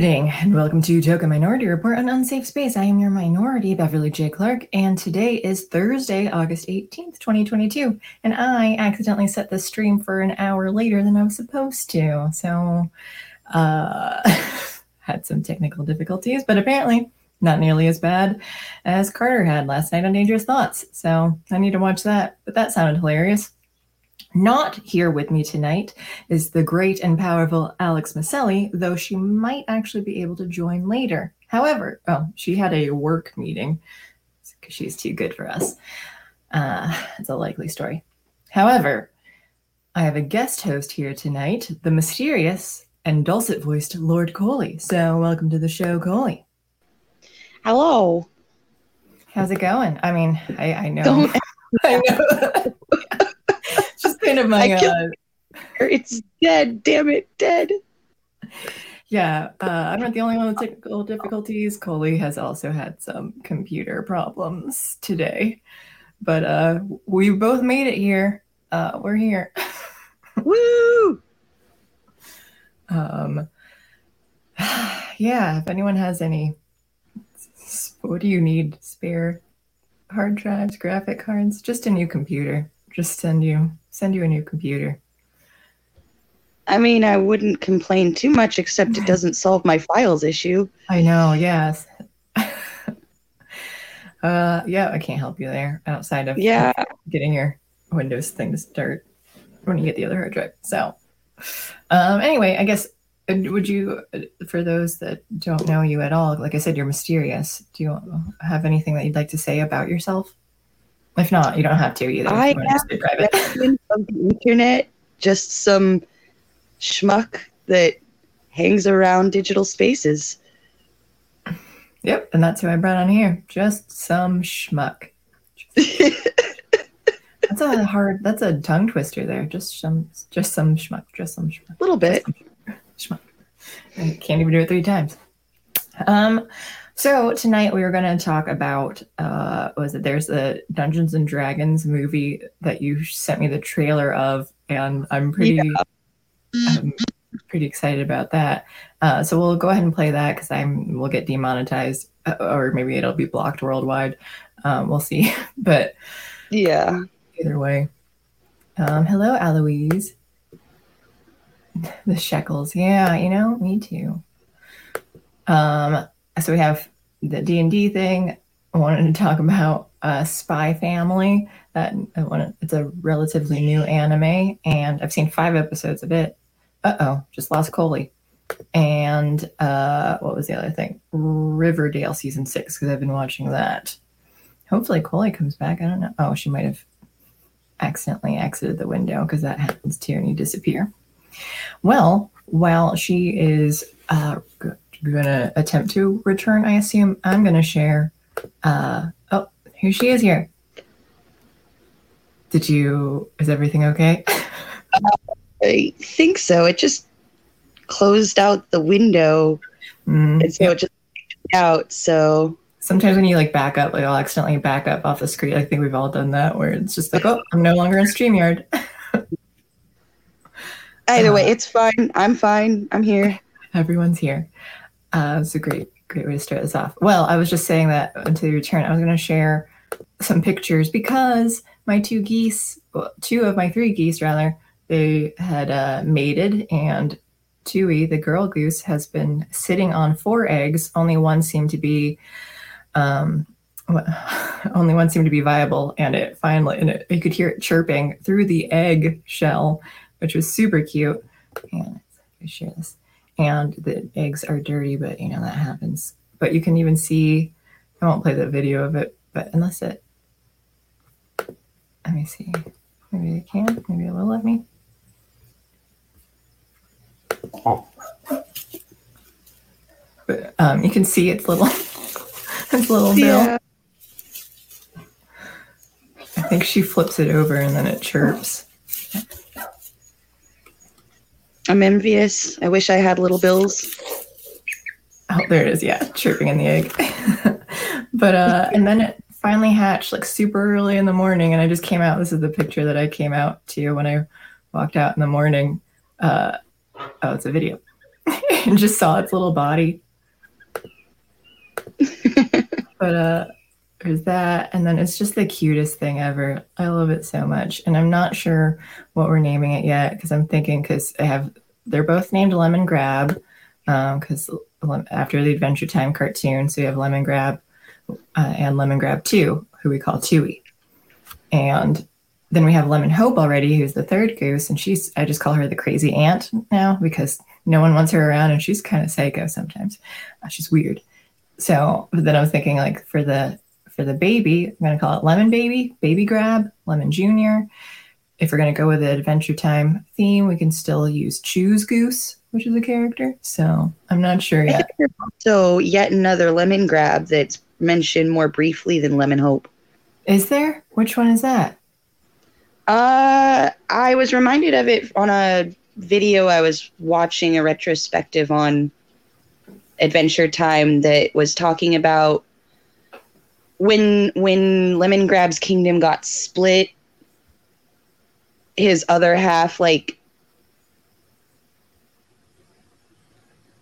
evening, and welcome to Token Minority Report on Unsafe Space. I am your minority, Beverly J. Clark, and today is Thursday, August 18th, 2022. And I accidentally set the stream for an hour later than I was supposed to. So, uh, had some technical difficulties, but apparently not nearly as bad as Carter had last night on Dangerous Thoughts. So, I need to watch that, but that sounded hilarious. Not here with me tonight is the great and powerful Alex Maselli, though she might actually be able to join later. However, oh, she had a work meeting because she's too good for us. Uh, it's a likely story. However, I have a guest host here tonight, the mysterious and dulcet voiced Lord Coley. So, welcome to the show, Coley. Hello. How's it going? I mean, I, I know. I know. of my. Uh, it's dead. Damn it, dead. Yeah, uh, I'm not the only one with technical difficulties. Coley has also had some computer problems today, but uh, we both made it here. Uh, we're here. Woo! Um, yeah. If anyone has any, what do you need? Spare hard drives, graphic cards, just a new computer. Just send you send you a new computer. I mean, I wouldn't complain too much, except it doesn't solve my files issue. I know, yes. uh, yeah, I can't help you there outside of yeah getting your Windows thing to start when you get the other hard drive. So, um, anyway, I guess uh, would you, uh, for those that don't know you at all, like I said, you're mysterious. Do you have anything that you'd like to say about yourself? If not, you don't have to either. I am of the internet, just some schmuck that hangs around digital spaces. Yep, and that's who I brought on here. Just some schmuck. that's a hard. That's a tongue twister there. Just some. Just some schmuck. Just some schmuck. A little bit. Schmuck. I can't even do it three times. Um. So tonight we are going to talk about uh was it there's a Dungeons and Dragons movie that you sent me the trailer of and I'm pretty yeah. I'm pretty excited about that. Uh, so we'll go ahead and play that because I'm we'll get demonetized uh, or maybe it'll be blocked worldwide. Um, we'll see. but yeah, either way. Um, hello, Eloise. The shekels, yeah, you know, me too. Um, so we have the D and D thing. I wanted to talk about uh, Spy Family. That I want it's a relatively new anime, and I've seen five episodes of it. Uh oh, just lost Coley. And uh, what was the other thing? Riverdale season six because I've been watching that. Hopefully, Coley comes back. I don't know. Oh, she might have accidentally exited the window because that happens too, and you disappear. Well, while she is uh, going to attempt to return, I assume. I'm going to share. Uh, oh, here she is here. Did you, is everything okay? I think so. It just closed out the window. Mm, and so it just out. So sometimes when you like back up, like I'll accidentally back up off the screen. I think we've all done that where it's just like, oh, I'm no longer in StreamYard. Either uh, way, it's fine. I'm fine. I'm here. Everyone's here. Uh, it's a great, great way to start this off. Well, I was just saying that until you return, I was going to share some pictures because my two geese, well, two of my three geese rather, they had uh, mated, and Tui, the girl goose, has been sitting on four eggs. Only one seemed to be, um, only one seemed to be viable, and it finally, and it, you could hear it chirping through the egg shell, which was super cute. And I share this and the eggs are dirty, but you know that happens. But you can even see, I won't play the video of it, but unless it, let me see, maybe it can, maybe it will let me. Oh. But um, you can see its little, its little bill. Yeah. I think she flips it over and then it chirps. I'm envious. I wish I had little bills. Oh, there it is. Yeah, chirping in the egg. but uh, and then it finally hatched like super early in the morning, and I just came out. This is the picture that I came out to when I walked out in the morning. Uh, oh, it's a video. and just saw its little body. but uh there's that and then it's just the cutest thing ever. I love it so much. And i'm not sure what we're naming it yet because i'm thinking because i have they're both named lemon grab because um, after the adventure time cartoon so we have lemon grab uh, and lemon grab 2 who we call tui. And then we have lemon hope already who's the third goose and she's i just call her the crazy aunt now because no one wants her around and she's kind of psycho sometimes. Uh, she's weird. So but then i was thinking like for the for the baby, I'm going to call it Lemon Baby, Baby Grab, Lemon Junior. If we're going to go with the Adventure Time theme, we can still use Choose Goose, which is a character. So I'm not sure yet. So yet another Lemon Grab that's mentioned more briefly than Lemon Hope. Is there? Which one is that? Uh, I was reminded of it on a video I was watching a retrospective on Adventure Time that was talking about when when Lemon Grab's kingdom got split, his other half, like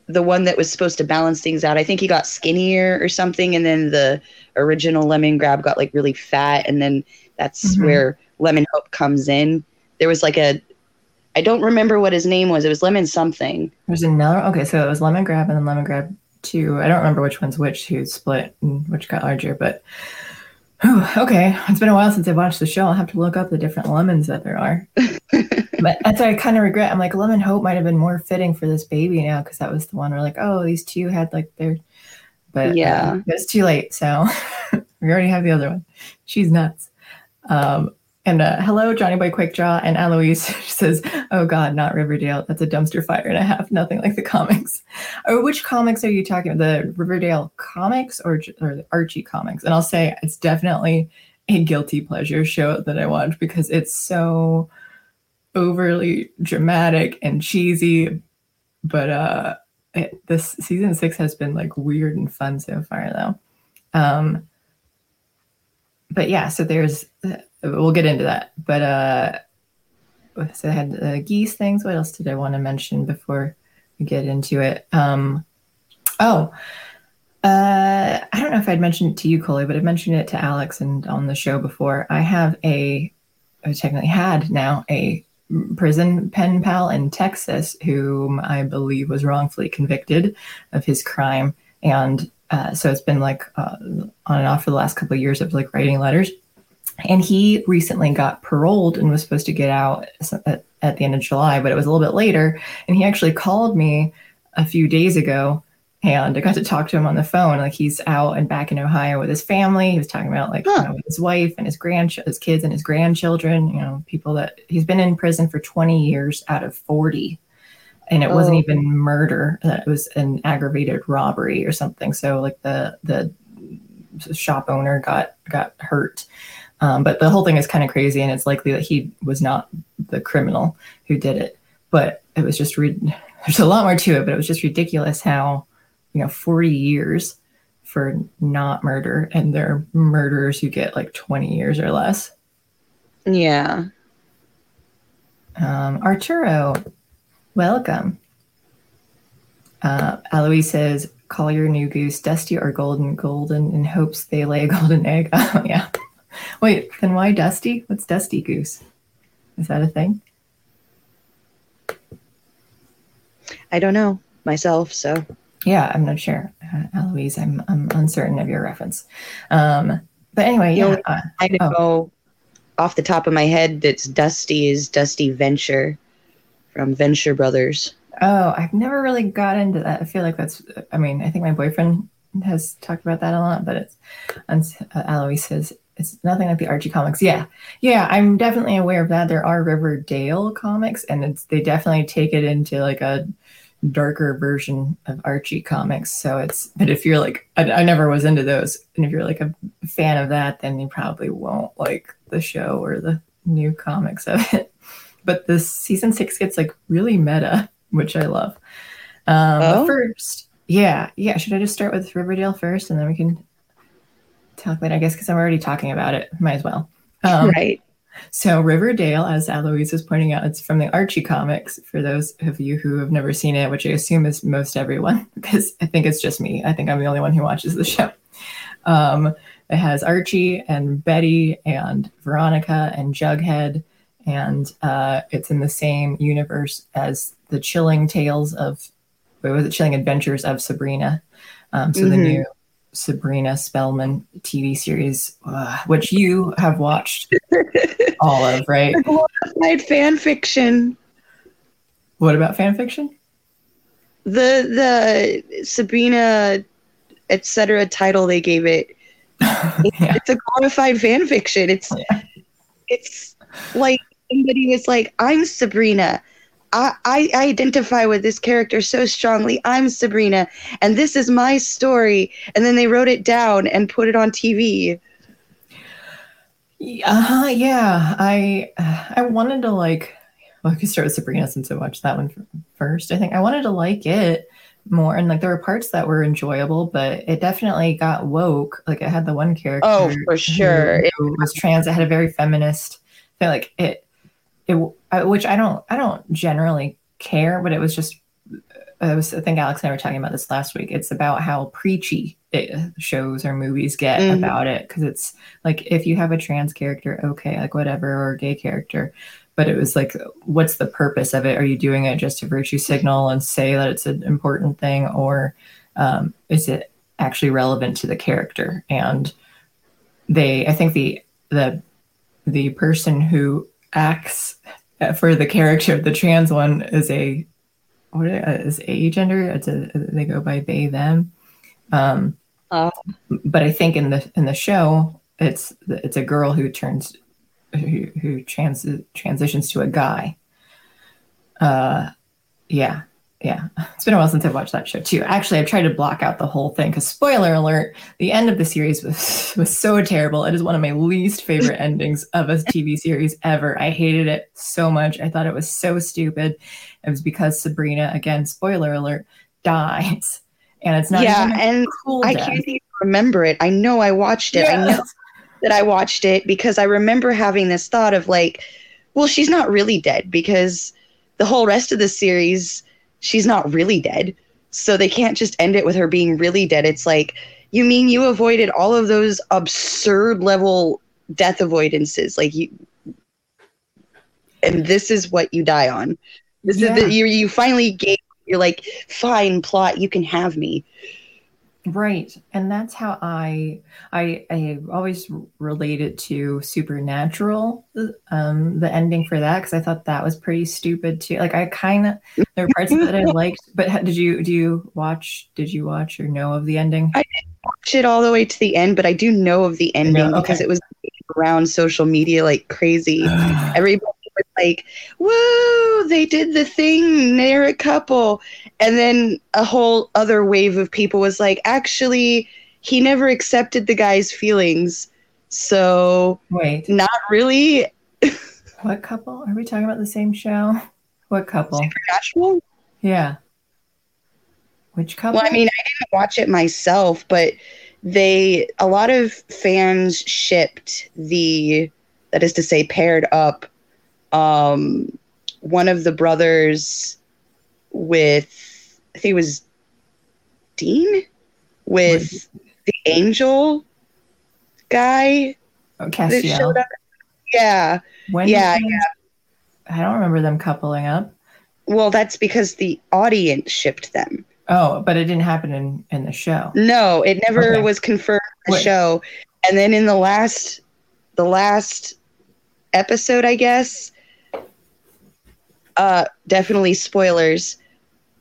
the one that was supposed to balance things out, I think he got skinnier or something, and then the original Lemon Grab got like really fat, and then that's mm-hmm. where Lemon Hope comes in. There was like a I don't remember what his name was. It was Lemon something. Was another okay, so it was Lemon Grab and then Lemon Grab two. I don't remember which one's which, who split and which got larger, but whew, okay. It's been a while since I watched the show. I'll have to look up the different lemons that there are. but that's what I kind of regret. I'm like, Lemon Hope might have been more fitting for this baby now because that was the one where like, oh, these two had like their, but yeah, um, it's too late. So we already have the other one. She's nuts. Um, and uh, hello, Johnny Boy Quickjaw. And Eloise says, Oh God, not Riverdale. That's a dumpster fire and a half. Nothing like the comics. Or which comics are you talking about? The Riverdale comics or, or the Archie comics? And I'll say it's definitely a guilty pleasure show that I watch because it's so overly dramatic and cheesy. But uh, it, this season six has been like weird and fun so far, though. Um, but yeah, so there's we'll get into that. But uh, so I had the geese things. What else did I want to mention before we get into it? Um, oh, uh, I don't know if I'd mentioned it to you, Coley, but I mentioned it to Alex and on the show before. I have a, I technically had now a prison pen pal in Texas whom I believe was wrongfully convicted of his crime. And uh, so it's been like uh, on and off for the last couple of years of like writing letters and he recently got paroled and was supposed to get out at, at, the end of July, but it was a little bit later. And he actually called me a few days ago and I got to talk to him on the phone. Like he's out and back in Ohio with his family. He was talking about like huh. you know, his wife and his grand his kids and his grandchildren. You know, people that he's been in prison for 20 years out of 40, and it oh. wasn't even murder. Uh, it was an aggravated robbery or something. So like the the shop owner got got hurt um, but the whole thing is kind of crazy, and it's likely that he was not the criminal who did it. But it was just re- there's a lot more to it, but it was just ridiculous how you know 40 years for not murder, and there are murderers who get like 20 years or less. Yeah. Um, Arturo, welcome. Uh, Eloise says, "Call your new goose Dusty or Golden Golden in hopes they lay a golden egg." Oh yeah. Wait, then why Dusty? What's Dusty Goose? Is that a thing? I don't know myself, so. Yeah, I'm not sure. Uh, Eloise, I'm, I'm uncertain of your reference. Um, but anyway, yeah. You uh, I know oh. off the top of my head that's Dusty is Dusty Venture from Venture Brothers. Oh, I've never really got into that. I feel like that's, I mean, I think my boyfriend has talked about that a lot, but it's, uh, Eloise says it's nothing like the Archie comics. Yeah, yeah, I'm definitely aware of that. There are Riverdale comics, and it's they definitely take it into like a darker version of Archie comics. So it's, but if you're like, I, I never was into those, and if you're like a fan of that, then you probably won't like the show or the new comics of it. But this season six gets like really meta, which I love. Um, oh? First, yeah, yeah. Should I just start with Riverdale first, and then we can talk I guess, because I'm already talking about it. Might as well. Um, right. So Riverdale, as Eloise was pointing out, it's from the Archie comics. For those of you who have never seen it, which I assume is most everyone, because I think it's just me. I think I'm the only one who watches the show. Um, it has Archie and Betty and Veronica and Jughead, and uh, it's in the same universe as the Chilling Tales of, what was it? Chilling Adventures of Sabrina. Um, so mm-hmm. the new Sabrina Spellman TV series, uh, which you have watched all of, right? Glorified fan fiction. What about fan fiction? The the Sabrina etc. title they gave it. yeah. It's a glorified fan fiction. It's yeah. it's like somebody was like, "I'm Sabrina." I, I identify with this character so strongly. I'm Sabrina, and this is my story. And then they wrote it down and put it on TV. Uh-huh, yeah, I I wanted to like. Well, I could start with Sabrina since I watched that one first. I think I wanted to like it more, and like there were parts that were enjoyable, but it definitely got woke. Like it had the one character. Oh, for sure, who, who was trans. It had a very feminist. I feel like it it, which I don't, I don't generally care, but it was just, I was, I think Alex and I were talking about this last week. It's about how preachy it, shows or movies get mm-hmm. about it. Cause it's like, if you have a trans character, okay, like whatever, or a gay character, but it was like, what's the purpose of it? Are you doing it just to virtue signal and say that it's an important thing, or um, is it actually relevant to the character? And they, I think the the the person who acts for the character of the trans one is a what is a gender? It's a they go by they them. Um, uh, but I think in the in the show, it's it's a girl who turns who, who trans transitions to a guy. Uh, yeah, yeah, it's been a while since I've watched that show too. Actually, I've tried to block out the whole thing because spoiler alert: the end of the series was was so terrible. It is one of my least favorite endings of a TV series ever. I hated it so much. I thought it was so stupid. It was because Sabrina, again, spoiler alert, dies, and it's not. Yeah, and cool I can't even remember it. I know I watched it. Yes. I know that I watched it because I remember having this thought of like, well, she's not really dead because the whole rest of the series she's not really dead. So they can't just end it with her being really dead. It's like, you mean you avoided all of those absurd level death avoidances? Like you, and this is what you die on. This yeah. is the, you. You finally gave. You're like, fine, plot. You can have me. Right. And that's how I I I always relate it to Supernatural, um, the ending for that, because I thought that was pretty stupid too. Like I kind of there are parts that I liked, but did you do you watch did you watch or know of the ending? I didn't watch it all the way to the end, but I do know of the ending okay. because it was around social media like crazy. Everybody like, "Woo! They did the thing. They're a couple." And then a whole other wave of people was like, "Actually, he never accepted the guy's feelings." So, wait, not really. what couple? Are we talking about the same show? What couple? Supernatural. Yeah. Which couple? Well, I mean, I didn't watch it myself, but they a lot of fans shipped the that is to say paired up um, one of the brothers with I think it was Dean with the angel guy oh, Castiel. Yeah. When yeah, yeah. I don't remember them coupling up. Well, that's because the audience shipped them. Oh, but it didn't happen in in the show. No, it never okay. was confirmed in the Wait. show. And then in the last the last episode, I guess, uh, definitely spoilers.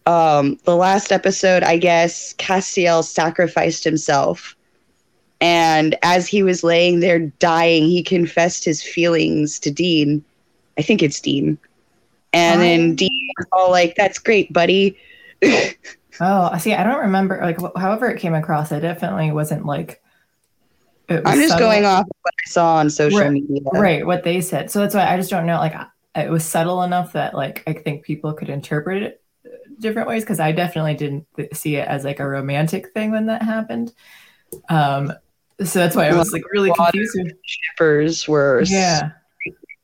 Um, the last episode, I guess, Castiel sacrificed himself. And as he was laying there dying, he confessed his feelings to Dean. I think it's Dean. And then Dean was all like, that's great, buddy. oh, I see, I don't remember. Like, however it came across, it definitely wasn't like. I'm just subtle. going off what I saw on social right, media. Right, what they said. So that's why I just don't know. Like, it was subtle enough that like I think people could interpret it different ways because I definitely didn't th- see it as like a romantic thing when that happened. Um, so that's why I was like really confused. Shippers were yeah.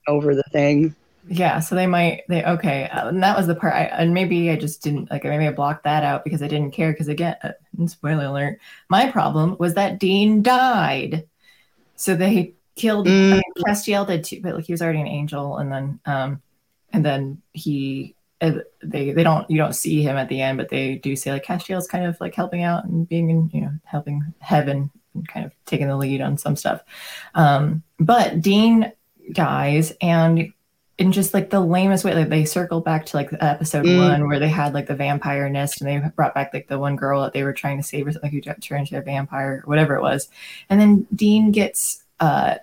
over the thing. Yeah, so they might they okay, uh, and that was the part. I, and maybe I just didn't like. Maybe I blocked that out because I didn't care. Because again, uh, spoiler alert, my problem was that Dean died. So they killed. Mm. I mean, Castiel did too, but like he was already an angel, and then um, and then he uh, they they don't you don't see him at the end, but they do say like Castiel's kind of like helping out and being in you know helping heaven and kind of taking the lead on some stuff. Um, but Dean dies and in just like the lamest way like they circle back to like episode mm. one where they had like the vampire nest and they brought back like the one girl that they were trying to save or something who turned into a vampire whatever it was and then dean gets uh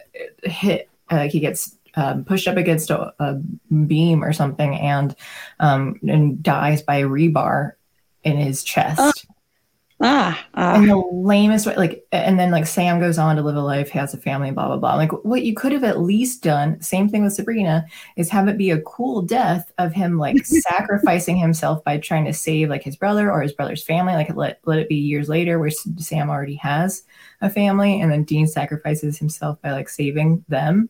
hit uh, he gets um, pushed up against a, a, beam or something and um and dies by a rebar in his chest Ah, ah. In the lamest way, like, and then like Sam goes on to live a life, has a family, blah blah blah. Like, what you could have at least done, same thing with Sabrina, is have it be a cool death of him like sacrificing himself by trying to save like his brother or his brother's family. Like, let let it be years later where Sam already has a family, and then Dean sacrifices himself by like saving them.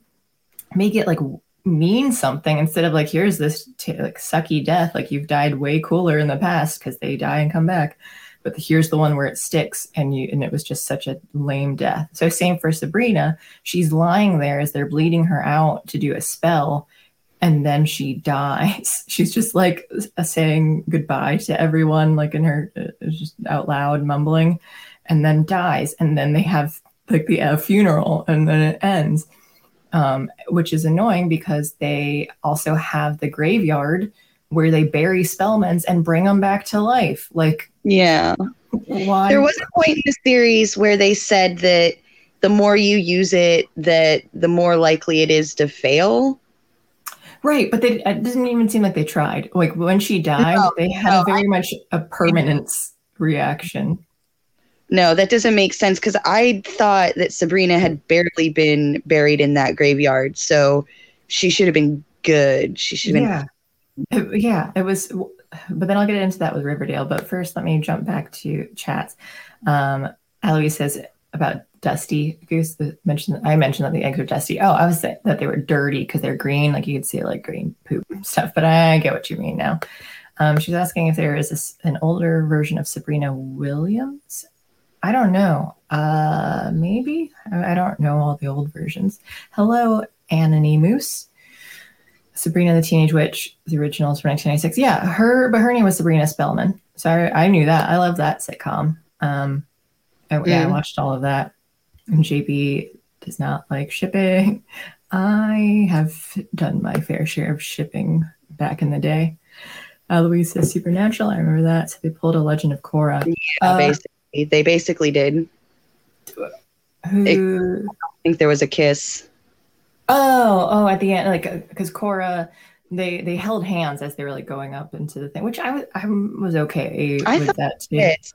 Make it like mean something instead of like here's this t- like sucky death like you've died way cooler in the past because they die and come back but here's the one where it sticks and you and it was just such a lame death. So same for sabrina. She's lying there as they're bleeding her out to do a spell and then she dies. She's just like saying goodbye to everyone like in her uh, just out loud mumbling and then dies. And then they have like the uh, funeral and then it ends. Um, which is annoying because they also have the graveyard where they bury spellmans and bring them back to life. Like yeah. Why? There was a point in the series where they said that the more you use it, that the more likely it is to fail. Right, but they, it doesn't even seem like they tried. Like when she died, no, they had no, very I, much a permanence reaction. No, that doesn't make sense because I thought that Sabrina had barely been buried in that graveyard, so she should have been good. She should have yeah. been. It, yeah, it was but then I'll get into that with Riverdale. But first, let me jump back to chats. Um, Eloise says about dusty goose. Mentioned I mentioned that the eggs are dusty. Oh, I was saying that they were dirty because they're green, like you could see like green poop stuff. But I get what you mean now. Um, she's asking if there is an older version of Sabrina Williams. I don't know. Uh, maybe I, I don't know all the old versions. Hello, Anonymous. Sabrina the Teenage Witch, the originals from 1996. Yeah, her, but her name was Sabrina Spellman. So I, I knew that. I love that sitcom. Um, I, yeah. yeah, I watched all of that. And JB does not like shipping. I have done my fair share of shipping back in the day. Uh, Louise says Supernatural. I remember that. So they pulled a Legend of Korra. Yeah, uh, basically, they basically did. Who? It, I think there was a kiss. Oh, oh, at the end, like because Korra, they they held hands as they were like going up into the thing, which I was I was okay I with that too. It,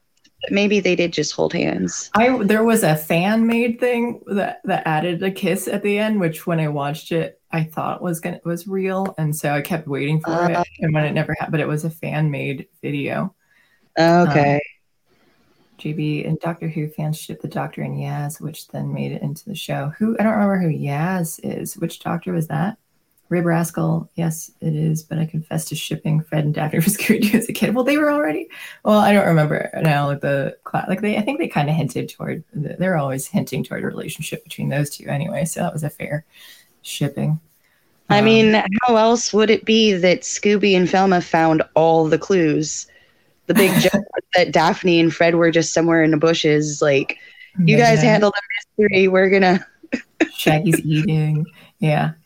maybe they did just hold hands. I there was a fan made thing that that added a kiss at the end, which when I watched it, I thought was gonna was real, and so I kept waiting for uh, it, and when it never happened, but it was a fan made video. Okay. Um, JB and Doctor Who fans ship the Doctor and Yaz, which then made it into the show. Who I don't remember who Yaz is. Which Doctor was that? Rib Rascal, yes, it is, but I confess to shipping Fred and Daphne for Scooby Doo as a kid. Well, they were already. Well, I don't remember now. Like the like they, I think they kind of hinted toward. They're always hinting toward a relationship between those two anyway. So that was a fair shipping. I um, mean, how else would it be that Scooby and Velma found all the clues? The big joke that Daphne and Fred were just somewhere in the bushes. Like, you guys handle the mystery. We're gonna. Shaggy's eating. Yeah.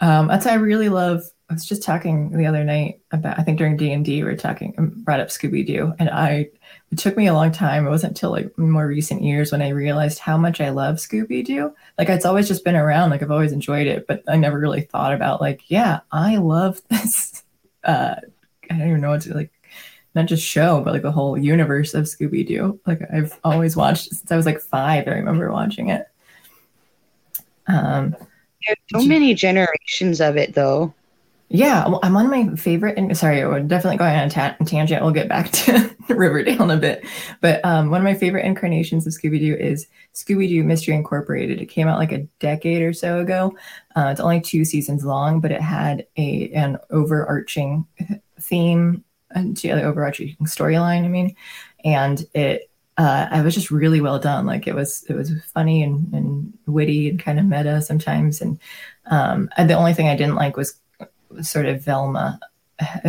um, that's I really love. I was just talking the other night about. I think during D and D we were talking um, brought up Scooby Doo, and I. It took me a long time. It wasn't until like more recent years when I realized how much I love Scooby Doo. Like it's always just been around. Like I've always enjoyed it, but I never really thought about like, yeah, I love this uh, I don't even know what to like not just show, but like the whole universe of Scooby Doo. Like I've always watched since I was like five. I remember watching it. Um, There's so many generations of it, though. Yeah, well, I'm on my favorite. And sorry, we're definitely going on a ta- tangent. We'll get back to Riverdale in a bit. But um, one of my favorite incarnations of Scooby Doo is Scooby Doo Mystery Incorporated. It came out like a decade or so ago. Uh, it's only two seasons long, but it had a an overarching theme and the overarching storyline. I mean, and it uh, I was just really well done. Like it was, it was funny and, and witty and kind of meta sometimes. And, um, and the only thing I didn't like was sort of Velma,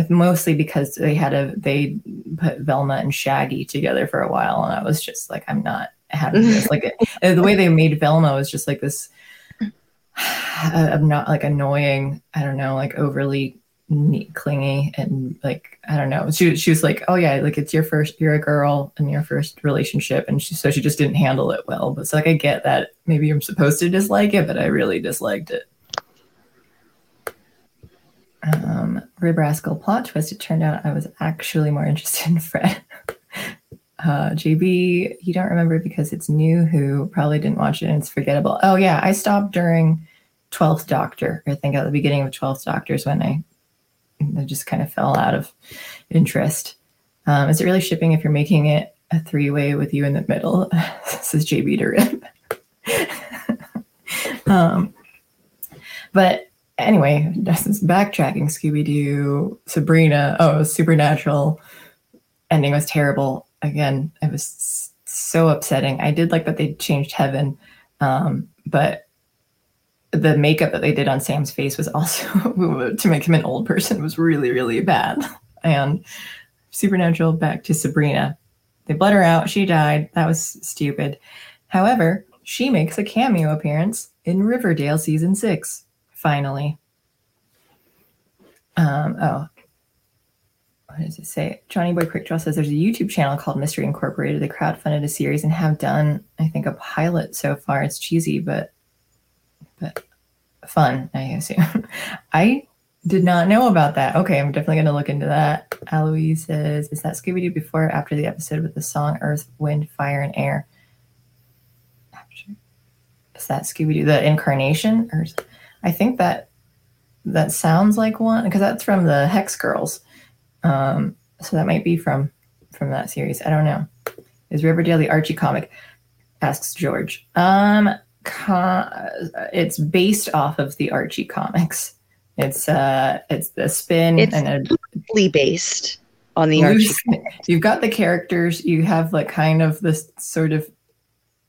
mostly because they had a they put Velma and Shaggy together for a while, and I was just like, I'm not having this. like uh, the way they made Velma was just like this, uh, I'm not like annoying. I don't know, like overly neat, clingy, and like I don't know. She she was like, oh yeah, like it's your first, you're a girl and your first relationship, and she so she just didn't handle it well. But it's like I get that maybe I'm supposed to dislike it, but I really disliked it. Um, Rib Rascal plot twist. It turned out I was actually more interested in Fred. Uh, JB, you don't remember because it's new. Who probably didn't watch it and it's forgettable. Oh yeah, I stopped during Twelfth Doctor. I think at the beginning of Twelfth Doctors when I, I just kind of fell out of interest. Um, is it really shipping if you're making it a three way with you in the middle? says JB to Rib. um, but anyway, is backtracking Scooby Doo, Sabrina. Oh, Supernatural ending was terrible. Again, it was so upsetting. I did like that they changed Heaven, um, but the makeup that they did on Sam's face was also to make him an old person was really, really bad. And Supernatural back to Sabrina. They bled her out. She died. That was stupid. However, she makes a cameo appearance in Riverdale season six finally. Um, oh, what does it say? Johnny Boy Quickdraw says there's a YouTube channel called Mystery Incorporated. They crowdfunded a series and have done, I think, a pilot so far. It's cheesy, but but fun, I assume. I did not know about that. Okay, I'm definitely going to look into that. Eloise says, is that Scooby Doo before or after the episode with the song Earth, Wind, Fire, and Air? Is that Scooby Doo, the incarnation? Or I think that that sounds like one because that's from the Hex Girls. Um, so that might be from from that series. I don't know. Is Riverdale the Archie comic? Asks George. Um, it's based off of the Archie comics. It's uh, it's the spin it's and loosely based on the Archie. You've got the characters. You have like kind of this sort of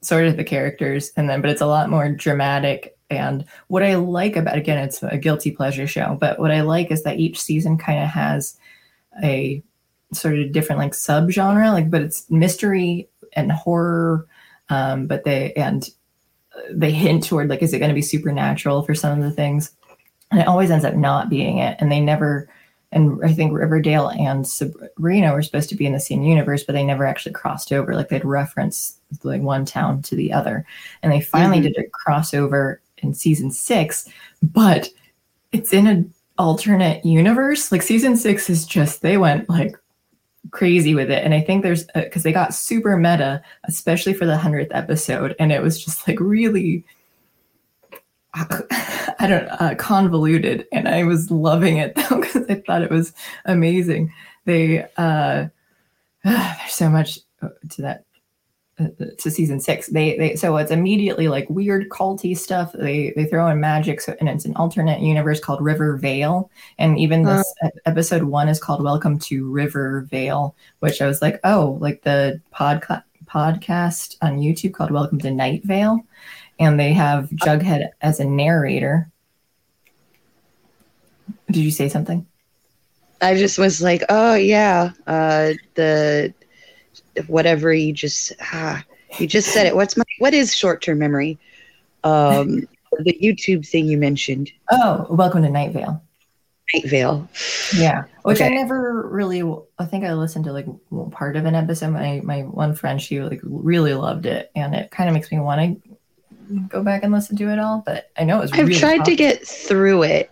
sort of the characters, and then but it's a lot more dramatic and what I like about again, it's a guilty pleasure show, but what I like is that each season kind of has a sort of different like subgenre, like but it's mystery and horror, um, but they and they hint toward like is it going to be supernatural for some of the things, and it always ends up not being it, and they never. And I think Riverdale and Sabrina were supposed to be in the same universe, but they never actually crossed over. Like they'd reference like one town to the other, and they finally mm-hmm. did a crossover in season six, but it's in an alternate universe. Like season six is just, they went like crazy with it. And I think there's, because uh, they got super meta, especially for the 100th episode. And it was just like really, I don't uh, convoluted. And I was loving it though, because I thought it was amazing. They, uh, there's so much uh, to that to season six. They they so it's immediately like weird culty stuff. They they throw in magic, so and it's an alternate universe called River Vale. And even this uh, episode one is called Welcome to River Vale, which I was like, oh, like the podcast podcast on YouTube called Welcome to Night Vale, and they have Jughead as a narrator. Did you say something? I just was like, oh yeah, uh, the whatever you just ah, you just said it. What's my what is short term memory? Um, the YouTube thing you mentioned. Oh, welcome to Night Vale. Night Vale. Yeah, which okay. I never really. I think I listened to like part of an episode. My my one friend, she like really loved it, and it kind of makes me want to go back and listen to it all. But I know it was. I've really tried to get through it,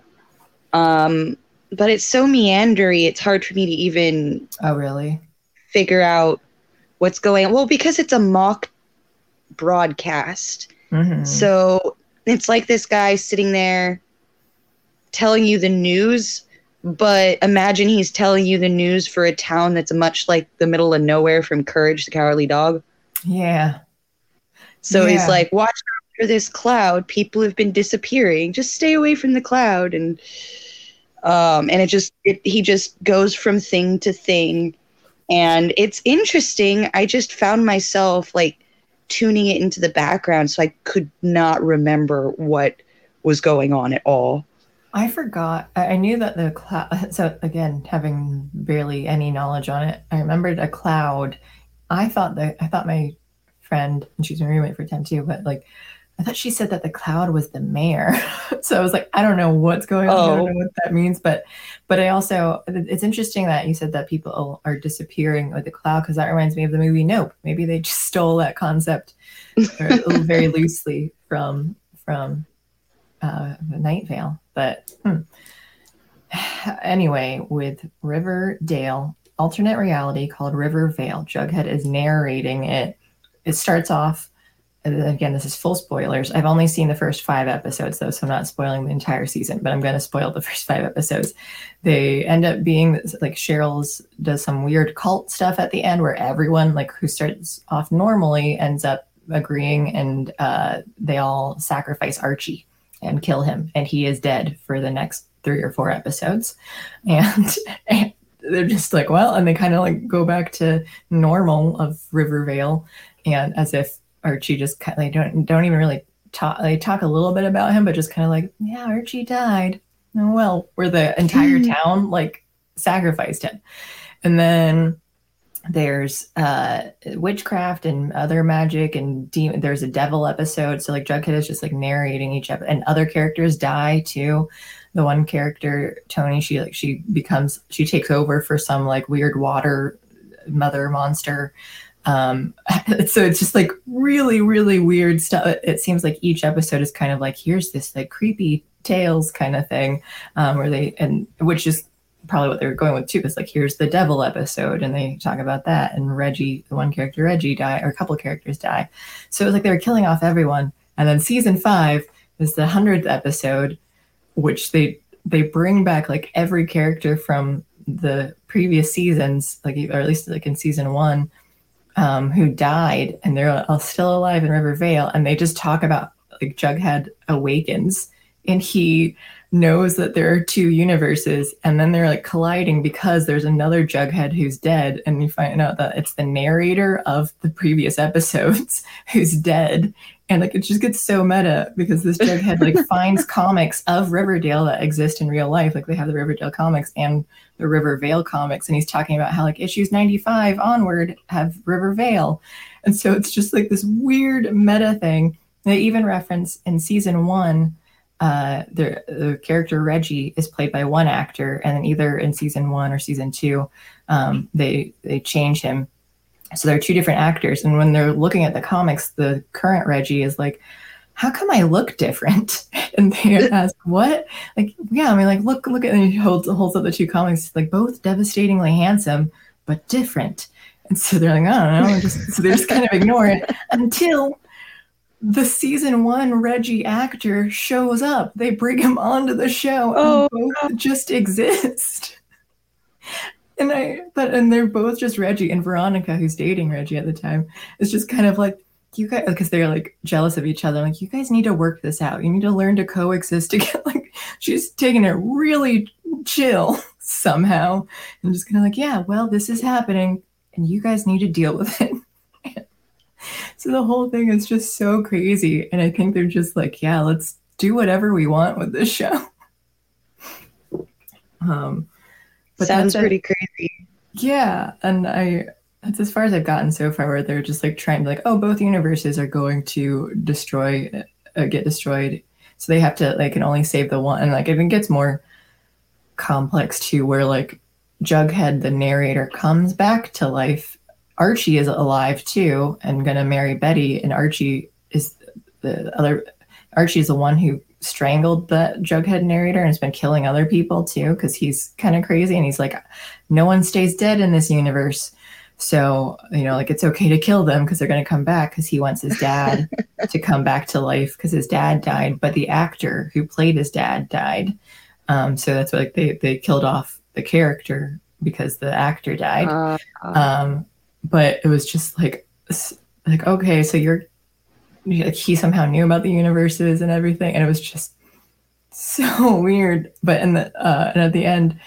um, but it's so meandery. It's hard for me to even. Oh really? Figure out what's going on. Well, because it's a mock broadcast. Mm-hmm. So it's like this guy sitting there telling you the news but imagine he's telling you the news for a town that's much like the middle of nowhere from Courage the Cowardly Dog. Yeah. So Yeah. he's like, watch out for this cloud. People have been disappearing. Just stay away from the cloud. And um, and it just it, he just goes from thing to thing, and it's interesting. I just found myself like tuning it into the background, so I could not remember what was going on at all. I forgot. I knew that the cloud. So again, having barely any knowledge on it, I remembered a cloud. I thought that I thought my friend, and she's my roommate for ten too, but like I thought she said that the cloud was the mayor. so I was like, I don't know what's going on. I Oh. don't know what that means. But but I also it's interesting that you said that people are disappearing with the cloud because that reminds me of the movie Nope. Maybe they just stole that concept very loosely from from uh, Night Vale. But hmm. anyway, with Riverdale, alternate reality called Rivervale, Jughead is narrating it. It starts off. Again, this is full spoilers. I've only seen the first five episodes, though, so I'm not spoiling the entire season, but I'm going to spoil the first five episodes. They end up being like Cheryl's does some weird cult stuff at the end where everyone, like who starts off normally, ends up agreeing and uh, they all sacrifice Archie and kill him, and he is dead for the next three or four episodes. And, and they're just like, well, and they kind of like go back to normal of Rivervale, and as if Archie just kind of they don't don't even really talk. They talk a little bit about him, but just kind of like, yeah, Archie died. Oh well, where the entire Mm. town like sacrificed him, and then there's uh witchcraft and other magic and demon there's a devil episode so like jughead is just like narrating each episode and other characters die too the one character tony she like she becomes she takes over for some like weird water mother monster um so it's just like really really weird stuff it, seems like each episode is kind of like here's this like creepy tales kind of thing um where they and which is probably what they were going with too. Is like here's the devil episode, and they talk about that. And Reggie, the one character Reggie die, or a couple characters die. So it was like they were killing off everyone. And then season five is the hundredth episode, which they they bring back like every character from the previous seasons, like or at least like in season one, um, who died, and they're all still alive in Rivervale, and they just talk about like Jughead awakens, and he knows that there are two universes and then they're like colliding because there's another jughead who's dead and you find out that it's the narrator of the previous episodes who's dead and like it just gets so meta because this jughead like finds comics of riverdale that exist in real life. Like they have the riverdale comics and the rivervale comics and he's talking about how like issues 95 onward have rivervale. And so it's just like this weird meta thing. They even reference in season one uh, the, the character Reggie is played by one actor, and then either in season one or season two, um, they they change him. So there are two different actors, and when they're looking at the comics, the current Reggie is like, "How come I look different?" And they ask, "What?" Like, yeah, I mean, like, look, look at, and he holds holds up the two comics, like both devastatingly handsome, but different. And so they're like, I don't know, just, so they just kind of ignore it until the season one Reggie actor shows up. They bring him onto the show Oh, and both just exist. And I but and they're both just Reggie and Veronica, who's dating Reggie at the time, is just kind of like you guys because they're like jealous of each other. Like, you guys need to work this out. You need to learn to coexist together. Like she's taking it really chill somehow. And just kind of like, yeah, well, this is happening, and you guys need to deal with it. So the whole thing is just so crazy. And I think they're just like, yeah, let's do whatever we want with this show. Um, but Sounds that's a- pretty crazy. yeah. And I, that's as far as I've gotten so far, where they're just like trying to, like, oh, both universes are going to destroy, uh, get destroyed. So they have to, like, can only save the one. And like, it even gets more complex too, where like Jughead, the narrator, comes back to life Archie is alive too and gonna marry Betty, and Archie is the other. Archie is the one who strangled the Jughead narrator and has been killing other people too because he's kind of crazy and he's like, no one stays dead in this universe. So you know, like it's okay to kill them because they're gonna come back because he wants his dad to come back to life because his dad died, but the actor who played his dad died. Um, so that's like they they killed off the character because the actor died. Uh, um, but it was just like like okay, so you're like he somehow knew about the universes and everything, and it was just so weird. But in the uh, and at the end,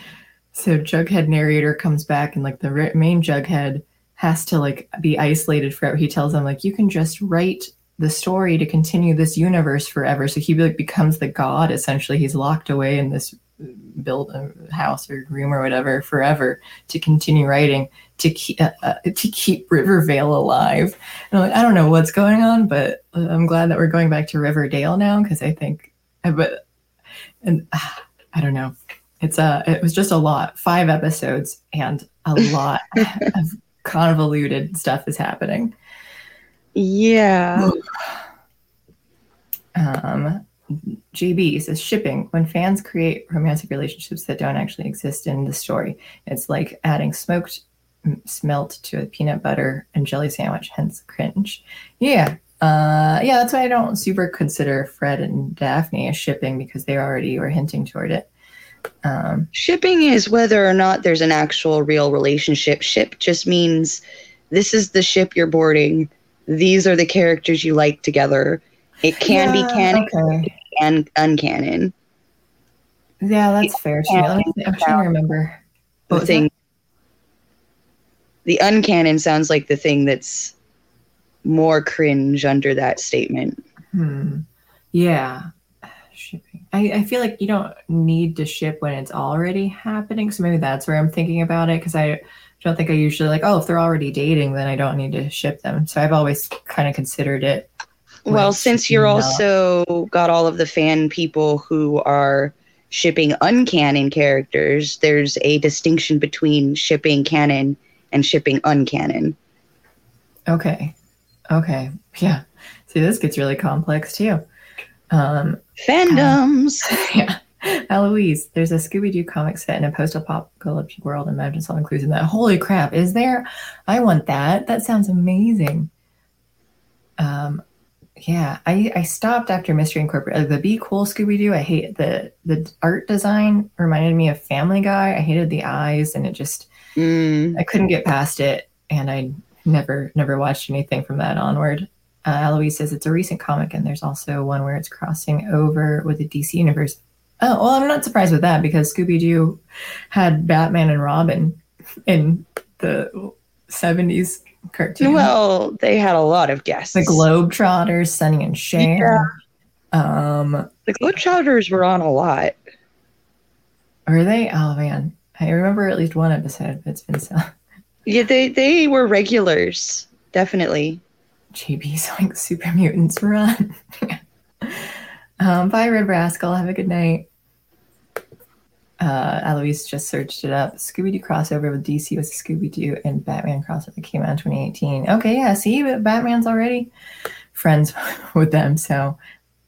so Jughead narrator comes back and like the main Jughead has to like be isolated forever. He tells them like you can just write the story to continue this universe forever. So he like becomes the god essentially. He's locked away in this build a house or room or whatever forever to continue writing to keep uh, uh, to keep Riverdale alive. And I'm like, I don't know what's going on, but I'm glad that we're going back to Riverdale now because I think, uh, but and uh, I don't know. It's a it was just a lot, five episodes, and a lot of convoluted stuff is happening. Yeah. um, JB says shipping when fans create romantic relationships that don't actually exist in the story. It's like adding smoked smelt to a peanut butter and jelly sandwich, hence cringe. Yeah. Uh, yeah, that's why I don't super consider Fred and Daphne as shipping because they already were hinting toward it. Um, Shipping is whether or not there's an actual real relationship. Ship just means this is the ship you're boarding. These are the characters you like together. It can yeah, be canon okay. and uncanon. Yeah, that's fair. I'm trying to remember. The thing. That? The uncanon sounds like the thing that's more cringe under that statement. Hmm. Yeah. Shipping. I, I feel like you don't need to ship when it's already happening. So maybe that's where I'm thinking about it because I don't think I usually like, oh, if they're already dating, then I don't need to ship them. So I've always kind of considered it well, since you're also got all of the fan people who are shipping uncanon characters, there's a distinction between shipping canon and shipping uncanon. Okay. Okay. Yeah. See, this gets really complex too. Um, Fandoms. yeah. Eloise, there's a Scooby Doo comic set in a post apocalyptic world. Imagine some clues in that. Holy crap, is there? I want that. That sounds amazing. Um, yeah, I, I stopped after Mystery Incorporated. The Be Cool Scooby Doo. I hate the the art design reminded me of Family Guy. I hated the eyes, and it just mm. I couldn't get past it, and I never never watched anything from that onward. Uh, Eloise says it's a recent comic, and there's also one where it's crossing over with the DC universe. Oh well, I'm not surprised with that because Scooby Doo had Batman and Robin in the 70s cartoon. Well, they had a lot of guests. The Globetrotters, Sonny and Cher. Yeah. Um, the Globetrotters were on a lot. Are they? Oh man, I remember at least one episode. It's been so. Yeah, they they were regulars, definitely. JB's like super mutants run. um, bye, Red Rascal. Have a good night uh, Eloise just searched it up. Scooby Doo crossover with DC was Scooby Doo and Batman crossover that came out in 2018. Okay, yeah, see, Batman's already friends with them. So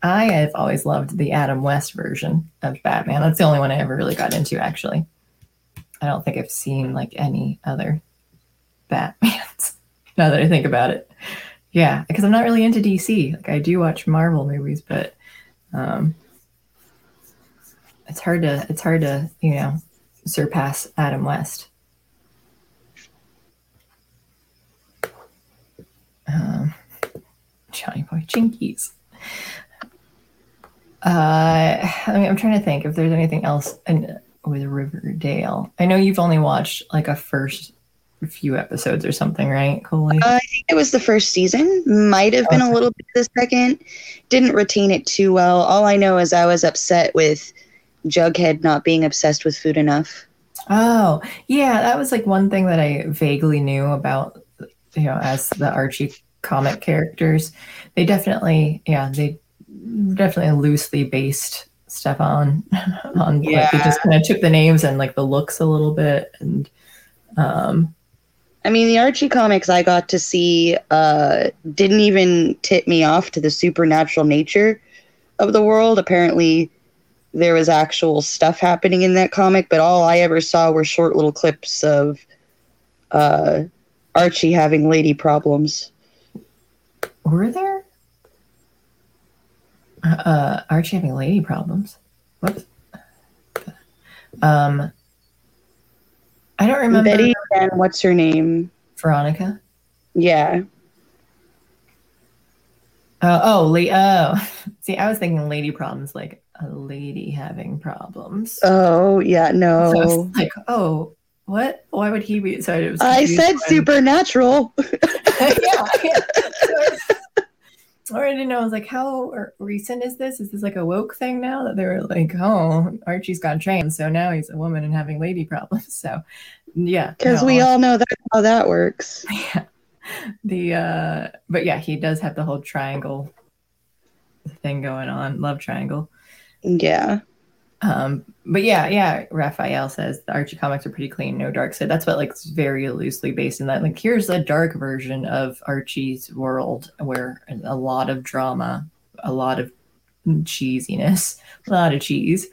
I have always loved the Adam West version of Batman. That's the only one I ever really got into, actually. I don't think I've seen like any other Batmans now that I think about it. Yeah, because I'm not really into DC. Like I do watch Marvel movies, but um, it's hard to it's hard to you know surpass Adam West. Um, Johnny Boy Jinkies. Uh, I mean, I'm trying to think if there's anything else in, with Riverdale. I know you've only watched like a first few episodes or something, right, Coley? Uh, I think it was the first season. Might have been okay. a little bit the second. Didn't retain it too well. All I know is I was upset with Jughead not being obsessed with food enough. Oh, yeah, that was like one thing that I vaguely knew about, you know, as the Archie comic characters. They definitely, yeah, they definitely loosely based stuff on on yeah. like they just kind of took the names and like the looks a little bit and um I mean, the Archie comics I got to see uh, didn't even tip me off to the supernatural nature of the world. Apparently, there was actual stuff happening in that comic, but all I ever saw were short little clips of uh, Archie having lady problems. Were there? Uh, Archie having lady problems? Whoops. Um, I don't remember Betty and what's her name? Veronica. Yeah. Uh, oh, la- oh, see, I was thinking lady problems, like a lady having problems. Oh yeah, no. So like, oh, what? Why would he be? So it was I said when- supernatural. yeah, yeah. Or I didn't know. I was like, how recent is this? Is this like a woke thing now that they were like, oh, Archie's got trans, so now he's a woman and having lady problems. So, yeah, Because no, we all know that's how that works. yeah. The uh, but yeah, he does have the whole triangle thing going on, love triangle. Yeah. Um, but yeah, yeah, Raphael says the Archie comics are pretty clean, no dark side. That's what like very loosely based in that. Like here's a dark version of Archie's world where a lot of drama, a lot of cheesiness, a lot of cheese.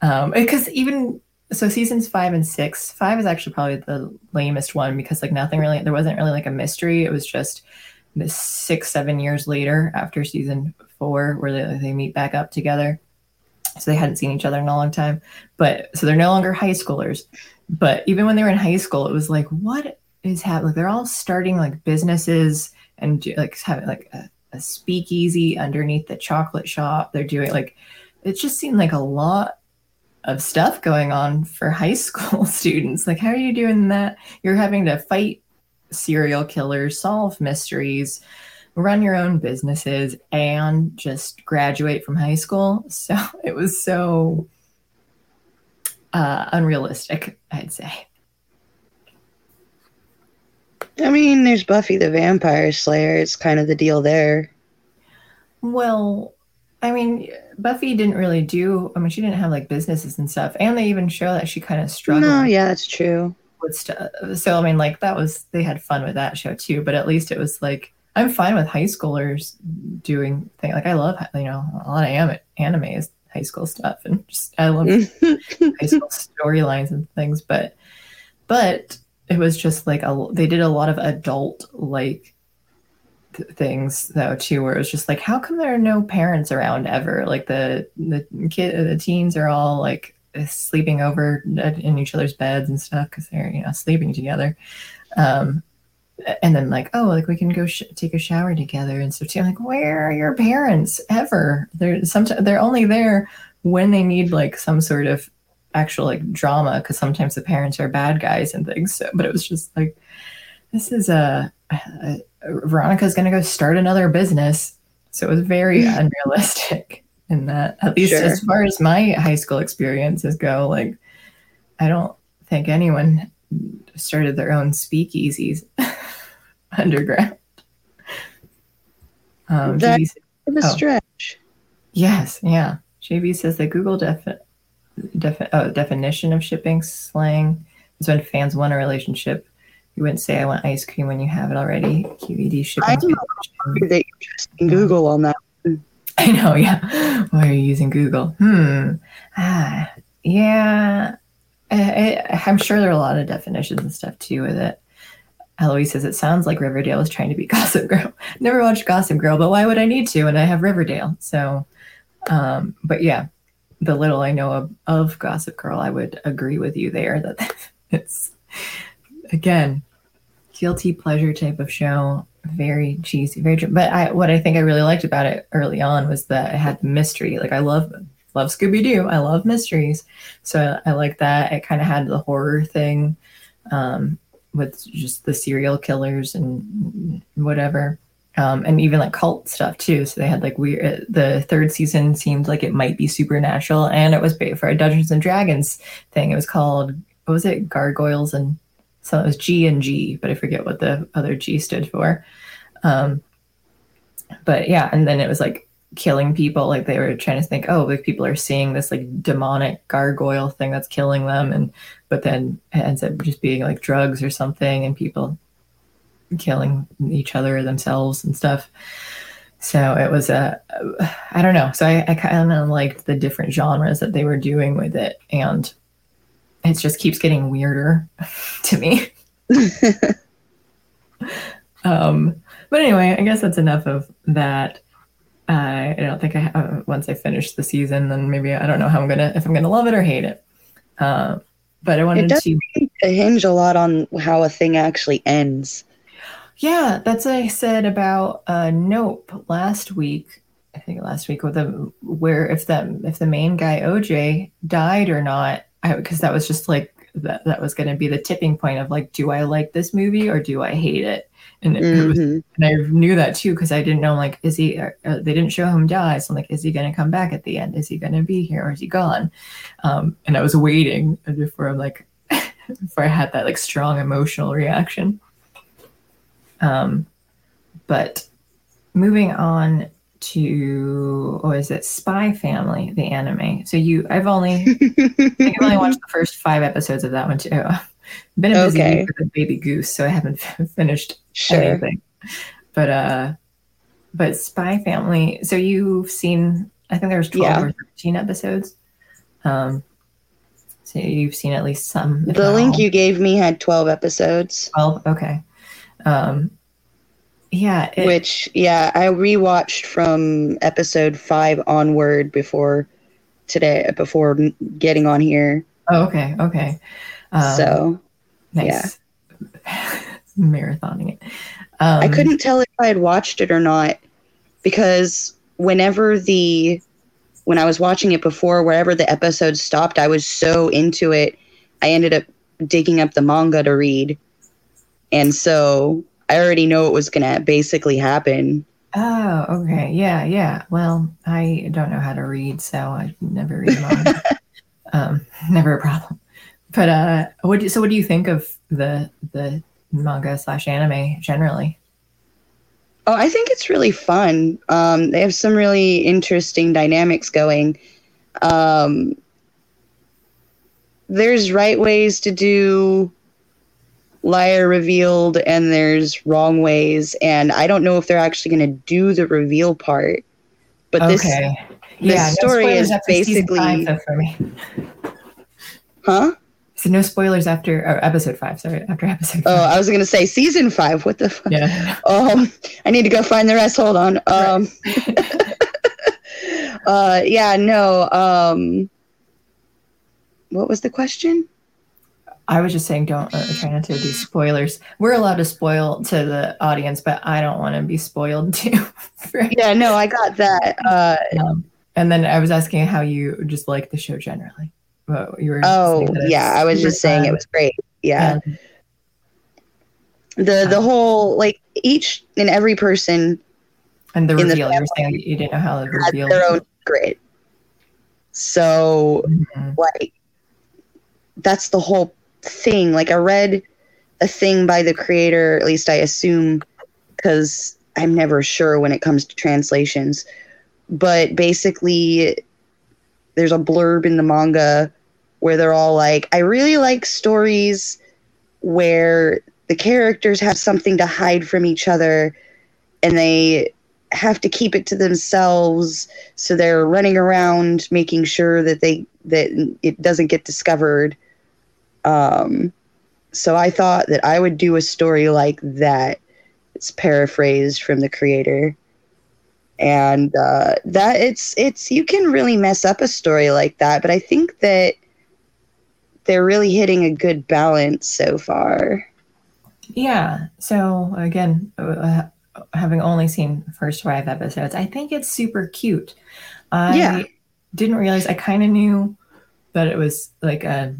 Um, because even so seasons five and six, five is actually probably the lamest one because like nothing really there wasn't really like a mystery. It was just six, seven years later after season four where they, they meet back up together so they hadn't seen each other in a long time. But so they're no longer high schoolers. But even when they were in high school it was like what is happening like they're all starting like businesses and like having like a, a speakeasy underneath the chocolate shop. They're doing like it just seemed like a lot of stuff going on for high school students. Like how are you doing that? You're having to fight serial killers solve mysteries run your own businesses and just graduate from high school. So it was so uh, unrealistic, I'd say. I mean, there's Buffy the Vampire Slayer. It's kind of the deal there. Well, I mean, Buffy didn't really do, I mean, she didn't have like businesses and stuff. And they even show that she kind of struggled No, yeah, that's true. with stuff. So, I mean, like that was, they had fun with that show too, but at least it was like, I'm fine with high schoolers doing things. Like I love, you know, a lot of anime, anime is high school stuff, and just I love high school storylines and things. But but it was just like a, they did a lot of adult like th- things though too, where it was just like, how come there are no parents around ever? Like the the kid, the teens are all like sleeping over in each other's beds and stuff because they're you know sleeping together. Um, and then like oh like we can go sh- take a shower together and so too. I'm like where are your parents ever they're sometimes they're only there when they need like some sort of actual like drama because sometimes the parents are bad guys and things so but it was just like this is a, a veronica's gonna go start another business so it was very unrealistic in that at least Sure. as far as my high school experiences go like i don't think anyone started their own speakeasies underground. Um, That- said- The Oh. stretch. yes, yeah. JB says that Google defi- defi- oh, definition of shipping slang is when fans want a relationship. You wouldn't say I want ice cream when you have it already. QED shipping. I'm That you're trusting Google on that. I know, yeah. Why are you using Google? Hmm. Ah, yeah. I, I'm sure there are a lot of definitions and stuff too with it. Eloise says it sounds like Riverdale is trying to be Gossip Girl. Never watched Gossip Girl, but why would I need to? And I have Riverdale. So, um, but yeah, the little I know of, of Gossip Girl, I would agree with you there that it's again guilty pleasure type of show very cheesy very but i what i think i really liked about it early on was that it had mystery like i love love scooby-doo. I love mysteries. So i like that. It kind of had the horror thing um with just the serial killers and whatever. Um and even like cult stuff too. So they had like weird the third season seemed like it might be supernatural and it was for a dungeons and dragons thing. It was called what was it? Gargoyles and so it was G and G, but I forget what the other G stood for. Um, but yeah, and then it was like killing people. Like they were trying to think, oh, like people are seeing this like demonic gargoyle thing that's killing them, and but then it ends up just being like drugs or something, and people killing each other themselves and stuff. So it was a, I don't know. So I, I kind of liked the different genres that they were doing with it, and it just keeps getting weirder to me. um, but anyway, I guess that's enough of that. Uh, I don't think I have, once I finish the season, then maybe I don't know how I'm gonna if I'm gonna love it or hate it. Uh, but I wanted It does to. hinge a lot on how a thing actually ends. Yeah, that's what I said about uh, Nope last week. I think last week with the where if the if the main guy OJ died or not, because that was just like that that was going to be the tipping point of like, do I like this movie or do I hate it? And it, it was, and I knew that too because I didn't know like, is he? Uh, uh, they didn't show him die, so I'm like, is he going to come back at the end? Is he going to be here or is he gone? Um, and I was waiting before I'm like, before I had that like strong emotional reaction. Um, but moving on to oh, is it spy family the anime so you i've only i think i've only watched the first five episodes of that one too been a busy Okay. with a baby goose so i haven't finished Sure. anything but uh but spy family so you've seen i think there's 12 Yeah. or 13 episodes um so you've seen at least some The link all. you gave me had 12 episodes, 12 okay um yeah it, which, yeah, I rewatched from episode five onward before today, before getting on here. oh, okay okay um, so nice marathoning it um, I couldn't tell if I had watched it or not because whenever the, when I was watching it before, wherever the episode stopped, I was so into it. I ended up digging up the manga to read. And so I already know what was going to basically happen. Oh, okay. Yeah, yeah. Well, I don't know how to read, so I never read manga. um, never a problem. But uh, what? Do, so, what do you think of the the manga slash anime generally? Oh, I think it's really fun. Um, they have some really interesting dynamics going. Um, there's right ways to do liar revealed, and there's wrong ways. And I don't know if they're actually going to do the reveal part. But this, okay. the yeah. story spoilers is basically- five, though, for me. huh? So no spoilers after episode five. Sorry, after episode. Oh, I was going to say season five. What the fuck? yeah. um i need to go find the rest hold on um uh yeah no um what was the question I was just saying, don't uh, try not to do spoilers. We're allowed to spoil to the audience, but I don't want to be spoiled too. right? yeah no i got that uh Um, and then I was asking how you just like the show generally. Well, you were oh saying that it's yeah i was just saying it was great. Yeah. And- the the whole like each and every person and the the reveal. you were saying you didn't know how the had reveal. their own secret. So Mhm. like that's the whole thing. Like i read a thing by the creator at least i assume because i'm never sure when it comes to translations. But basically there's a blurb in the manga where they're all like i really like stories where the characters have something to hide from each other and they have to keep it to themselves. So they're running around making sure that they that it doesn't get discovered. Um so i thought that i would do a story like that. It's paraphrased from the creator. And uh that it's it's you can really mess up a story like that but i think that they're really hitting a good balance so far Yeah. So again, uh, having only seen the first five episodes, I think it's super cute. I Yeah. didn't realize. I kind of knew that it was like a.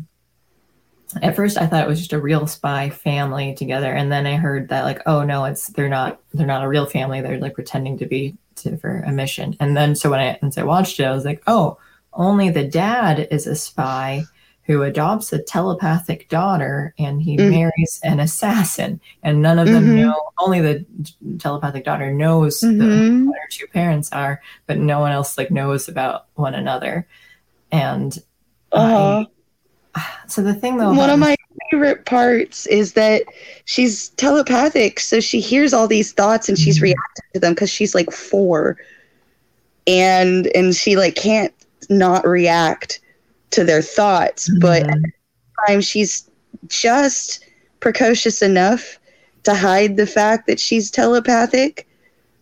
At first, I thought it was just a real spy family together, and then I heard that like, oh no, it's they're not they're not a real family. They're like pretending to be to, for a mission. And then so when I once I watched it, I was like, oh, only the dad is a spy who adopts a telepathic daughter and he Mhm. marries an assassin and none of them Mhm. know only the telepathic daughter knows the, Mhm. what her two parents are but no one else like knows about one another and uh-huh. I, so the thing though One of my favorite parts is that she's telepathic, so she hears all these thoughts and she's Mhm. reacting to them because she's like four, and and she like can't not react to their thoughts, but at the time she's just precocious enough to hide the fact that she's telepathic.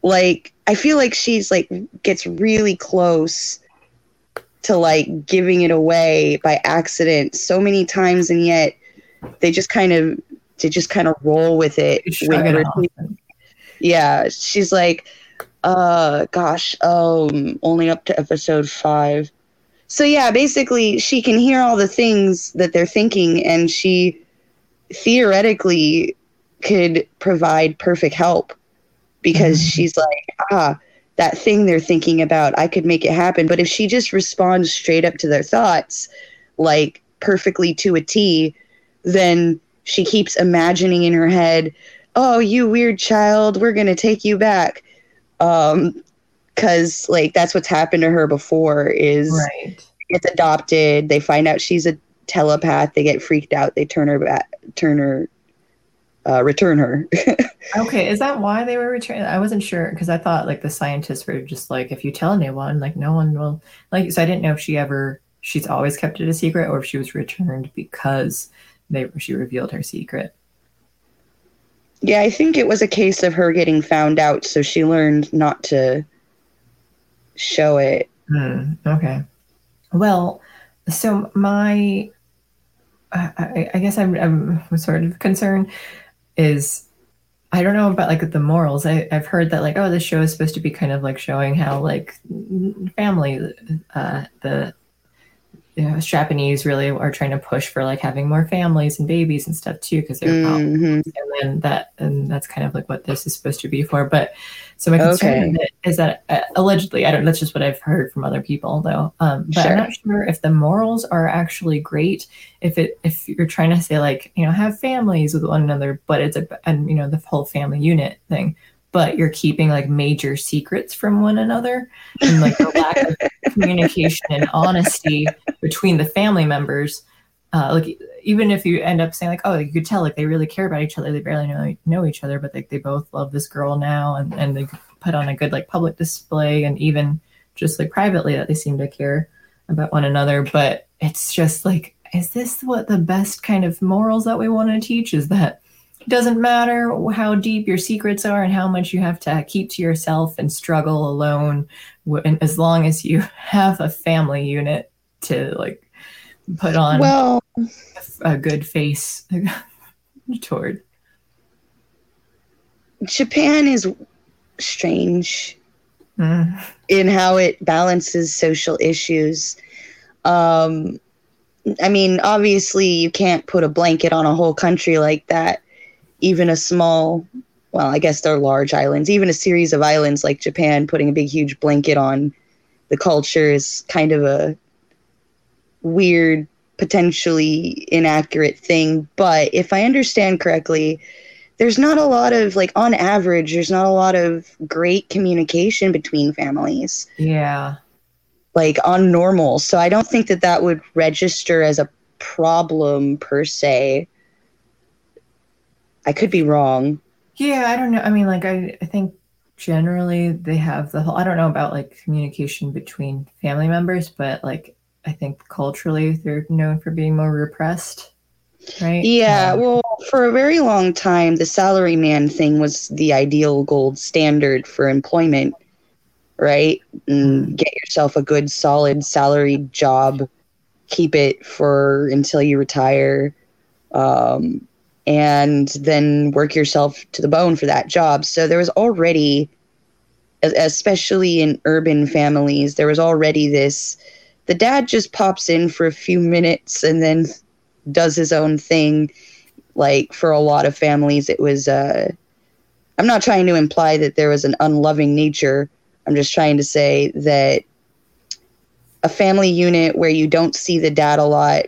Like I feel like she's like gets really close to like giving it away by accident so many times and yet they just kind of they just kind of roll with it, it yeah she's like uh gosh um only up to episode five so yeah basically she can hear all the things that they're thinking and she theoretically could provide perfect help because mm-hmm. she's like ah that thing they're thinking about i could make it happen but if she just responds straight up to their thoughts like perfectly to a t then she keeps imagining in her head oh you weird child we're going to take you back um because like that's what's happened to her before is right. gets adopted. They find out she's a telepath. They get freaked out. They turn her back turn her uh, return her. Okay is that why they were returning i wasn't sure because i thought like the scientists were just like if you tell anyone like no one will like so i didn't know if she ever she's always kept it a secret or if she was returned because they she revealed her secret. Yeah, I think it was a case of her getting found out, so she learned not to show it. Hmm, okay. Well, so my, I, I guess I'm, I'm sort of concerned is I don't know about like the morals. I, I've heard that like, oh, this show is supposed to be kind of like showing how like family, uh, the you know, Japanese really are trying to push for like having more families and babies and stuff too because they're mm-hmm. and then that and that's kind of like what this is supposed to be for. But so my concern okay. is that uh, allegedly, I don't. That's just what I've heard from other people though. Um, but sure. I'm not sure if the morals are actually great. If it if you're trying to say like you know have families with one another, but it's a and you know the whole family unit thing but you're keeping like major secrets from one another and like the lack of communication and honesty between the family members uh, like even if you end up saying like oh you could tell like they really care about each other. They barely know, know each other but like they both love this girl now and, and they put on a good like public display and even just like privately that they seem to care about one another. But it's just like is this what the best kind of morals that we want to teach? Is that it doesn't matter how deep your secrets are and how much you have to keep to yourself and struggle alone and as long as you have a family unit to like put on well a good face toward japan is strange mm. in how it balances social issues um i mean obviously you can't put a blanket on a whole country like that even a small well, I guess they're large islands, even a series of islands like Japan putting a big huge blanket on the culture is kind of a weird, potentially inaccurate thing. But if I understand correctly, there's not a lot of like on average there's not a lot of great communication between families yeah like on normal so i don't think that that would register as a problem per se I could be wrong. Yeah, I don't know. I mean, like I, I think generally they have the whole. I don't know about like communication between family members, but like I think culturally they're known for being more repressed. Right? Yeah, um, well, for a very long time, the salary man thing was the ideal gold standard for employment, right? And mm-hmm. get yourself a good, solid salary job, keep it for until you retire. Um, and then work yourself to the bone for that job. So there was already, especially in urban families, there was already this the dad just pops in for a few minutes and then does his own thing. Like for a lot of families, it was, uh, I'm not trying to imply that there was an unloving nature. I'm just trying to say that a family unit where you don't see the dad a lot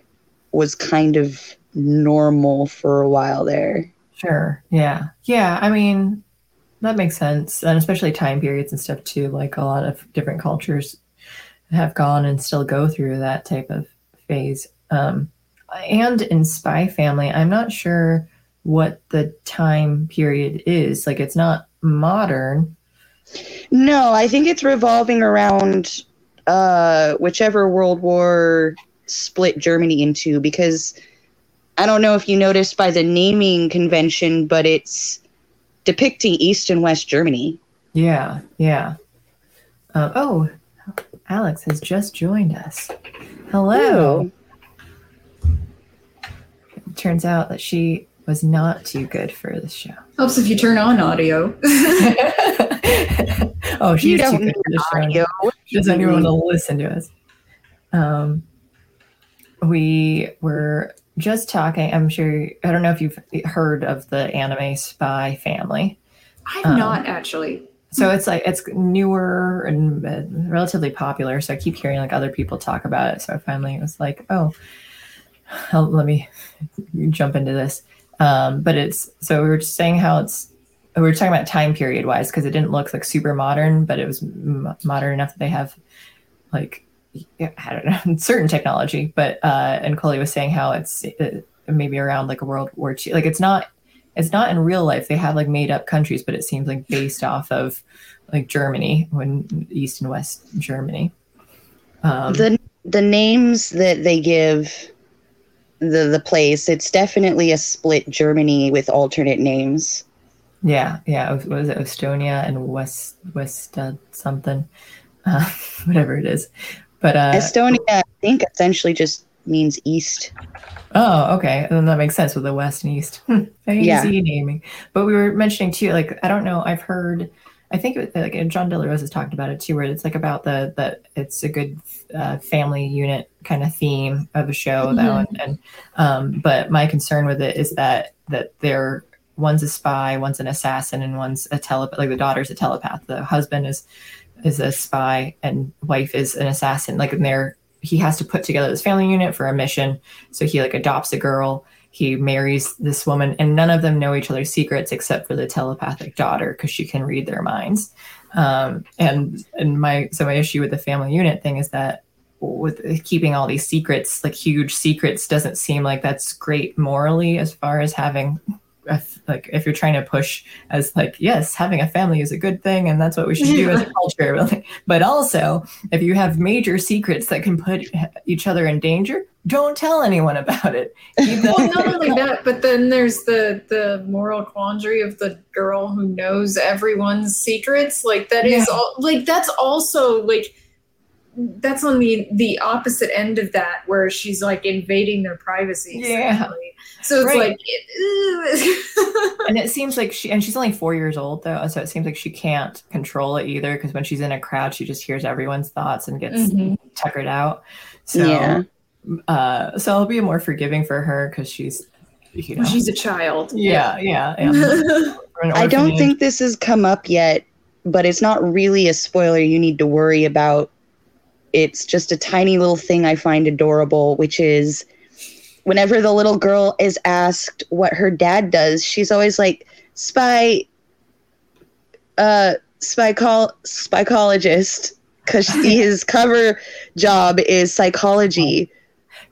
was kind of normal for a while there. Sure. Yeah. Yeah. I mean, that makes sense. And especially time periods and stuff too. Like a lot of different cultures have gone and still go through that type of phase. Um, and in Spy Family, I'm not sure what the time period is. Like it's not modern. No, I think it's revolving around uh, whichever World War split Germany into because I don't know if you noticed by the naming convention, but it's depicting East and West Germany. Yeah, yeah. Uh, oh, Alex has just joined us. Hello. Turns out that she was not too good for the show. Helps if you turn on audio. oh, she's You too don't good for the show. audio. She doesn't even want to listen to us. Um, we were just talking. I'm sure. I don't know if you've heard of the anime Spy Family. I'm Um, not actually. So it's like it's newer and relatively popular. So I keep hearing like other people talk about it. So I finally was like, oh, I'll, let me jump into this. Um, but it's so we were just saying how it's we were talking about time period wise because it didn't look like super modern, but it was m- modern enough that they have like yeah, I don't know certain technology. But uh, and Coley was saying how it's uh, maybe around like a World War II. Like it's not it's not in real life. They have like made up countries, but it seems like based off of like Germany, when East and West Germany. Um, the the names that they give the the place it's definitely a split germany with alternate names yeah, yeah. What was it Ostania and West West uh, something, uh, whatever it is. But uh, ostania i think essentially just means east Oh, okay. And Then that makes sense with the West and East. Hmm, Easy Yeah. naming. But we were mentioning too, like I don't know. I've heard. I think it, was- like and Jon Del Arroz has talked about it too, where it's like about the that it's a good uh, family unit kind of theme of a show. though. one, and um, but my concern with it is that that they're one's a spy, one's an assassin, and one's a telepath. Like the daughter's a telepath. The husband is is a spy, and wife is an assassin. Like and they're he has to put together this family unit for a mission so he like adopts a girl. He marries this woman, and none of them know each other's secrets except for the telepathic daughter because she can read their minds. Um, and and my so my issue with the family unit thing is that with keeping all these secrets, like huge secrets, doesn't seem like that's great morally as far as having. Like if you're trying to push as like yes having a family is a good thing and that's what we should do as a culture but also if you have major secrets that can put each other in danger don't tell anyone about it Well, not only that, but then there's the the moral quandary of the girl who knows everyone's secrets. Like that is Yeah. all. Like that's also like that's on the the opposite end of that, where she's like invading their privacy. Yeah. essentially. So it's Right. like. It, and it seems like she and she's only four years old though so it seems like she can't control it either because when she's in a crowd she just hears everyone's thoughts and gets Mhm. tuckered out so Yeah. uh so i'll be more forgiving for her because she's you know She's a child. yeah yeah, yeah. We're i don't think this has come up yet but it's not really a spoiler you need to worry about it's just a tiny little thing i find adorable which is whenever the little girl is asked what her dad does she's always like spy uh spy call psychologist because his cover job is psychology.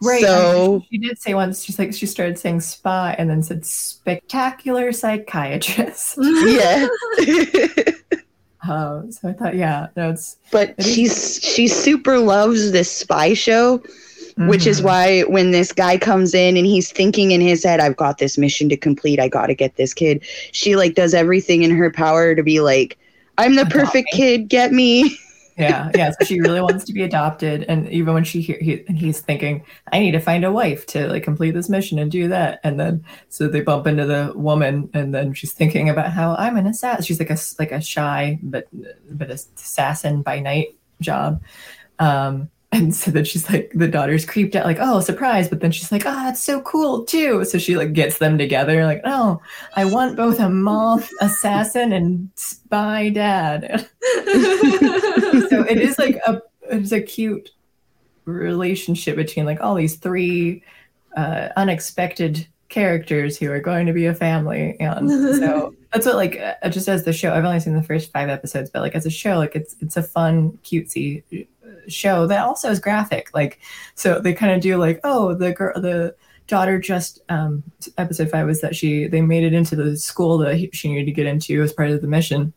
Right so she did say once she's like she started saying spy and then said spectacular psychiatrist. Yeah um so i thought yeah no it's but It she's she super loves this spy show which is Mhm. why when this guy comes in and he's thinking in his head i've got this mission to complete i gotta get this kid she like does everything in her power to be like i'm the Adopt perfect me. kid get me yeah yeah so she really wants to be adopted and even when she hear he, and he's thinking i need to find a wife to like complete this mission and do that and then so they bump into the woman and then she's thinking about how i'm an assassin she's like a like a shy but but assassin by night job um and so then she's like the daughter's creeped out like oh surprise but then she's like oh it's so cool too. So she like gets them together like oh i want both a mom assassin and spy dad. So it is like a it's a cute relationship between like all these three uh, unexpected characters who are going to be a family and so that's what like uh, just as the show i've only seen the first five episodes but like as a show like it's it's a fun cutesy show that also is graphic like so they kind of do like oh the girl the daughter just um episode five was that she they made it into the school that he- she needed to get into as part of the mission.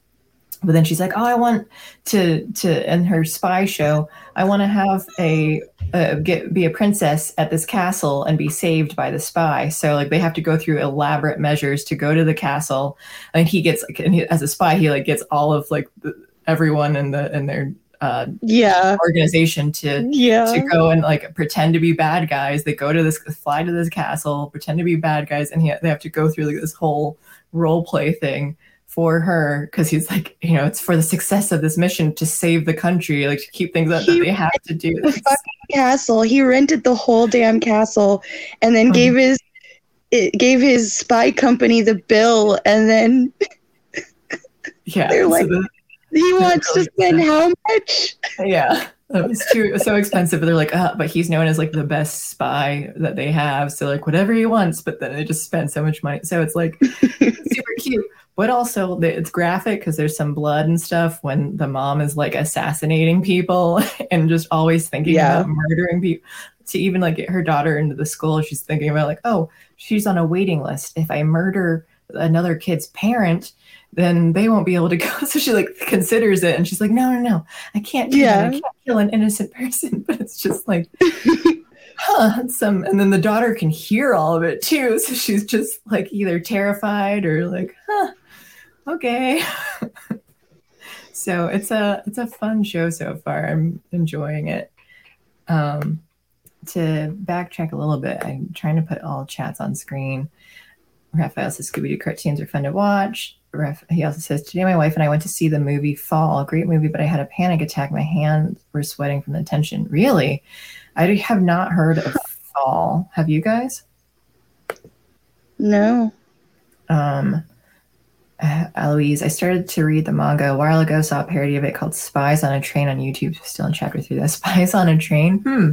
But then she's like oh i want to to in her spy show i want to have a uh, get be a princess at this castle and be saved by the spy. So like they have to go through elaborate measures to go to the castle and he gets like and he, as a spy he like gets all of like the, everyone in the in their uh, Yeah. organization to Yeah. to go and like pretend to be bad guys. They go to this, fly to this castle, pretend to be bad guys, and he, they have to go through like this whole role play thing for her because he's like, you know, it's for the success of this mission to save the country, like to keep things up. He that they have to do this. Castle. He rented the whole damn castle and then Mhm. gave his it gave his spy company the bill and then Yeah, They're so like- the- he wants to spend how much? yeah. It was too it was so expensive. But they're like, uh, but he's known as like the best spy that they have. So like whatever he wants, but then they just spend so much money. So it's like super cute, but also it's graphic because there's some blood and stuff when the mom is like assassinating people and just always thinking Yeah. about murdering people. To even like get her daughter into the school, she's thinking about like, oh, she's on a waiting list. If I murder another kid's parent, then they won't be able to go. So she like considers it, and she's like, no, no, no, I can't do that. I can't kill an innocent person. But it's just like huh, some and then the daughter can hear all of it too. So she's just like either terrified or like huh okay. So it's a it's a fun show so far. I'm enjoying it. Um to backtrack a little bit i'm trying to put all chats on screen. Raphael says scooby-doo cartoons are fun to watch he also says today my wife and i went to see the movie fall great movie but i had a panic attack my hands were sweating from the tension really I have not heard of Fall. Have you guys? No. Um, uh, Eloise, I started to read the manga a while ago. Saw a parody of it called "Spies on a Train" on YouTube. Still in chapter three. That Spies on a Train. Hmm.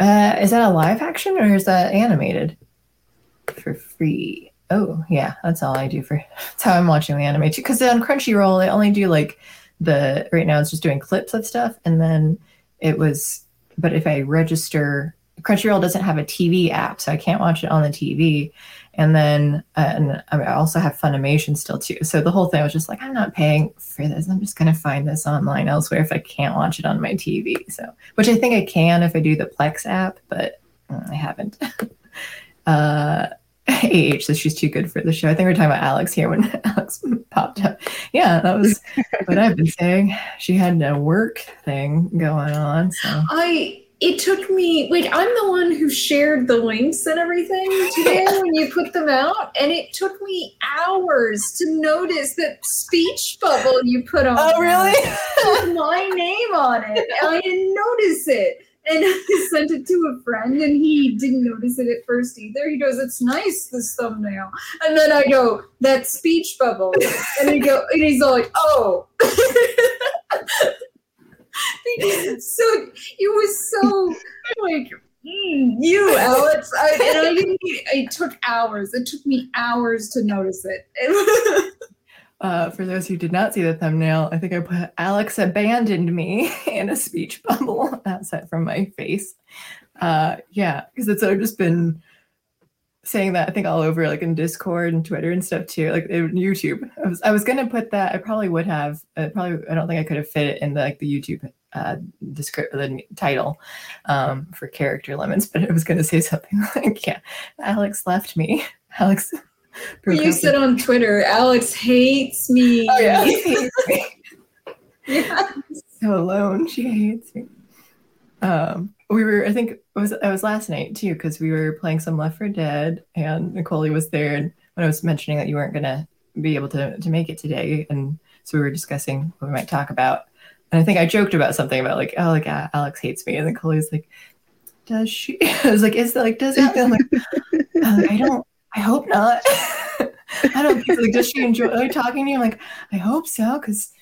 Uh, is that a live action or is that animated for free? Oh yeah, that's all I do for. That's how I'm watching the anime too. Because on Crunchyroll, they only do like the right now. It's just doing clips of stuff, and then it was. But if I register, Crunchyroll doesn't have a TV app, so I can't watch it on the TV. And then, uh, and I also have Funimation still too. So the whole thing was just like, I'm not paying for this. I'm just to find this online elsewhere if I can't watch it on my TV. So, which I think I can if I do the Plex app, but mm, I haven't. uh, AH says she's too good for the show. I think we are talking about Alex here when Alex popped up. Yeah, that was what I've been saying. She had a work thing going on. So I it took me like I'm the one who shared the links and everything today when you put them out, and it took me hours to notice that speech bubble you put on. Oh, really? with my name on it. I didn't notice it. And I sent it to a friend, and he didn't notice it at first either. He goes, "It's nice this thumbnail," and then I go, "That speech bubble," and he go, and he's all like, "Oh." so it was so like mm, you alex. I, and i it took hours. It took me hours to notice it Uh, for those who did not see the thumbnail, I think I put Alex abandoned me in a speech bubble outside from my face. Uh, yeah, because it's I've just been saying that I think all over like in Discord and Twitter and stuff too, like YouTube. I was I was gonna put that. I probably would have. Uh, probably I don't think I could have fit it in the like the YouTube uh the title um for character limits, but I was gonna say something like yeah, Alex left me. Alex. you said on twitter alex hates me Oh yeah, hates me. Yeah. So alone, she hates me. Um, we were, I think it was it was last night too, because we were playing some Left 4 Dead, and Nicole was there, and when I was mentioning that you weren't gonna be able to to make it today, and so we were discussing what we might talk about, and I think I joked about something about like, oh, like uh, Alex hates me, and then Nicole was like, does she? I was like, is that like, does that? I'm like, like, I don't. I hope not. I don't think like does she enjoy talking to you? I'm like, I hope so, because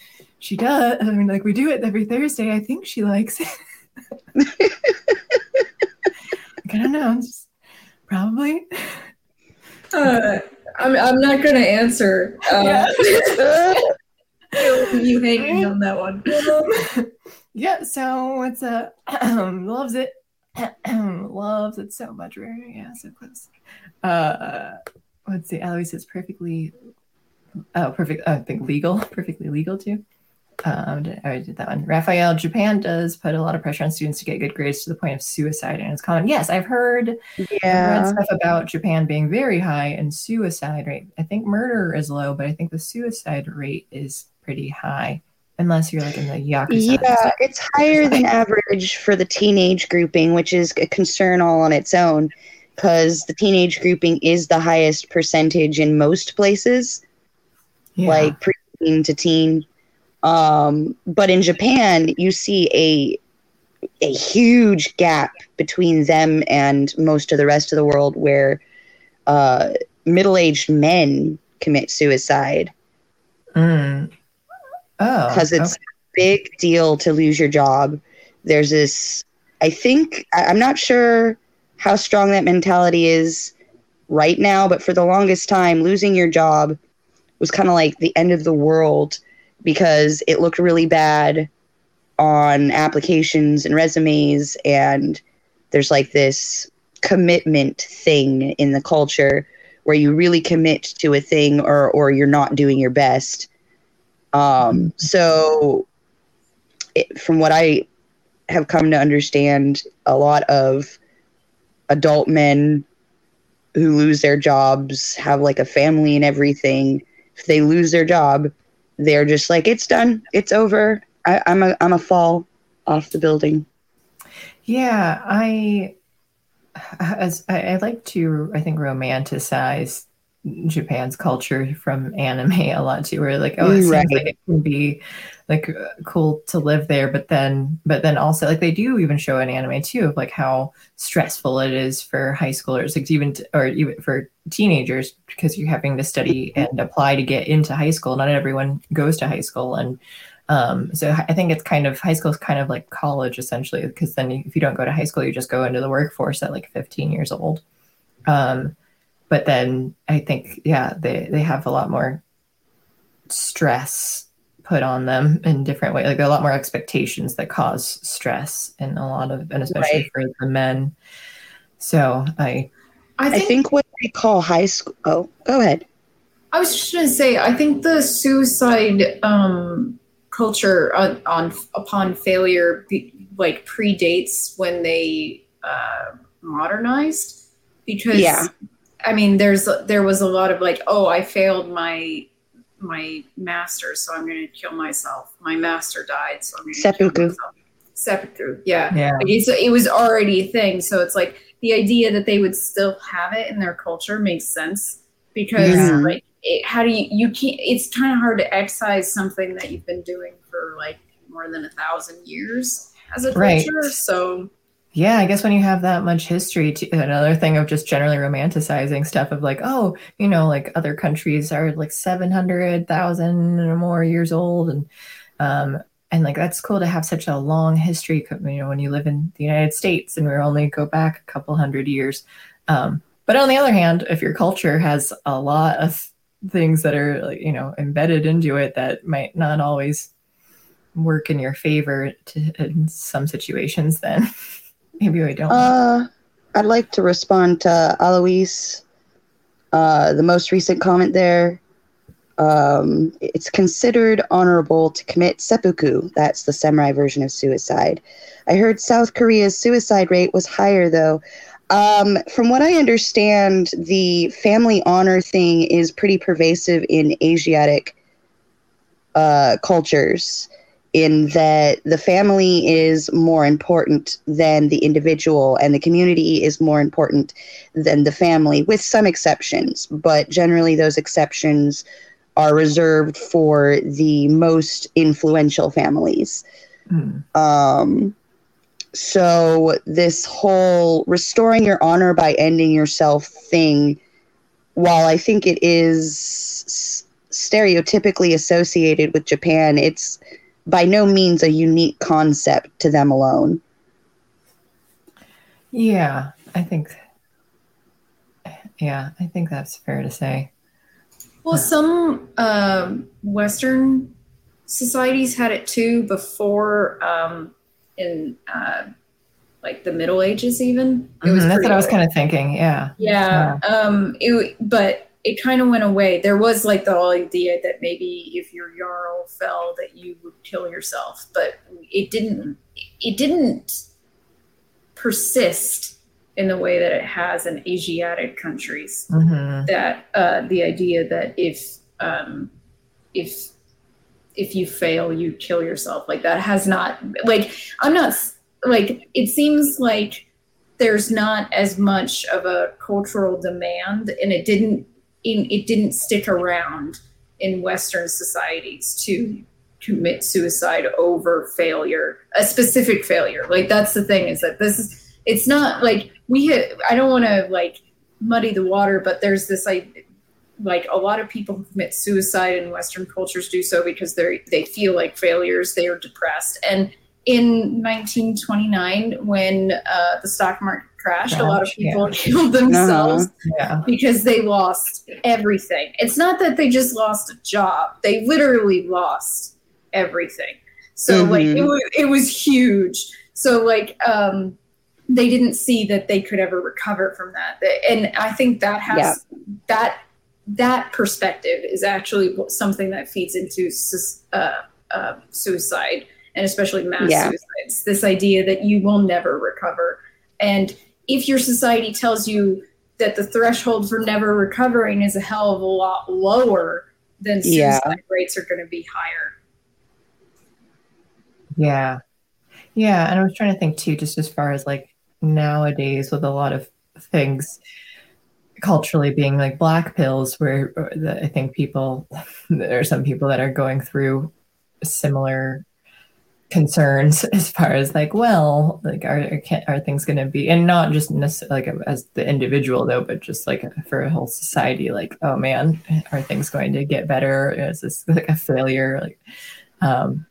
she does. I mean, like we do it every Thursday. I think she likes it. like, I don't know. Just, probably. Uh, I'm, I'm not gonna answer uh, Yeah. you hanging on that one Um, yeah. So it's a loves it. loves it so much. Yeah. So close. Uh, let's see. Eloise is perfectly. Oh, perfect. I think legal. Perfectly legal too. Um, I already did that one. Raphael, Japan does put a lot of pressure on students to get good grades to the point of suicide, and it's common. Yes, I've heard I've read Yeah. stuff about Japan being very high in suicide rate. I think murder is low, but I think the suicide rate is pretty high. unless you're like in the yakuza. Yeah, it's higher than average for the teenage grouping, which is a concern all on its own because the teenage grouping is the highest percentage in most places, Yeah. like preteen to teen. Um, but in Japan, you see a a huge gap between them and most of the rest of the world, where uh, middle aged men commit suicide Mm. Oh, because it's okay. a big deal to lose your job. There's this, I think, I- I'm not sure how strong that mentality is right now, but for the longest time, losing your job was kind of like the end of the world because it looked really bad on applications and resumes. And there's like this commitment thing in the culture where you really commit to a thing or, or you're not doing your best. Um, so, it, from what I have come to understand, a lot of adult men who lose their jobs have like a family and everything. If they lose their job, they're just like, it's done, it's over. I, I'm a I'm a fall off the building. Yeah, I as I, I like to I think romanticize Japan's culture from anime a lot too. Where like oh, it seems Right. like it can be like uh, cool to live there, but then but then also like they do even show in anime too of like how stressful it is for high schoolers, like even t- or even for teenagers because you're having to study and apply to get into high school. Not everyone goes to high school and. Um, so I think it's kind of high school is kind of like college essentially, because then if you don't go to high school, you just go into the workforce at like 15 years old. Um, but then I think, yeah, they, they have a lot more stress put on them in different ways. Like there are a lot more expectations that cause stress in a lot of, and especially for the men. So I, I I think, think what they call high school. Oh, go ahead. I was just gonna say I think the suicide um, culture on, on upon failure be, like predates when they uh, modernized because Yeah. I mean there's there was a lot of like oh I failed my my master so I'm gonna kill myself my master died so I'm gonna Seppuku. kill myself seppuku yeah yeah, Like, it's, it was already a thing. So it's like the idea that they would still have it in their culture makes sense because Yeah. like it, how do you you can't it's kind of hard to excise something that you've been doing for like more than a thousand years as a Right. culture. So Yeah, I guess when you have that much history, to, another thing of just generally romanticizing stuff of like, oh, you know, like other countries are like 700,000 or more years old. And, um, and like, that's cool to have such a long history, you know, when you live in the United States and we only go back a couple hundred years. Um, but on the other hand, if your culture has a lot of things that are, you know, embedded into it that might not always work in your favor to, in some situations, then maybe we don't. Uh, I'd like to respond to Eloise. Uh, the most recent comment there. Um, it's considered honorable to commit seppuku. That's the samurai version of suicide. I heard South Korea's suicide rate was higher, though. Um, from what I understand, the family honor thing is pretty pervasive in Asiatic uh, cultures in that the family is more important than the individual and the community is more important than the family with some exceptions but generally those exceptions are reserved for the most influential families Hmm. um, so this whole restoring your honor by ending yourself thing while i think it is stereotypically associated with japan it's by no means a unique concept to them alone. Yeah, I think. Yeah, I think that's fair to say. well, some um, Western societies had it too before um, in uh, like the Middle Ages even. It Mhm, that's pretty what I was kind of thinking. Yeah. Yeah. Um. It, but it kind of went away. There was like the whole idea that maybe if your jarl fell, that you would kill yourself, but it didn't. It didn't persist in the way that it has in Asiatic countries. hmm That uh, the idea that if um, if if you fail, you kill yourself. Like that has not like I'm not like it seems like there's not as much of a cultural demand and it didn't it didn't stick around in western societies to commit suicide over failure a specific failure. Like that's the thing is that this is it's not like we hit, i don't want to like muddy the water but there's this like like a lot of people who commit suicide in western cultures do so because they they feel like failures they are depressed. And in 1929 when uh, the stock market crashed, a lot of people yeah. killed themselves uh-huh. yeah. because they lost everything. It's not that they just lost a job; they literally lost everything. So mm-hmm. like it was, it was huge. So like um, they didn't see that they could ever recover from that, and I think that has yeah. that that perspective is actually something that feeds into uh, uh, suicide and especially mass yeah. suicides. This idea that you will never recover. And if your society tells you that the threshold for never recovering is a hell of a lot lower, then suicide yeah. rates are going to be higher. Yeah. Yeah. And I was trying to think too, just as far as like nowadays with a lot of things culturally being like black pills, where uh, the, I think people, there are some people that are going through similar concerns as far as like well like are are things going to be and not just necessarily like as the individual though but just like for a whole society like oh man are things going to get better? Is this like a failure? Like um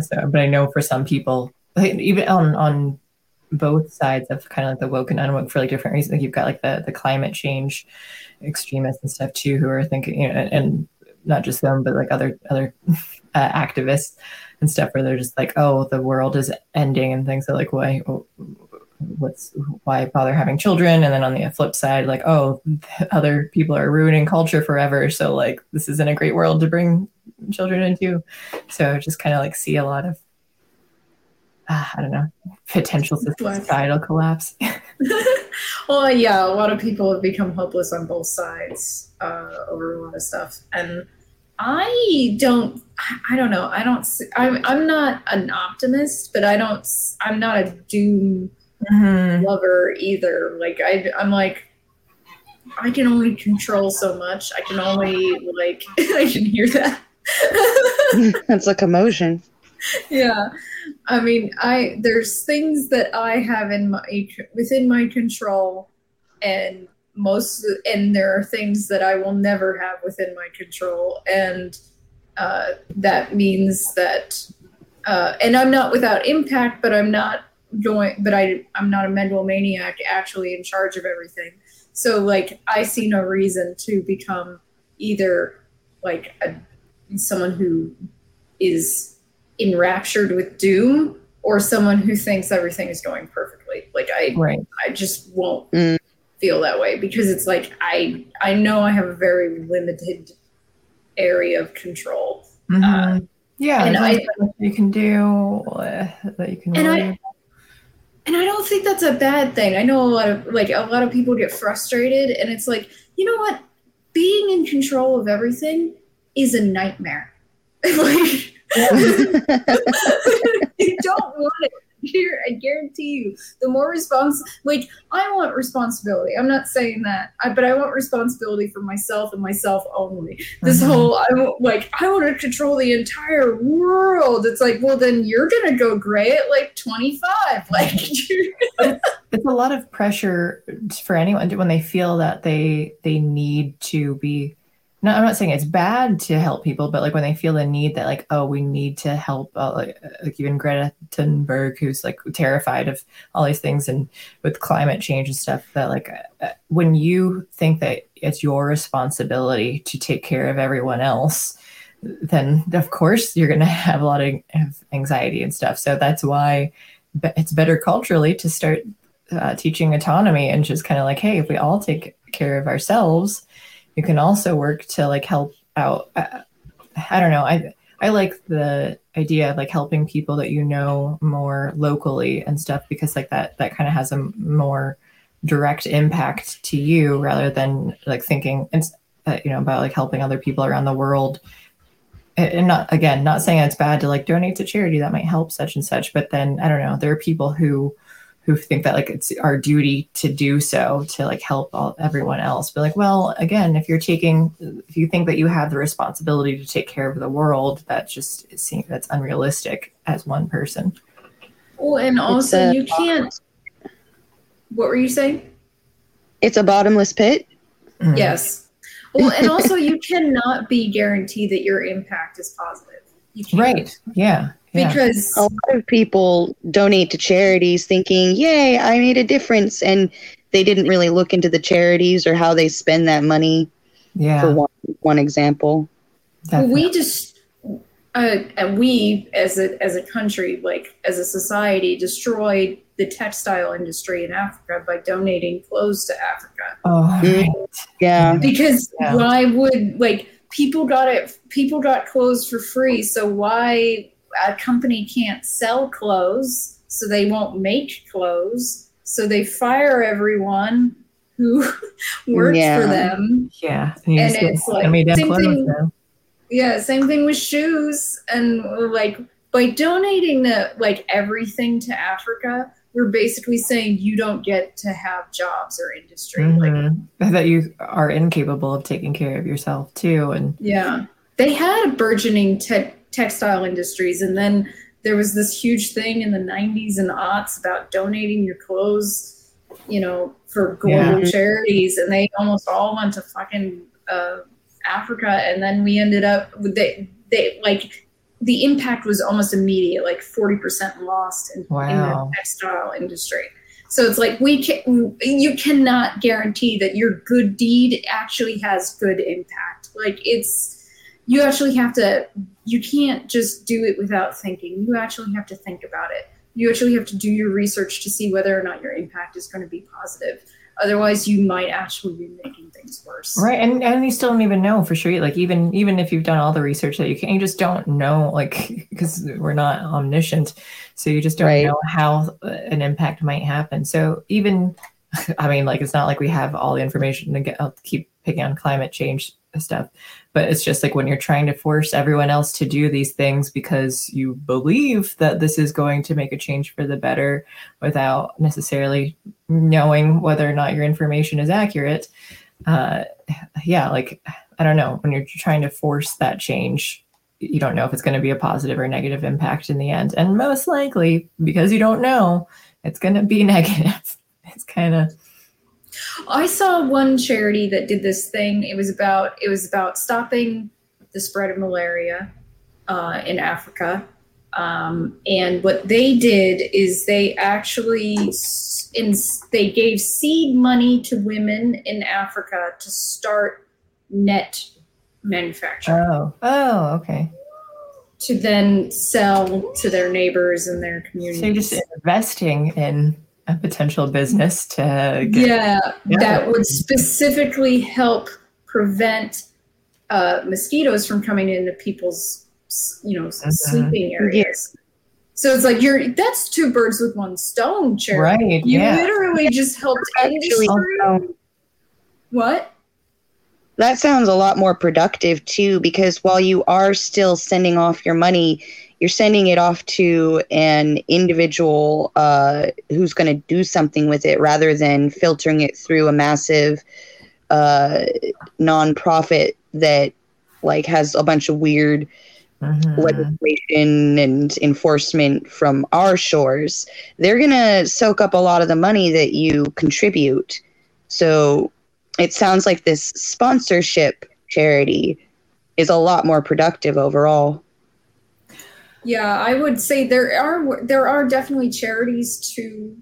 so but i know for some people like, even on on both sides of kind of like the woke and unwoke for like different reasons like you've got like the the climate change extremists and stuff too who are thinking you know and, and not just them but like other other uh, activists and stuff where they're just like, oh, the world is ending and things are like, why, what's, why bother having children? And then on the flip side, like, oh, other people are ruining culture forever. So like, this isn't a great world to bring children into. So just kind of like see a lot of, uh, I don't know, potential societal collapse. well, yeah, a lot of people have become hopeless on both sides uh, over a lot of stuff. And I don't. I don't know. I don't. I'm. I'm not an optimist, but I don't. I'm not a doom mm-hmm. lover either. Like I. I'm like. I can only control so much. I can only like. I can hear that. That's a commotion. Yeah, I mean, I there's things that I have in my within my control, and most and there are things that I will never have within my control, and uh, that means that. Uh, and I'm not without impact, but I'm not going. But I I'm not a mental maniac actually in charge of everything. So like I see no reason to become either like a, someone who is enraptured with doom or someone who thinks everything is going perfectly. Like I, right. I just won't. Mm feel that way because it's like I I know I have a very limited area of control. Mm-hmm. Uh, yeah, and I you can do uh, that you can. And I, and I don't think that's a bad thing. I know a lot of like a lot of people get frustrated, and it's like you know what, being in control of everything is a nightmare. like you don't want it here, I guarantee you, the more response, like I want responsibility. I'm not saying that, I, but I want responsibility for myself and myself only. This mm-hmm. whole, I want, like, I want to control the entire world. It's like, well, then you're gonna go gray at like 25. Like, it's a lot of pressure for anyone when they feel that they they need to be no, I'm not saying it's bad to help people, but like when they feel the need that like, oh, we need to help, uh, like, like even Greta Thunberg, who's like terrified of all these things and with climate change and stuff, that like uh, when you think that it's your responsibility to take care of everyone else, then of course you're going to have a lot of anxiety and stuff. So that's why it's better culturally to start uh, teaching autonomy and just kind of like, hey, if we all take care of ourselves you can also work to like help out I, I don't know i i like the idea of like helping people that you know more locally and stuff because like that that kind of has a more direct impact to you rather than like thinking and uh, you know about like helping other people around the world. And not again not saying it's bad to like donate to charity that might help such and such but then i don't know there are people who who think that like it's our duty to do so to like help all, everyone else but like well again if you're taking if you think that you have the responsibility to take care of the world that just seems that's unrealistic as one person well and also you can't what were you saying it's a bottomless pit mm-hmm. yes well, and also you cannot be guaranteed that your impact is positive. Right. Yeah. Yeah. Because a lot of people donate to charities thinking, "Yay, I made a difference," and they didn't really look into the charities or how they spend that money. Yeah. For one, one example. Well, we just uh, and we as a as a country, like as a society, destroyed the textile industry in Africa by donating clothes to Africa. Oh, right. yeah. Because yeah. why would like people got it? People got clothes for free, so why a company can't sell clothes? So they won't make clothes. So they fire everyone who works yeah. for them. Yeah, and, and it's like same thing. Yeah, same thing with shoes and like by donating the like everything to Africa, we're basically saying you don't get to have jobs or industry. Mm-hmm. Like that you are incapable of taking care of yourself too. And yeah, they had a burgeoning te- textile industries, and then there was this huge thing in the 90s and aughts about donating your clothes, you know, for global yeah. charities, and they almost all went to fucking uh, Africa, and then we ended up with they they like the impact was almost immediate, like 40% lost in, wow. in the textile industry. So it's like we can you cannot guarantee that your good deed actually has good impact. Like it's you actually have to you can't just do it without thinking. You actually have to think about it. You actually have to do your research to see whether or not your impact is going to be positive. Otherwise, you might actually be making things worse. Right, and and you still don't even know for sure. Like even even if you've done all the research that you can, you just don't know. Like because we're not omniscient, so you just don't right. know how uh, an impact might happen. So even, I mean, like it's not like we have all the information to get. I'll keep picking on climate change stuff, but it's just like when you're trying to force everyone else to do these things because you believe that this is going to make a change for the better without necessarily knowing whether or not your information is accurate uh yeah like i don't know. When you're trying to force that change you don't know if it's going to be a positive or negative impact in the end. And most likely because you don't know it's going to be negative. It's kind of I saw one charity that did this thing. It was about it was about stopping the spread of malaria uh, in Africa. Um, and what they did is they actually in, they gave seed money to women in Africa to start net manufacturing. Oh, oh, okay. To then sell to their neighbors and their communities. So you're just investing in a potential business to get, yeah, yeah, that would specifically help prevent uh, mosquitoes from coming into people's you know mm-hmm. sleeping areas yeah. so it's like you're that's two birds with one stone Cherry. right you yeah. literally just helped industry what that sounds a lot more productive too because while you are still sending off your money you're sending it off to an individual uh, who's going to do something with it rather than filtering it through a massive uh, nonprofit that like has a bunch of weird mm-hmm. legislation and enforcement from our shores. They're going to soak up a lot of the money that you contribute. So it sounds like this sponsorship charity is a lot more productive overall yeah, I would say there are there are definitely charities to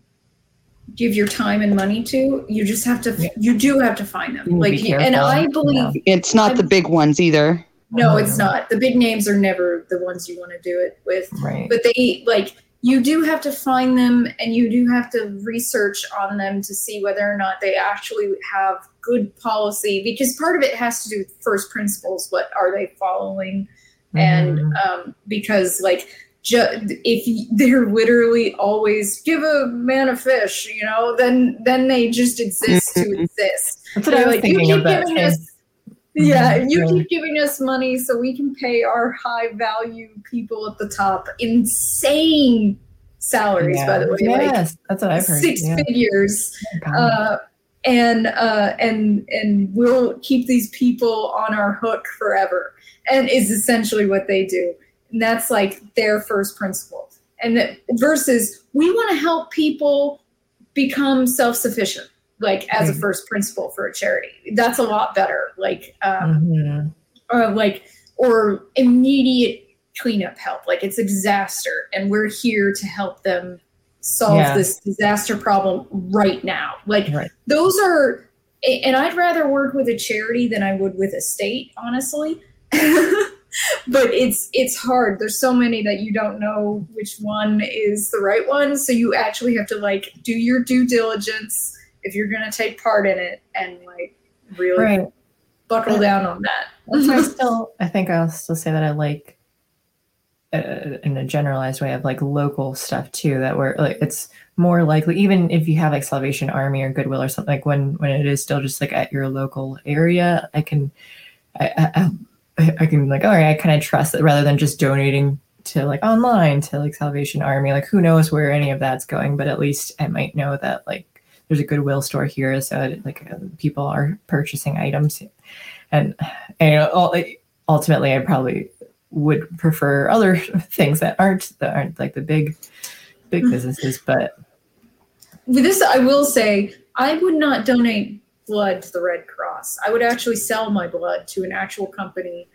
give your time and money to. You just have to you do have to find them. Like and I believe yeah. it's not I, the big ones either. No, it's not. The big names are never the ones you want to do it with. Right. But they like you do have to find them and you do have to research on them to see whether or not they actually have good policy because part of it has to do with first principles. What are they following? And mm-hmm. um, because like ju- if they're literally always give a man a fish you know then then they just exist to mm-hmm. exist that's what i was like, thinking of that Yeah, Mhm. you keep giving us money so we can pay our high value people at the top insane salaries, by the way. Like yes, that's what I've heard. six yeah. figures. Uh, and uh, and and we'll keep these people on our hook forever, and is essentially what they do. And that's like their first principle. And that- versus we want to help people become self sufficient, like as a Mhm. first principle for a charity. That's a lot better. Like um, Mhm. or like or immediate cleanup help like it's a disaster and we're here to help them solve Yeah. this disaster problem right now like Right. those are and i'd rather work with a charity than i would with a state honestly but it's it's hard there's so many that you don't know which one is the right one so you actually have to like do your due diligence if you're going to take part in it and like really Right. buckle down on that I still, I think I'll still say that I like, uh, in a generalized way, of like local stuff too. That where like it's more likely, even if you have like Salvation Army or Goodwill or something, like when when it is still just like at your local area, I can, I I, I- I can like, all right, I kind of trust that rather than just donating to like online to like Salvation Army. Like who knows where any of that's going, but at least I might know that like there's a Goodwill store here, so like uh, people are purchasing items and and you know, ultimately, I probably would prefer other things that aren't that aren't like the big big businesses. But with this i will say i would not donate blood to the red cross. I would actually sell my blood to an actual company.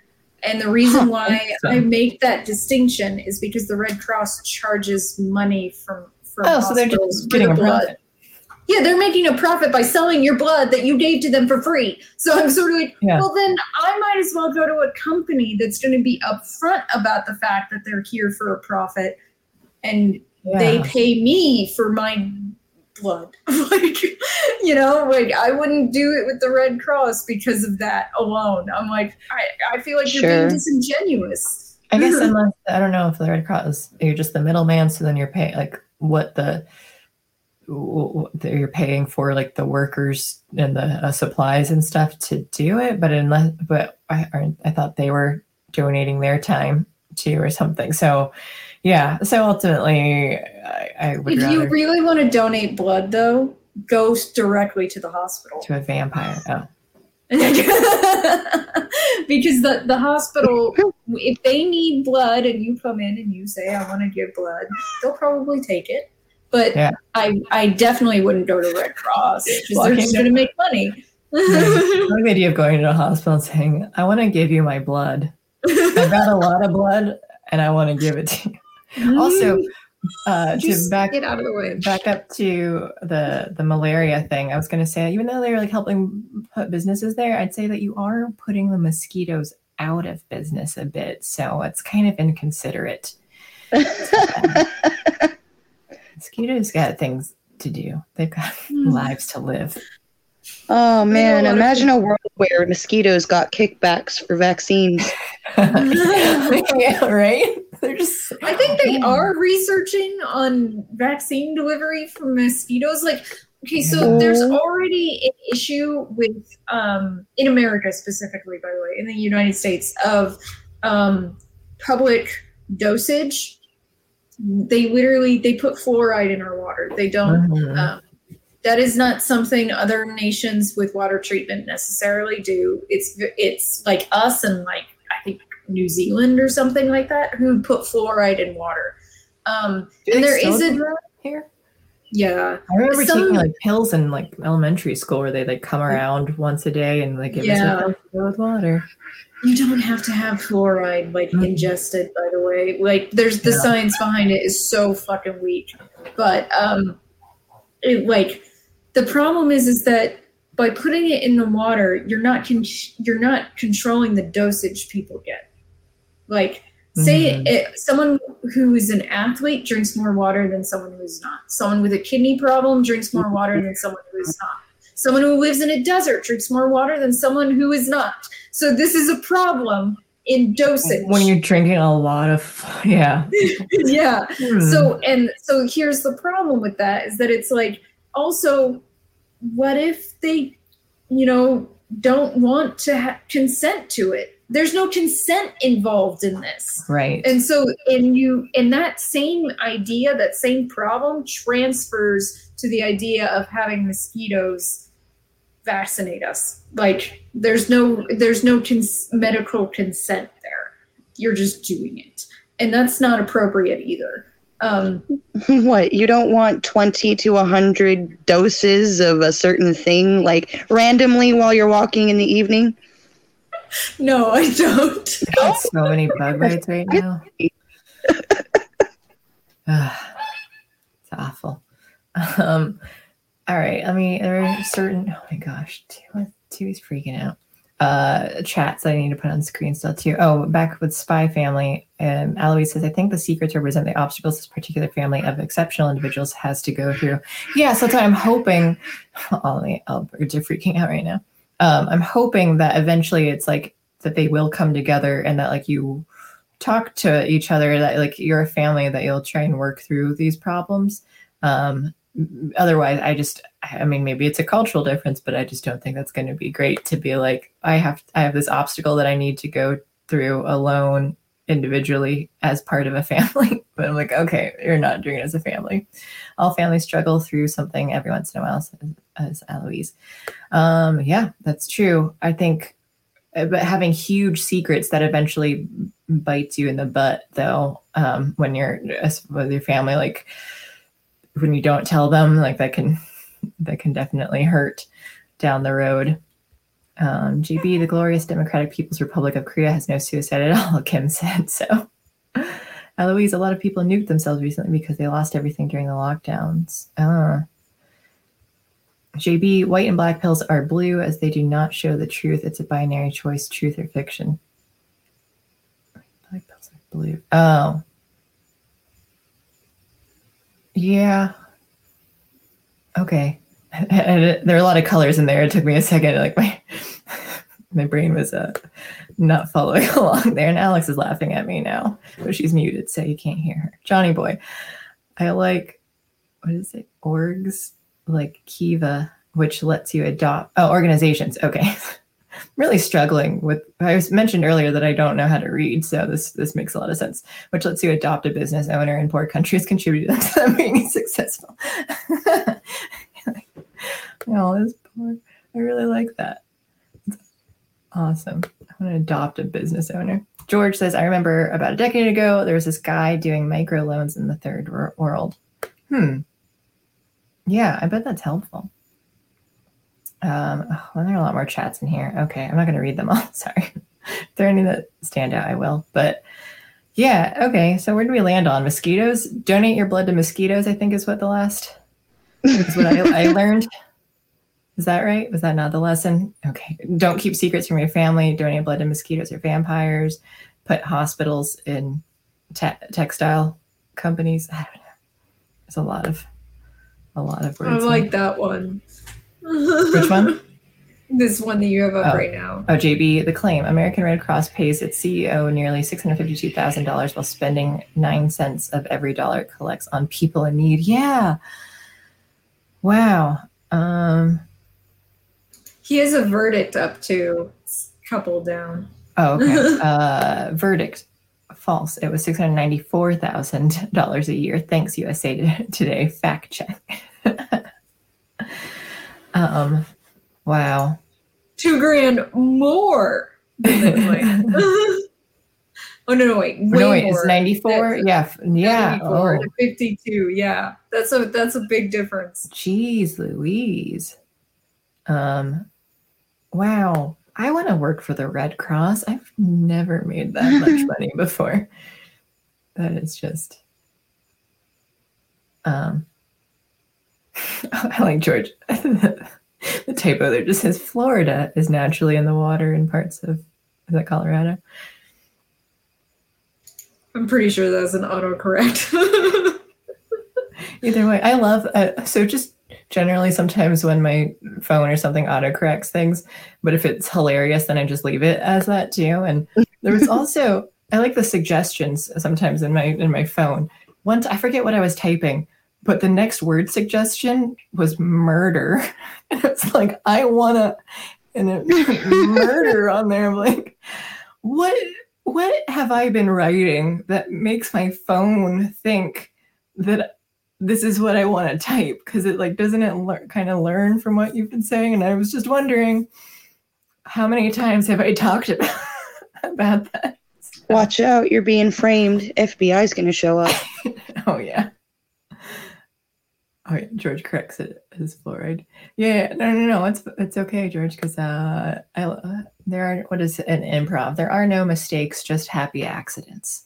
And the reason why i make that distinction is because the red cross charges money from from oh, so they're just getting the a blood. profit. yeah they're making a profit by selling your blood that you gave to them for free. So i'm sort of like Yeah. well then i might as well go to a company that's going to be upfront about the fact that they're here for a profit and they pay me for my blood. like, you know, like I wouldn't do it with the Red Cross because of that alone. I'm like, I, I feel like you're being disingenuous. I guess unless I don't know if the Red Cross you're just the middleman, so then you're paying like what the w- w- you're paying for like the workers and the uh, supplies and stuff to do it. But unless, but I I thought they were donating their time too or something. So yeah. So ultimately, I, I would If rather you really want to donate blood, though, go directly to the hospital. to a vampire. Oh. because the, the hospital, if they need blood and you come in and you say, I want to give blood, they'll probably take it. But Yeah. I, I definitely wouldn't go to Red Cross because they're Walking just going to make money. I like the idea of going to a hospital and saying, I want to give you my blood. I've got a lot of blood and I want to give it to you. Also, uh, to back get out of the way. back up to the the malaria thing, I was going to say, even though they're like helping put businesses there, I'd say that you are putting the mosquitoes out of business a bit. So it's kind of inconsiderate. Mosquitoes got things to do. They've got Hmm. lives to live. Oh man, lot of imagine a world where mosquitoes got kickbacks for vaccines. yeah, right? They're just. I think they are researching on vaccine delivery for mosquitoes. Like, okay, so there's already an issue with, um, in America specifically, by the way, in the United States, of um, public dosage. They literally they put fluoride in our water. They don't. Mhm. Um, that is not something other nations with water treatment necessarily do. It's it's like us and like I think New Zealand or something like that who put fluoride in water. Um, and there is a that here. yeah I remember Some- taking like pills in like elementary school where they like come around once a day and like give Yeah. us with water. you don't have to have fluoride like Mhm. ingested by the way like there's the Yeah. science behind it is so fucking weak but um it, like the problem is is that by putting it in the water you're not con- you're not controlling the dosage people get like say Mhm. it, someone who is an athlete drinks more water than someone who is not someone with a kidney problem drinks more water than someone who is not someone who lives in a desert drinks more water than someone who is not so this is a problem in dosage When you're drinking a lot of yeah. yeah Hmm. so and so here's the problem with that is that it's like also what if they you know don't want to ha- consent to it? There's no consent involved in this. Right. And so and you and that same idea that same problem transfers to the idea of having mosquitoes vaccinate us. Like there's no there's no cons- medical consent there. You're just doing it. And that's not appropriate either um What? You don't want 20 to 100 doses of a certain thing, like randomly while you're walking in the evening? no i don't I got so many bug bites right now. It's awful. Um, all right. I mean, there are certain. Oh my gosh, two, is freaking out. Uh, chats that I need to put on screen still too. Oh, back with Spy Family, and Eloise says, I think the secrets represent the obstacles this particular family of exceptional individuals has to go through. Yeah, so that's why I'm hoping. All the birds are freaking out right now. Um, I'm hoping that eventually it's like that they will come together and that like you talk to each other that like you're a family that you'll try and work through these problems um otherwise i just i mean maybe it's a cultural difference but i just don't think that's going to be great to be like i have i have this obstacle that i need to go through alone individually as part of a family. But i'm like okay you're not doing it as a family. All families struggle through something every once in a while as Eloise. um yeah that's true. I think uh, but having huge secrets that eventually bites you in the butt though um when you're with your family like when you don't tell them like that can that can definitely hurt down the road um gb the glorious democratic people's republic of korea has no suicide at all kim said so eloise a lot of people nuked themselves recently because they lost everything during the lockdowns uh JB, white and black pills are blue as they do not show the truth. It's a binary choice, truth or fiction. Black pills are blue. Oh. Yeah. Okay. And there are a lot of colors in there. It took me a second. Like my my brain was uh, not following along there. And Alex is laughing at me now, but she's muted, so you can't hear her. Johnny boy. I like what is it? Orgs like Kiva, which lets you adopt oh, organizations. Okay. really struggling with I mentioned earlier that I don't know how to read, so this this makes a lot of sense. Which lets you adopt a business owner in poor countries, contribute to them being successful. oh, this poor. I really like that. It's awesome. I want to adopt a business owner. George says, I remember about a decade ago, there was this guy doing micro loans in the third wor- world. Hmm. Yeah, I bet that's helpful. Um, oh, well, there are a lot more chats in here. Okay, I'm not going to read them all. Sorry. if there are any that stand out, I will. But yeah, okay. So where do we land on mosquitoes? Donate your blood to mosquitoes. I think is what the last is what I, I learned. Is that right? Was that not the lesson? Okay. Don't keep secrets from your family. Donate blood to mosquitoes or vampires. Put hospitals in te- textile companies. I don't know. There's a lot of a lot of words. I like that one. Which one? This one that you have up Oh. right now. Oh, JB, the claim American Red Cross pays its CEO nearly $652,000 while spending nine cents of every dollar it collects on people in need. Yeah. Wow. Um, He has a verdict up to couple down. oh, okay. uh, verdict false. It was $694,000 a year. Thanks, USA Today. Fact check. um, wow. Two grand more. than the claim. oh no, no, wait. No, wait, more. it's 94? That's- Yeah. Yeah. 94 Oh. 52. Yeah. That's a that's a big difference. Jeez Louise. Um wow. I want to work for the Red Cross. I've never made that much money before. That is just um I like George. the typo there just says Florida is naturally in the water in parts of is that Colorado? I'm pretty sure that's an autocorrect. Either way, I love uh, so just generally sometimes when my phone or something autocorrects things, but if it's hilarious, then I just leave it as that too. And there was also I like the suggestions sometimes in my in my phone. Once I forget what I was typing, but the next word suggestion was murder. And it's like I wanna and it murder on there. I'm like, what what have I been writing that makes my phone think that this is what I want to type? Because it like doesn't it kind of learn from what you've been saying? And I was just wondering how many times have I talked about about that? Watch out, you're being framed. FBI's going to show up. oh yeah. Oh yeah, George corrects it as fluoride. Yeah, no, no, no. It's it's okay, George, because uh, I uh, there are what is an improv? There are no mistakes, just happy accidents.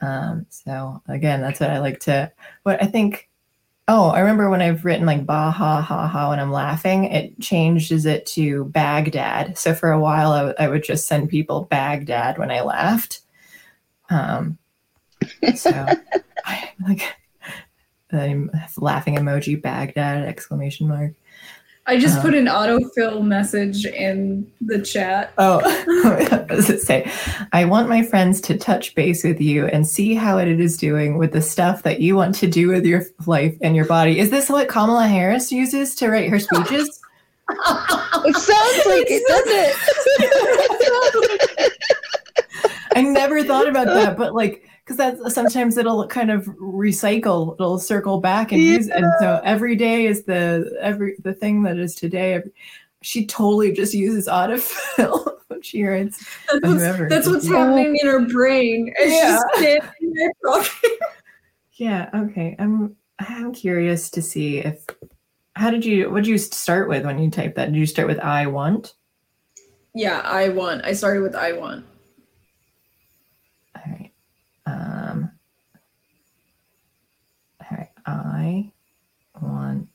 Um, so again, that's what I like to. What I think. Oh, I remember when I've written like bah ha ha ha when I'm laughing, it changes it to Baghdad. So for a while, I, w- I would just send people Baghdad when I laughed. Um, so I like I'm laughing emoji Baghdad exclamation mark. I just Uh, put an autofill message in the chat. Oh, what does it say? I want my friends to touch base with you and see how it is doing with the stuff that you want to do with your life and your body. Is this what Kamala Harris uses to write her speeches? It sounds like it, doesn't it? I never thought about that, but like, because that's sometimes it'll kind of recycle, it'll circle back and use, and so every day is the every the thing that is today. Every, she totally just uses autofill when she writes. That's Whoever what's, that's what's is. happening in her brain. And Yeah. she's standing there talking. Yeah. Okay. I'm I'm curious to see if how did you what did you start with when you typed that? Did you start with I want? Yeah, I want. I started with I want. Um. All right. I want.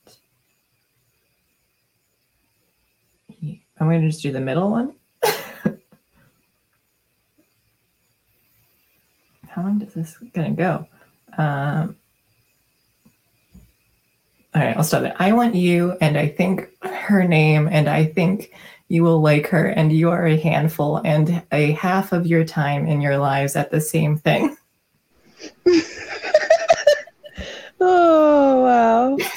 I'm going to just do the middle one. How long does this going to go? Um, all right, I'll stop it. I want you, and I think her name, and I think you will like her, and you are a handful, and a half of your time in your lives at the same thing. Oh, wow.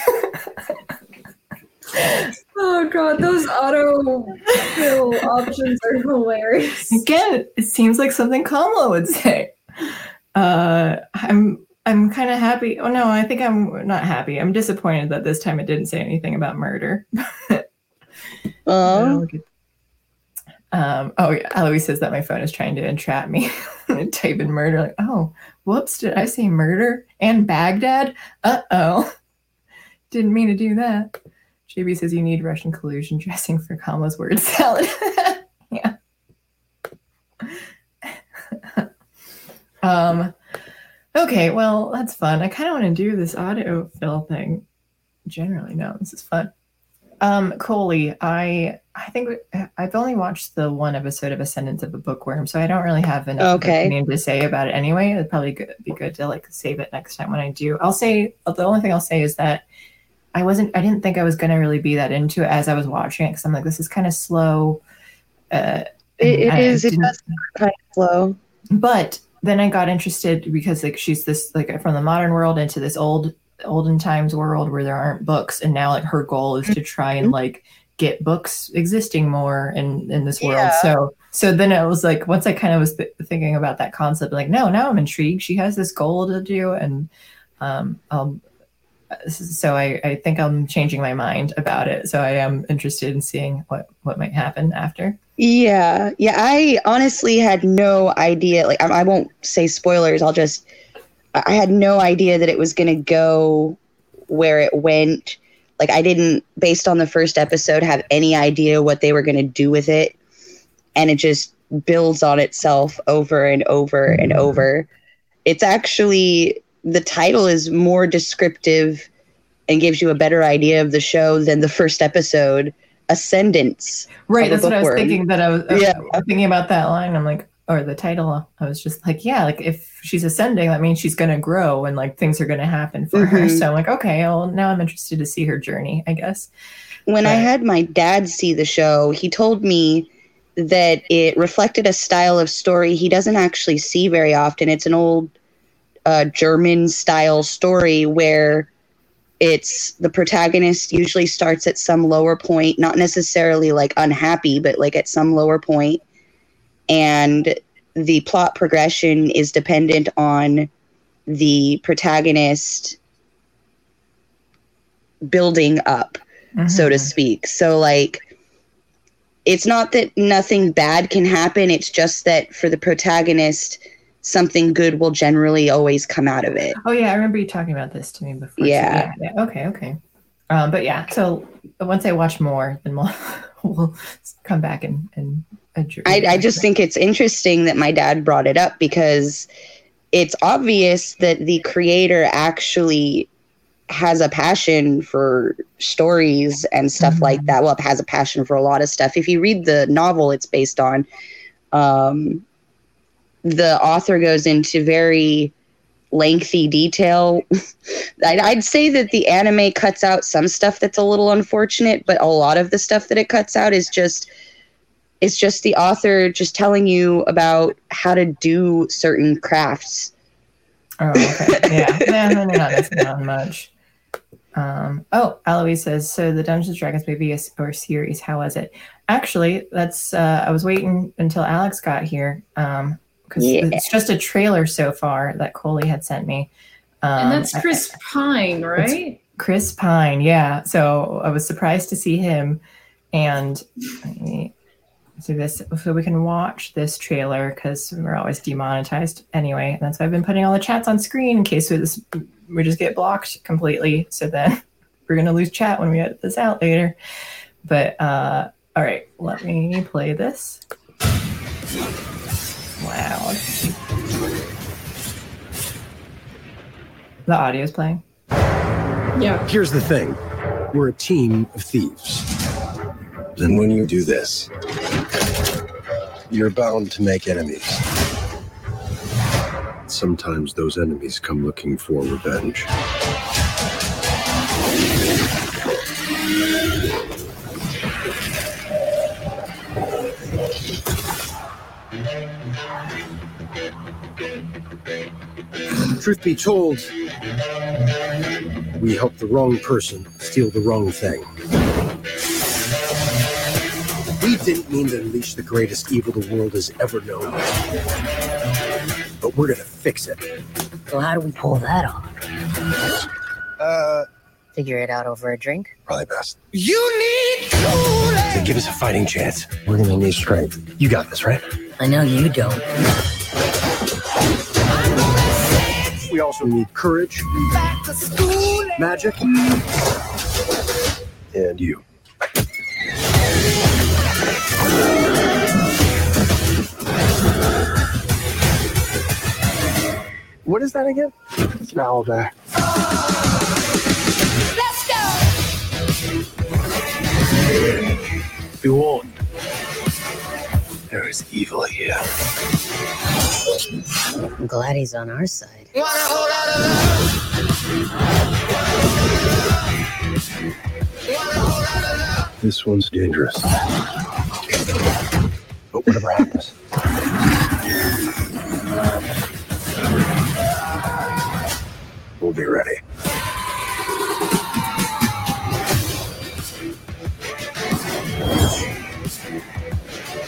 Oh god, those auto fill options are hilarious. Again, it seems like something Kamala would say. Uh, I'm I'm kind of happy. Oh no, I think I'm not happy. I'm disappointed that this time it didn't say anything about murder. Oh, Um, oh yeah, Eloise says that my phone is trying to entrap me. Type in murder, like, oh, whoops, did I say murder and Baghdad? Uh oh, didn't mean to do that. JB says you need Russian collusion dressing for Kamala's word salad. yeah. um. Okay, well that's fun. I kind of want to do this autofill thing. Generally, no, this is fun. Um, Coley, I I think I've only watched the one episode of Ascendance of a Bookworm, so I don't really have enough an Okay. opinion to say about it anyway. It'd probably good, be good to like save it next time when I do. I'll say the only thing I'll say is that I wasn't I didn't think I was gonna really be that into it as I was watching it because I'm like this is kind of slow. Uh, it, it is. It does kind of slow. but then I got interested because like she's this like from the modern world into this old olden times world where there aren't books and now like her goal is to try and like get books existing more in in this world Yeah. so so then it was like once i kind of was th- thinking about that concept like no now i'm intrigued she has this goal to do and um um so I, I think i'm changing my mind about it so i am interested in seeing what what might happen after Yeah, yeah. I honestly had no idea. Like, I, I won't say spoilers. I'll just. I had no idea that it was going to go where it went. Like, I didn't, based on the first episode, have any idea what they were going to do with it, and it just builds on itself over and over and mm-hmm. over. It's actually the title is more descriptive and gives you a better idea of the show than the first episode, Ascendance. Right, that's what I was thinking. That I was, I was Yeah. thinking about that line. I'm like, or the title. I was just like, yeah, like if she's ascending, that means she's going to grow and like things are going to happen for her. Mhm. So I'm like, okay, well, now I'm interested to see her journey. I guess. when I had my dad see the show, he told me that it reflected a style of story he doesn't actually see very often. It's an old uh, German style story where it's the protagonist usually starts at some lower point, not necessarily like unhappy, but like at some lower point, and the plot progression is dependent on the protagonist building up, so to Mhm. speak. So like it's not that nothing bad can happen, it's just that for the protagonist something good will generally always come out of it. Oh yeah, I remember you talking about this to me before. so Yeah. yeah, yeah. Okay. Okay. Um, but yeah, so once I watch more, then we'll we'll come back and and. I, I just think it's interesting that my dad brought it up because it's obvious that the creator actually has a passion for stories and stuff like Mhm. that. Well, has a passion for a lot of stuff. If you read the novel it's based on, um, the author goes into very lengthy detail. I'd, I'd say that the anime cuts out some stuff that's a little unfortunate, but a lot of the stuff that it cuts out is just it's just the author just telling you about how to do certain crafts. Oh, okay. Yeah. yeah no, no, not missing out much. Um, oh, Eloise says, so the Dungeons and Dragons movie is, or series, how was it? Actually, that's, uh, I was waiting until Alex got here. Um, because Yeah. it's just a trailer so far that Coley had sent me. Um, and that's I- Chris Pine, right? Chris Pine, yeah. So I was surprised to see him, and let me do this so we can watch this trailer because we're always demonetized anyway. And that's why I've been putting all the chats on screen in case we just we just get blocked completely. So then we're gonna lose chat when we edit this out later. But uh, all right, let me play this. Loud. The audio is playing. Yeah. Here's the thing we're a team of thieves. And when you do this, you're bound to make enemies. Sometimes those enemies come looking for revenge. Truth be told, we help the wrong person steal the wrong thing. We didn't mean to unleash the greatest evil the world has ever known. But we're gonna fix it. So how do we pull that off? Uh, Figure it out over a drink? probably best. You need to give us a fighting chance. We're gonna need strength. You got this, right? I know you don't. We also need courage, magic, and you. What is that again? It's an owlbear. Be warned. There is evil here. I'm glad he's on our side. This one's dangerous. But whatever happens, we'll be ready.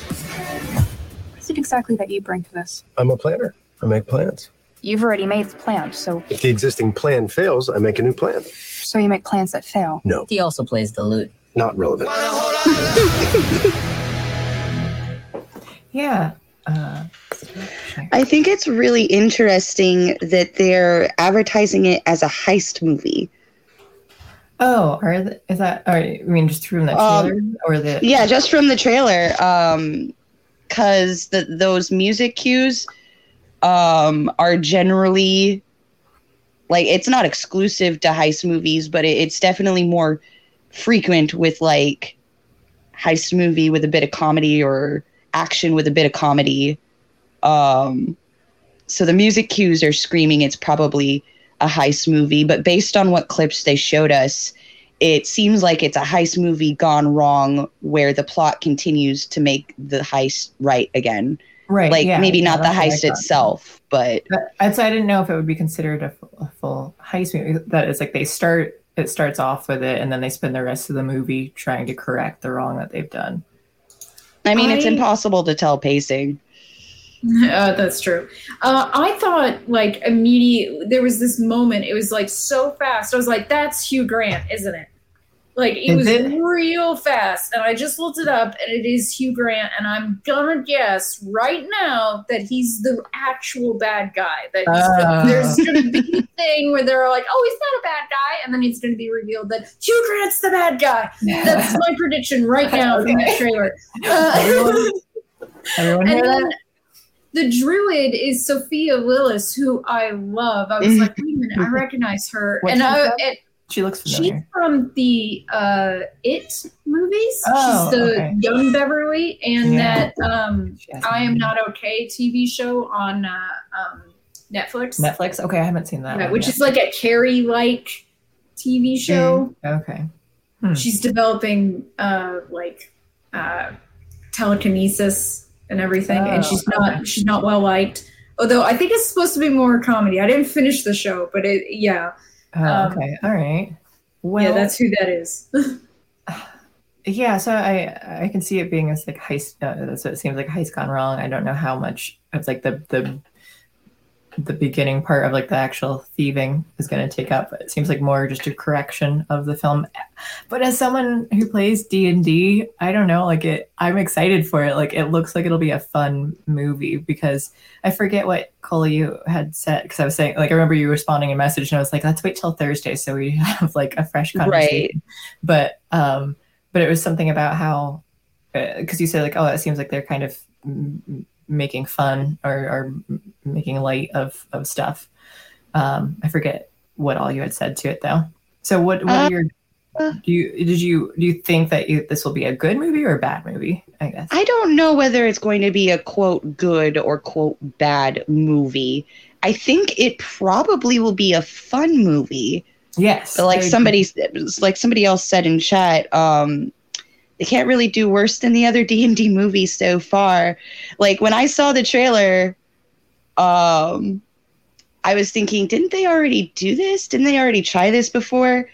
What is it exactly that you bring to this? I'm a planner. I make plans. You've already made the plan, so If the existing plan fails, I make a new plan. so you make plans that fail. No, He also plays the lute. not relevant. Yeah. Uh, I think it's really interesting that they're advertising it as a heist movie. oh, are the, is that? Or I mean, just from the Um, trailer or the? Yeah, just from the trailer, um, because the those music cues um, are generally like it's not exclusive to heist movies, but it, it's definitely more frequent with like heist movie with a bit of comedy or action with a bit of comedy. Um, so the music cues are screaming it's probably a heist movie, but based on what clips they showed us, it seems like it's a heist movie gone wrong where the plot continues to make the heist right again. Right. Like yeah, maybe yeah, not the that's what I heist itself, but But I'd say I didn't know if it would be considered a, full- a full heist movie. That is like they start it starts off with it and then they spend the rest of the movie trying to correct the wrong that they've done. I mean, it's impossible to tell pacing. Uh, that's true. Uh, I thought like immediately there was this moment. It was like so fast. I was like, "That's Hugh Grant, isn't it?" Like it Is was it? real fast, and I just looked it up, and it is Hugh Grant. And I'm gonna guess right now that he's the actual bad guy. That Oh. there's gonna be a thing where they're like, "Oh, he's not a bad guy," and then it's gonna be revealed that Hugh Grant's the bad guy. That's my prediction right now from the Okay. trailer. Uh, Everyone- Everyone hear and then the druid is Sophia Lillis, who I love. I was like, wait a minute, I recognize her, and I, it, She looks she's from the uh, It movies. Oh, she's the okay. young Beverly, and Yeah. that um, I am not okay TV show on uh, um, Netflix, Netflix. Okay, I haven't seen that. Which yet. is like a Carrie like TV show. okay. She's developing uh, like uh, telekinesis and everything, and Oh, she's not she's not well liked. Although I think it's supposed to be more comedy. I didn't finish the show, but it yeah Oh, Um, okay. All right. Well, yeah that's who that is. yeah. So I I can see it being as like heist. Uh, so it seems like heist gone wrong. I don't know how much of like the the the beginning part of like the actual thieving is going to take up. It seems like more just a correction of the film. But as someone who plays D and D, I don't know. Like it, I'm excited for it. Like it looks like it'll be a fun movie because I forget what Coley had said because I was saying like I remember you responding a message and I was like let's wait till Thursday so we have like a fresh conversation. Right. But um, but it was something about how because you said like oh it seems like they're kind of making fun or, or making light of of stuff. Um, I forget what all you had said to it though. So what what Uh, are your do you did you do you think that you, this will be a good movie or a bad movie? I guess. I don't know whether it's going to be a quote good or quote bad movie. I think it probably will be a fun movie. yes. But like somebody like somebody else said in chat, um, they can't really do worse than the other D and D movies so far. Like when I saw the trailer, um, I was thinking, didn't they already do this? Didn't they already try this before?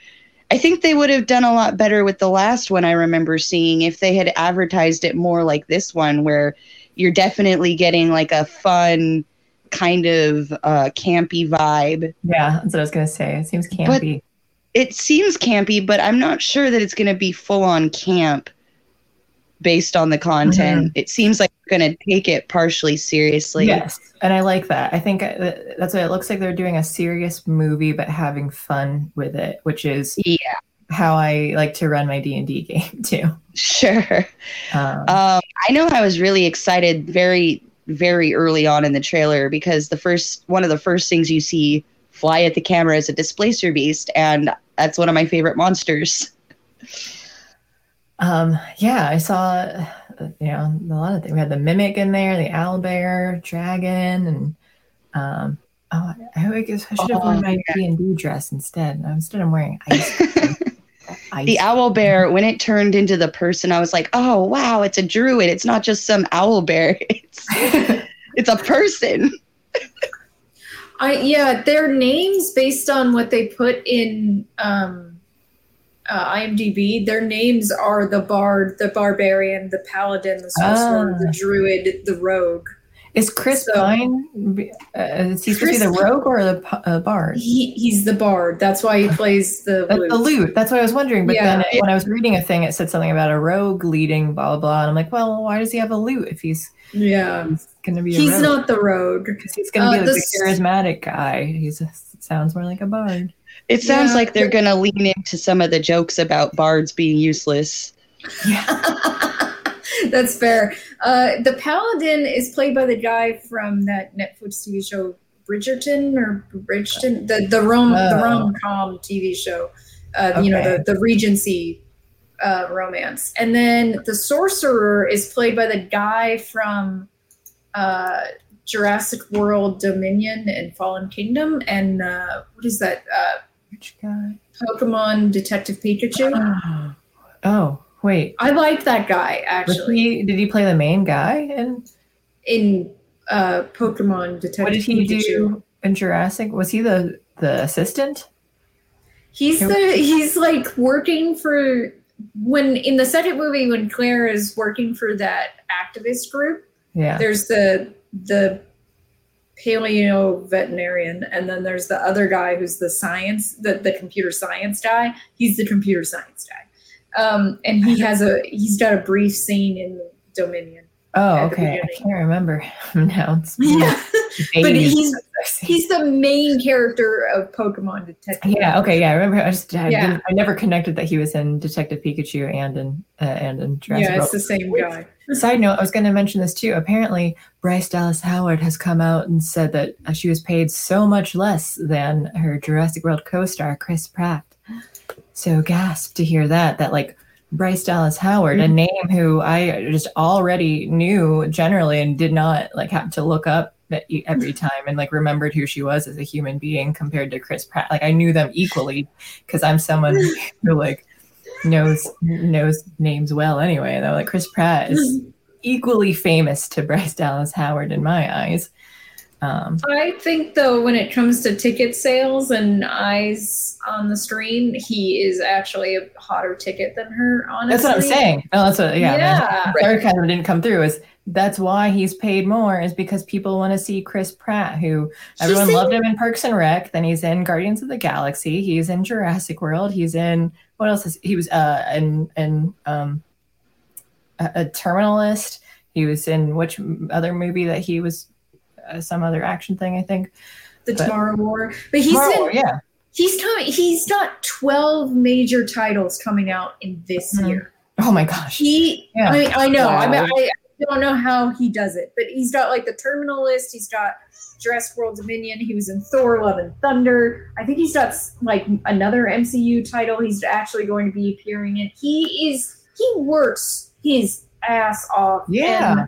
I think they would have done a lot better with the last one I remember seeing if they had advertised it more like this one, where you're definitely getting like a fun kind of uh, campy vibe. Yeah, that's what I was gonna say. It seems But- campy. It seems campy, but I'm not sure that it's going to be full on camp based on the content. It seems like they're going to take it partially seriously. yes, and I like that. I think uh, that's what it looks like. They're doing a serious movie, but having fun with it, which is Yeah, how I like to run my D and D game too. sure. Um, Um, I know I was really excited very, very early on in the trailer because the first one of the first things you see fly at the camera is a displacer beast, and that's one of my favorite monsters. um, yeah, I saw, uh, you know, a lot of things. We had the mimic in there, the owl bear, dragon, and um, oh, I, I guess I should have worn Oh, my D and D dress instead. Instead, I'm wearing ice. ice. The owl bear, when it turned into the person, I was like, "Oh wow, it's a druid! It's not just some owl bear. It's it's a person." I yeah, their names based on what they put in um, uh, IMDb. Their names are the bard, the barbarian, the paladin, the sorcerer, Ah. the druid, the rogue. Is Chris So- Pine? Uh, is he supposed to be the rogue or the uh, bard? He he's the bard. That's why he plays the lute. the loot. That's what I was wondering. But Yeah. then when I was reading a thing, it said something about a rogue leading blah blah blah, and I'm like, well, why does he have a lute if he's, Yeah, he's going to be? he's rogue? not the rogue. Because he's going to uh, be like this- the charismatic guy. He sounds more like a bard. It sounds Yeah. like they're gonna lean into some of the jokes about bards being useless. Yeah. That's fair. Uh, the paladin is played by the guy from that Netflix TV show Bridgerton or Bridgeton, the the rom the Oh. rom com TV show. Uh, You know the the Regency uh, romance, and then the sorcerer is played by the guy from uh, Jurassic World Dominion and Fallen Kingdom, and uh, what is that? Uh, Which guy? Pokemon Detective Pikachu. Oh, wait. I like that guy actually. he, did he play the main guy? And in uh Pokemon Detective what did he Pikachu. do in Jurassic? Was he the the assistant? He's the he's like working for when in the second movie when Claire is working for that activist group. Yeah. There's the the paleo veterinarian, and then there's the other guy who's the science the the computer science guy. He's the computer science guy, um, and he has a he's got a brief scene in Dominion. Oh, okay. I can't remember now. It's Yeah, but he's he's the main character of Pokemon Detective. Yeah. Okay. Yeah. I remember. I just I, Yeah. I never connected that he was in Detective Pikachu and in uh, and in Jurassic yeah, World. it's the same guy. Side note: I was going to mention this too. Apparently, Bryce Dallas Howard has come out and said that uh, she was paid so much less than her Jurassic World co-star Chris Pratt. So gasp to hear that. That like Bryce Dallas Howard, a mm-hmm. name who I just already knew generally and did not like have to look up every mm-hmm. time and like remembered who she was as a human being compared to Chris Pratt. Like I knew them equally because I'm someone who like knows knows names well anyway. Though like Chris Pratt is mm-hmm. equally famous to Bryce Dallas Howard in my eyes. Um, I think though, when it comes to ticket sales and eyes on the screen, he is actually a hotter ticket than her. Honestly, that's what I'm saying. No, that's what yeah. Yeah. The sarcasm didn't come through. Is that's why he's paid more is because people want to see Chris Pratt, who everyone in- loved him in Parks and Rec. Then he's in Guardians of the Galaxy. He's in Jurassic World. He's in what else? Is, he was uh in in um a, a Terminal List. He was in which other movie that he was uh, some other action thing I think. the but- Tomorrow War, but he's Marvel, in, yeah. he's coming. He's got twelve major titles coming out in this Mhm. year. Oh my gosh. He, Yeah. I, I know. I mean, Wow. I don't know how he does it, but he's got like the Terminal List. He's got Jurassic World Dominion. He was in Thor: Love and Thunder. I think he's got like another MCU title. He's actually going to be appearing in. He is. He works his ass off. Yeah.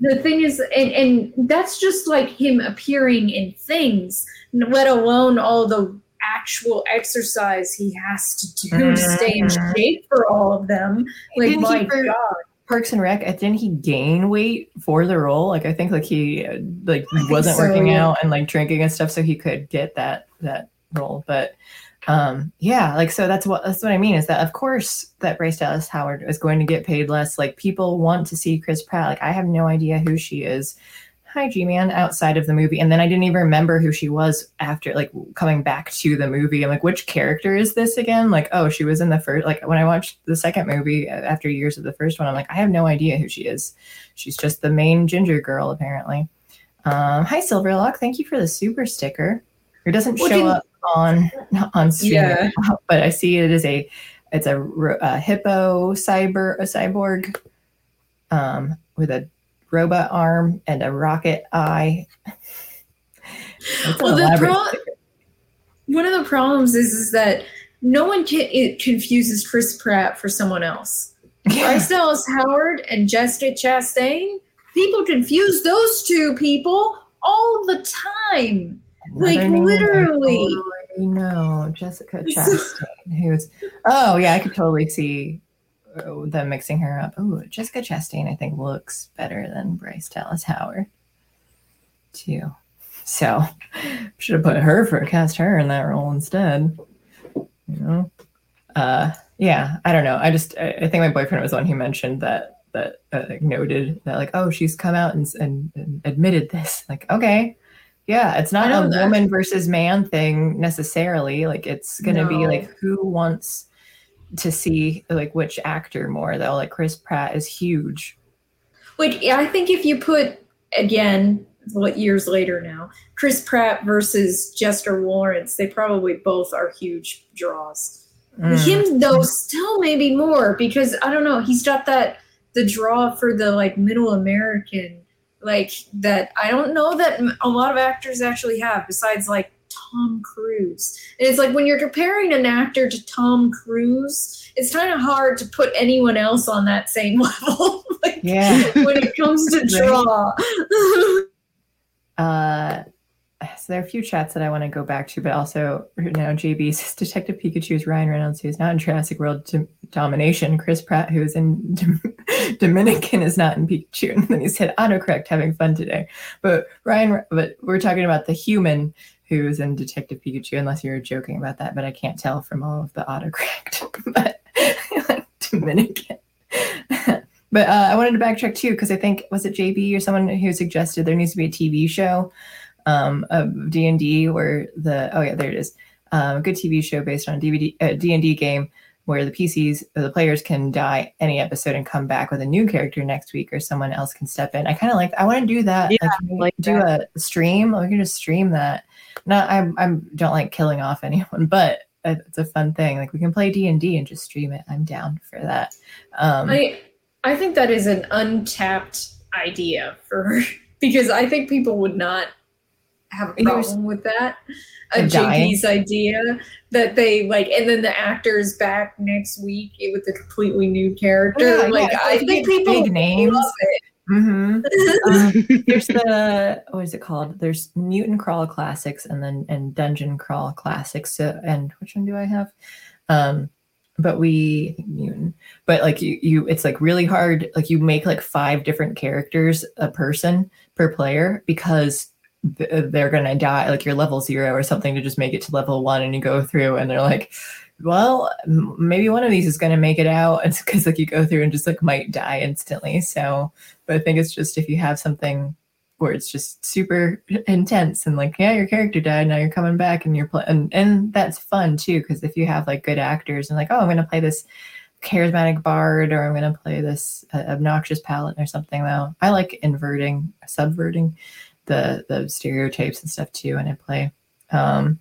The thing is, and and that's just like him appearing in things, let alone all the actual exercise he has to do to stay in shape for all of them. Like Didn't my for- god. Parks and Rec, didn't he gain weight for the role? Like I think like he uh, like I wasn't so. working out and like drinking and stuff, so he could get that that role. But um yeah, like so that's what that's what I mean is that of course that Bryce Dallas Howard is going to get paid less. Like people want to see Chris Pratt. Like I have no idea who she is. Hi G Man outside of the movie. And then I didn't even remember who she was after like coming back to the movie. I'm like, which character is this again? Like, oh, she was in the first like when I watched the second movie uh, after years of the first one, I'm like, I have no idea who she is. She's just the main ginger girl, apparently. Um, hi Silverlock, thank you for the super sticker. It doesn't Well, show up on on stream, Yeah. but I see it is a it's a, a hippo cyber a cyborg um, with a robot arm and a rocket eye. Well, the pro- One of the problems is is that no one can, it confuses Chris Pratt for someone else. Bryce Dallas Howard and Jessica Chastain. People confuse those two people all the time. Like, Another literally. totally know Jessica Chastain, who's oh yeah, I could totally see uh, them mixing her up. Oh, Jessica Chastain, I think looks better than Bryce Dallas Howard, too. So should have put her for cast her in that role instead. You know, uh, yeah, I don't know. I just I, I think my boyfriend was the one who mentioned that that uh, like, noted that like oh she's come out and, and, and admitted this like okay yeah it's not a that. woman versus man thing necessarily like it's gonna be like who wants to see like which actor more though like chris pratt is huge Like, I think if you put, again, what years later now, Chris Pratt versus Jester Lawrence, they probably both are huge draws. Mm. Him, though, still maybe more because I don't know, he's got that, the draw for the like middle American, like that I don't know that a lot of actors actually have besides like Tom Cruise. And it's like when you're comparing an actor to Tom Cruise, it's kind of hard to put anyone else on that same level. like, yeah when it comes to draw. Uh, so there are a few chats that I want to go back to, but also now JB says Detective Pikachu is Ryan Reynolds, who's not in Jurassic World Dom- Domination. Chris Pratt, who is in Dom- Dominican, is not in Pikachu. And then he said autocorrect, having fun today. But Ryan, but we're talking about the human who's in Detective Pikachu, unless you were joking about that, but I can't tell from all of the autocorrect. but like Dominican. but uh, I wanted to backtrack too because I think was it JB or someone who suggested there needs to be a TV show um, of D and D where the oh yeah there it is um, a good TV show based on DVD uh, D and D game where the PCs or the players can die any episode and come back with a new character next week or someone else can step in. I kind of like I want to do that. Yeah, like, like do that. a stream. We can just stream that. Not I I don't like killing off anyone, but it's a fun thing. Like we can play D and D and just stream it. I'm down for that. Um, I I think that is an untapped idea for because I think people would not have a problem with that. A? JP's idea that they like, and then the actor's back next week with a completely new character. Yeah, like yeah, I think people big names. love it. mhm. Um, there's the what is it called? There's Mutant Crawl Classics and then and Dungeon Crawl Classics. So, and which one do I have? Um, but we Mutant. But like you, you, it's like really hard. Like you make like five different characters a person per player because th- they're gonna die. Like you're level zero or something to just make it to level one, and you go through, and they're like. Well, maybe one of these is going to make it out. It's because like you go through and just like might die instantly. So, but I think it's just if you have something where it's just super intense and like, yeah, your character died, now you're coming back and you're playing, and, and that's fun too. Because if you have like good actors and like, oh, I'm going to play this charismatic bard or I'm going to play this uh, obnoxious paladin or something. Though I like inverting, subverting the the stereotypes and stuff too and I play. Um,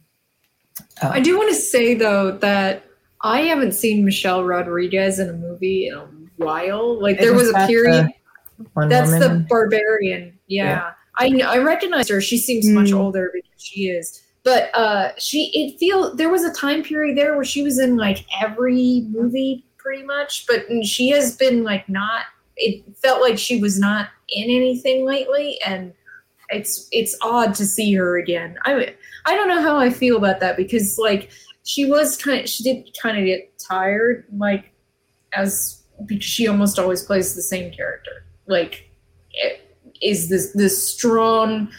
oh, I do want to say though that I haven't seen Michelle Rodriguez in a movie in a while. Like there was a period. the That's the barbarian. Yeah. Yeah. I I recognized her. She seems much Hmm. older because she is. But uh she it feel there was a time period there where she was in like every movie pretty much, but she has been like not it felt like she was not in anything lately and it's it's odd to see her again. I I don't know how I feel about that because like she was kind of she did kind of get tired like as because she almost always plays the same character. Like, it is this this strong,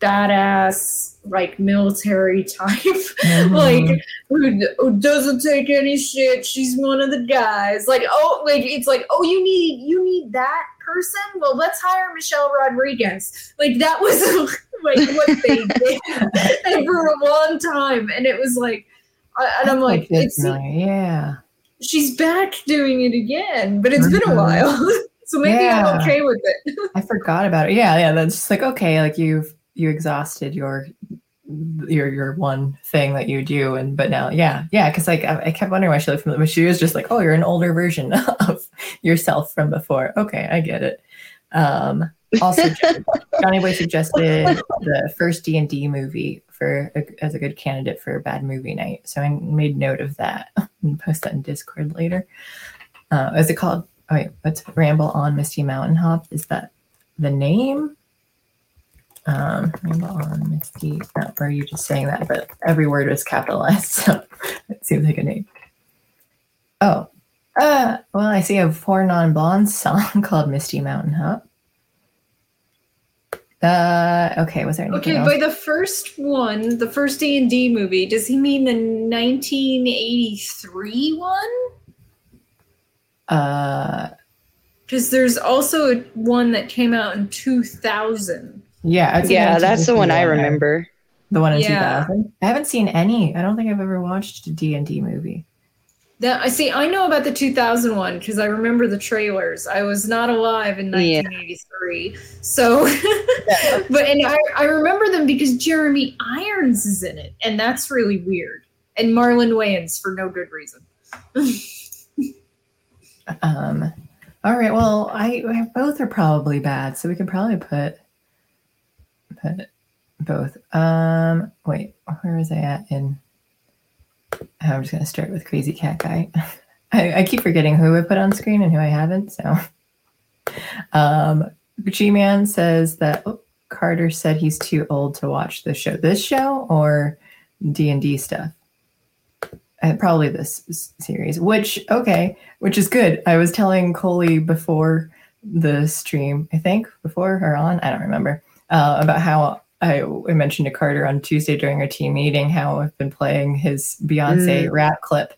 badass, like military type, Mhm. like who, who doesn't take any shit. She's one of the guys. Like, oh, like it's like, oh, you need you need that person. Well, let's hire Michelle Rodriguez. Like that was like what they did for a long time, and it was like. I- And I'm like, it's yeah. she's back doing it again, but it's been a Mhm. while. so maybe Yeah. I'm okay with it. I forgot about it. Yeah, yeah. That's just like okay, like you've you exhausted your your your one thing that you do, and but now, yeah, yeah. Because like I, I kept wondering why she looked familiar, but she was just like, oh, you're an older version of yourself from before. Okay, I get it. Um, also, Johnny Boy suggested the first D and D movie for a, as a good candidate for a bad movie night. So I made note of that and post that in Discord later. Uh, is it called? Oh wait, what's Ramble on Misty Mountain Hop? Is that the name? Um, Ramble on Misty. No, or are you just saying that? But every word was capitalized, so it seems like a name. Oh, uh, well, I see a four non blondes song called Misty Mountain Hop. Uh, okay, was there anything Okay, else? by the first one, the first D and D movie, does he mean the 1983 one? Uh, Because there's also a one that came out in 2000. yeah, I'd say yeah, that's the one I remember. The one in Yeah. 2000. I haven't seen any. I don't think I've ever watched a D and D movie. That I see. I know about the 2001 because I remember the trailers. I was not alive in Yeah. 1983, so but and I, I remember them because Jeremy Irons is in it, and that's really weird. And Marlon Wayans for no good reason. Um, all right. Well, I, I both are probably bad, so we can probably put put both. Um, wait, where was I at in? I'm just gonna start with Crazy Cat Guy. I, I keep forgetting who I put on screen and who I haven't. So, um, G Man says that oh, Carter said he's too old to watch the show. This show or D and D stuff. Uh, probably this series, which okay, which is good. I was telling Coley before the stream, I think before or on, I don't remember, uh, about how I, I mentioned to Carter on Tuesday during our team meeting how I've been playing his Beyonce rap clip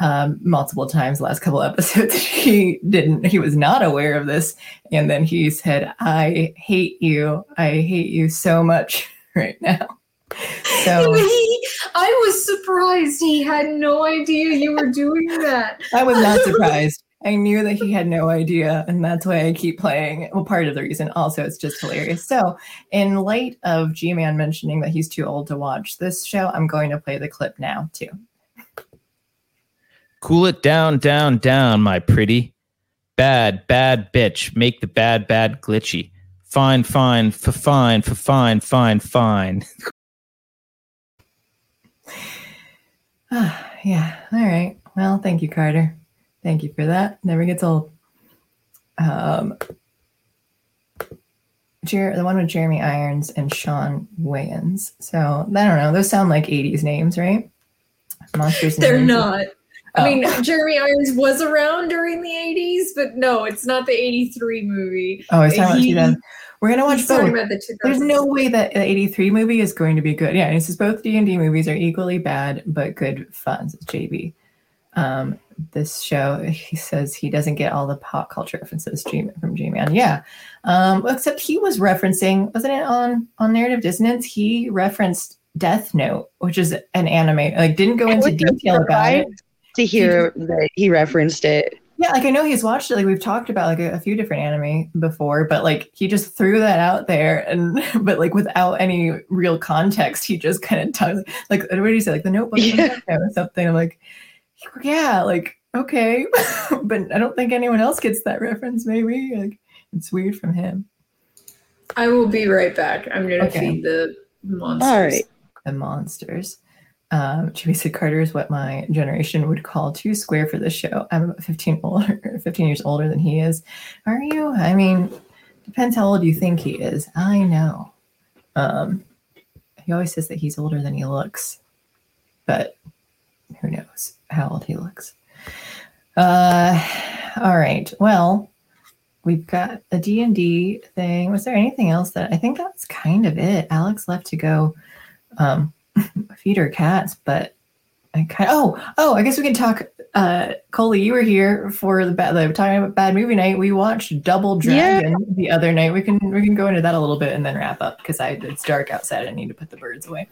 um, multiple times the last couple episodes. he didn't, he was not aware of this. And then he said, I hate you. I hate you so much right now. So He- I was surprised he had no idea you were doing that. I was not surprised. I knew that he had no idea, and that's why I keep playing. Well, part of the reason also it's just hilarious. So, in light of G Man mentioning that he's too old to watch this show, I'm going to play the clip now too. Cool it down, down, down, my pretty. Bad, bad bitch. Make the bad, bad glitchy. Fine, fine, for fine, for fine, fine, fine. Ah, yeah. All right. Well, thank you, Carter. Thank you for that. Never gets old. Um, Jer- the one with Jeremy Irons and Sean Wayans. So I don't know. Those sound like 80s names, right? Monsters. They're Men. not. Oh. I mean, Jeremy Irons was around during the 80s, but no, it's not the 83 movie. Oh, he's talking about He- 2000. We're gonna watch He's both. about the 2000s. There's no way that the 83 movie is going to be good. Yeah, he says both D and D movies are equally bad but good fun. Says JB. Um, this show, he says he doesn't get all the pop culture references from G Man. Yeah, um, except he was referencing, wasn't it on on Narrative Dissonance? He referenced Death Note, which is an anime. Like, didn't go into detail about it. To hear that he referenced it. Yeah, like I know he's watched it. Like we've talked about like a, a few different anime before, but like he just threw that out there, and but like without any real context, he just kind of talked like what did he say? Like the Notebook Yeah. Or something. I'm like, yeah, like okay, but I don't think anyone else gets that reference. Maybe like it's weird from him. I will be right back. I'm going to Okay. feed the monsters. All right. The monsters. Um, Jimmy said Carter is what my generation would call too square for this show. I'm about 15 older, 15 years older than he is. Are you? I mean, depends how old you think he is. I know. Um, he always says that he's older than he looks, but who knows how old he looks. Uh, all right. Well, we've got a D&D thing. Was there anything else that I think that's kind of it? Alex left to go um, feed her cats, but I kind of, oh, oh, I guess we can talk. Uh, Coley, you were here for the bad, the talking about bad movie night. We watched Double Yeah. Dragon the other night. We can we can go into that a little bit and then wrap up because I it's dark outside. I need to put the birds away.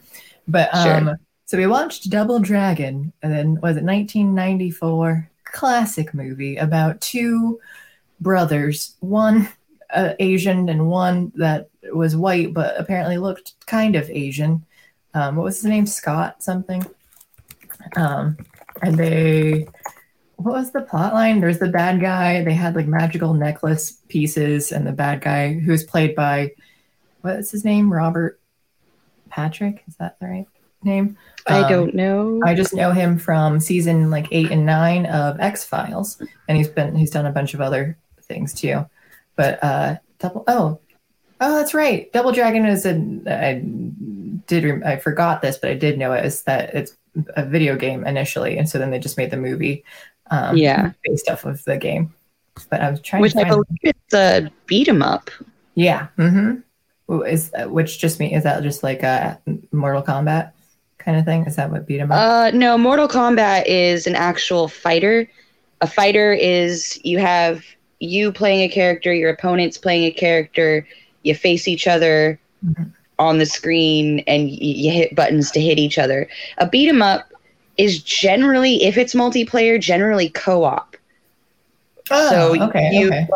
But um, Sure. So we watched Double Dragon, and then was it 1994 classic movie about two brothers, one uh, Asian and one that was white but apparently looked kind of Asian. Um, what was his name? Scott something. Um, and they, what was the plot line? There's the bad guy. They had like magical necklace pieces, and the bad guy who was played by, what's his name? Robert Patrick. Is that the right name? I Um, don't know. I just know him from season like eight and nine of X Files, and he's been he's done a bunch of other things too. But uh, double oh oh that's right, Double Dragon is a I did I forgot this, but I did know it is that it's a video game initially, and so then they just made the movie um, Yeah. based off of the game. But I was trying Which to I believe it's a beat 'em up. yeah mm-hmm. is which just me is that just like a Mortal Kombat kind of thing? Is that what beat 'em up? Uh, no, Mortal Kombat is an actual fighter. A fighter is you have you playing a character, your opponent's playing a character. You face each other Mhm. on the screen, and you hit buttons to hit each other. A beat 'em up is generally, if it's multiplayer, generally co-op. oh, so okay, you okay.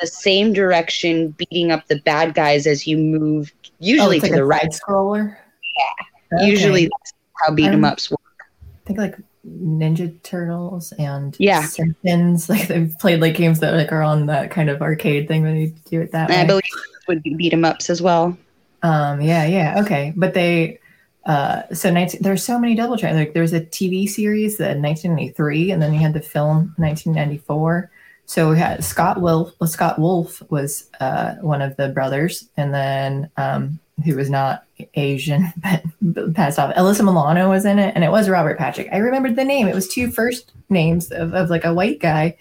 the same direction, beating up the bad guys as you move. Usually oh, to like the right. scroller. Yeah. Usually that's how beat 'em Um, ups work. I think like Ninja Turtles and Yeah. Simpsons. Like they've played like games that like are on that kind of arcade thing when you do it that And I way. believe would be beat 'em ups as well. Um, yeah, yeah, okay. But they, uh, so 19, there's so many double tracks. Like there's a TV series that in 1993, and then you had the film 1994. So we had Scott Wolf. Well, Scott Wolf was uh, one of the brothers, and then um, who was not Asian but, passed off. Alyssa Milano was in it, and it was Robert Patrick. I remembered the name. It was two first names of, of like a white guy.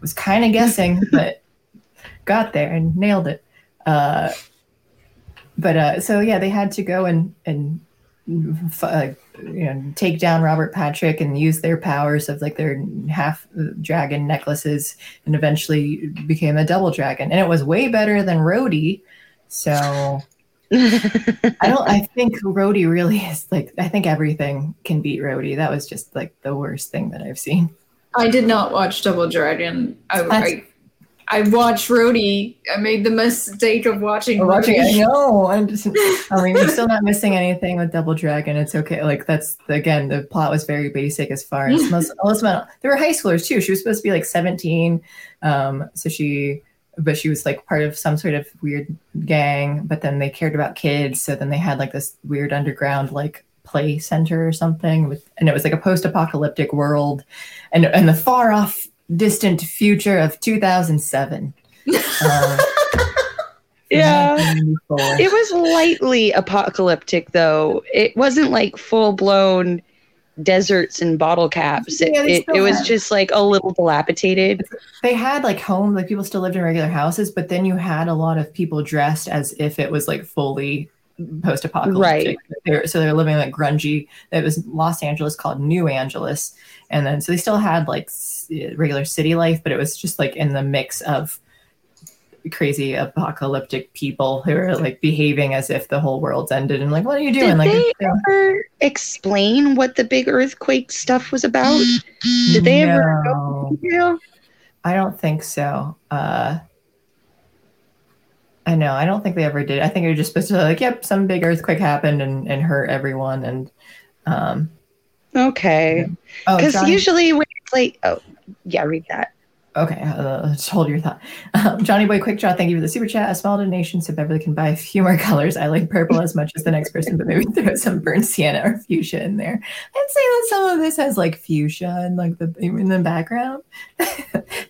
Was kind of guessing, but got there and nailed it. Uh, but uh, so yeah, they had to go and and uh, you know take down Robert Patrick and use their powers of like their half dragon necklaces, and eventually became a double dragon, and it was way better than Rhodey. So I don't. I think Rhodey really is like. I think everything can beat Rhodey. That was just like the worst thing that I've seen. I did not watch Double Dragon. I, I, I watched Rhodey. I made the mistake of watching. We're watching Rhodey. it. No, I'm just. I mean, you're still not missing anything with Double Dragon. It's okay. Like that's again, the plot was very basic as far as most. They were high schoolers too. She was supposed to be like 17, um, so she, but she was like part of some sort of weird gang. But then they cared about kids, so then they had like this weird underground like play center or something with, and it was like a post-apocalyptic world, and and the far off distant future of 2007. Um, Yeah. It was lightly apocalyptic, though. It wasn't like full blown deserts and bottle caps. It, Yeah, it, it was just like a little dilapidated. they had like home like people still lived in regular houses but then you had a lot of people dressed as if it was like fully post-apocalyptic. They were, so they're living like grungy. It was los angeles called new angeles. And then so they still had like regular city life but it was just like in the mix of crazy apocalyptic people who are like behaving as if the whole world's ended and like what are you doing Did like they ever explain what the big earthquake stuff was about? Did they ever go No. into? I don't think so. Uh, I know. I don't think they ever did. I think was just supposed to be like, yep, some big earthquake happened and, and hurt everyone. And um, Okay. oh, Because Johnny, usually when it's like, oh, yeah, read that. Okay, uh, just hold your thought. Um, Johnny Boy Quick Draw, thank you for the super chat. A small donation so Beverly can buy a few more colors. I like purple as much as the next person, but maybe throw some burnt sienna or fuchsia in there. I'd say that some of this has like fuchsia and like the in the background.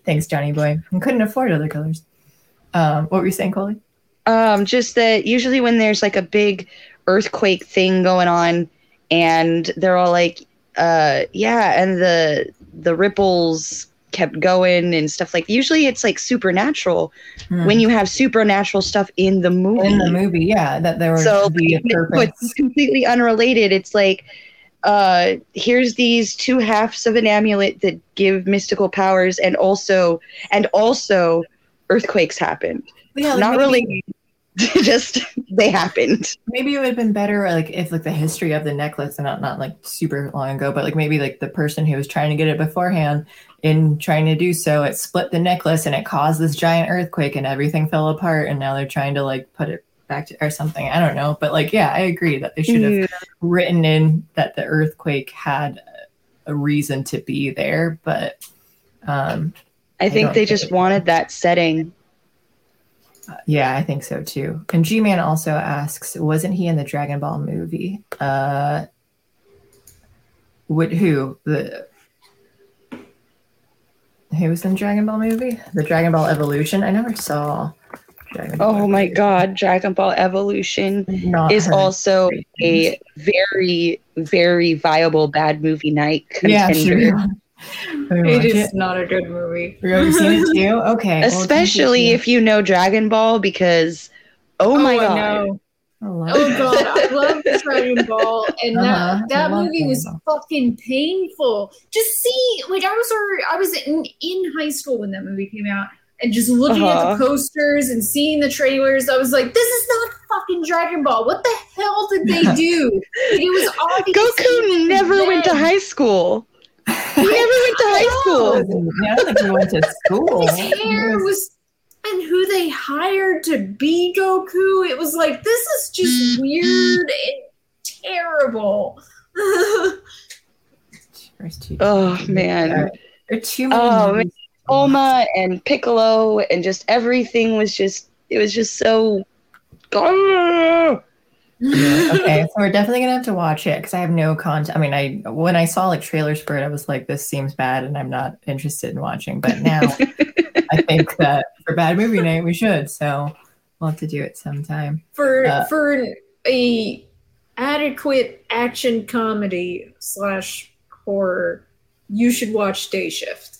Thanks, Johnny Boy. I couldn't afford other colors. Um, what were you saying, Coley? Um, just that usually when there's like a big earthquake thing going on, and they're all like, uh, yeah, and the the ripples kept going and stuff like. Usually it's like supernatural when you have supernatural stuff in the movie. Hmm. in the movie, yeah, that there so be a so purpose. it's completely unrelated. It's like. Uh, here's these two halves of an amulet that give mystical powers, and also, and also, earthquakes happened. Yeah, like Not really just they happened. Maybe it would have been better, like if like the history of the necklace, and not not like super long ago, but like maybe like the person who was trying to get it beforehand, in trying to do so, it split the necklace and it caused this giant earthquake, and everything fell apart, and now they're trying to like put it back to or something. I don't know, but like yeah, I agree that they should have written in that the earthquake had a reason to be there, but um I think don't they just wanted that setting. Yeah, I think so too. And G Man also asks, wasn't he in the Dragon Ball movie? Uh, what? Who? The who was in Dragon Ball movie? The Dragon Ball Evolution. I never saw. Dragon Ball Oh my Evolution. god, Dragon Ball Evolution Not is also a very, very viable bad movie night yeah, contender. sure. Let me It watch is it. not a good movie. Have seen it too? Okay. well, thank you Especially for- if you know Dragon Ball because oh, oh my I god. Know. I love Oh it. god, I love Dragon Ball, and Uh-huh, that that movie Dragon was Ball. fucking painful. Just see, like I was, already- I was in in high school when that movie came out, and just looking at Uh-huh. the posters and seeing the trailers, I was like, this is not fucking Dragon Ball. What the hell did they do? Like, it was obvious. Goku never went to high school. He never went to high school. Yeah, I don't think he went to school. His hair was. And who they hired to be Goku, it was like this is just mm-hmm. weird and terrible. First oh, two. Oh man. There are too many. Oh, movies. Oma and Piccolo and just everything was just it was just so Yeah, okay, so we're definitely gonna have to watch it because I have no content. I mean, I when I saw like trailers for it, I was like, "This seems bad," and I'm not interested in watching. But now, I think that for bad movie night, we should. So we'll have to do it sometime. for Uh, for a adequate action comedy slash horror, you should watch Day Shift.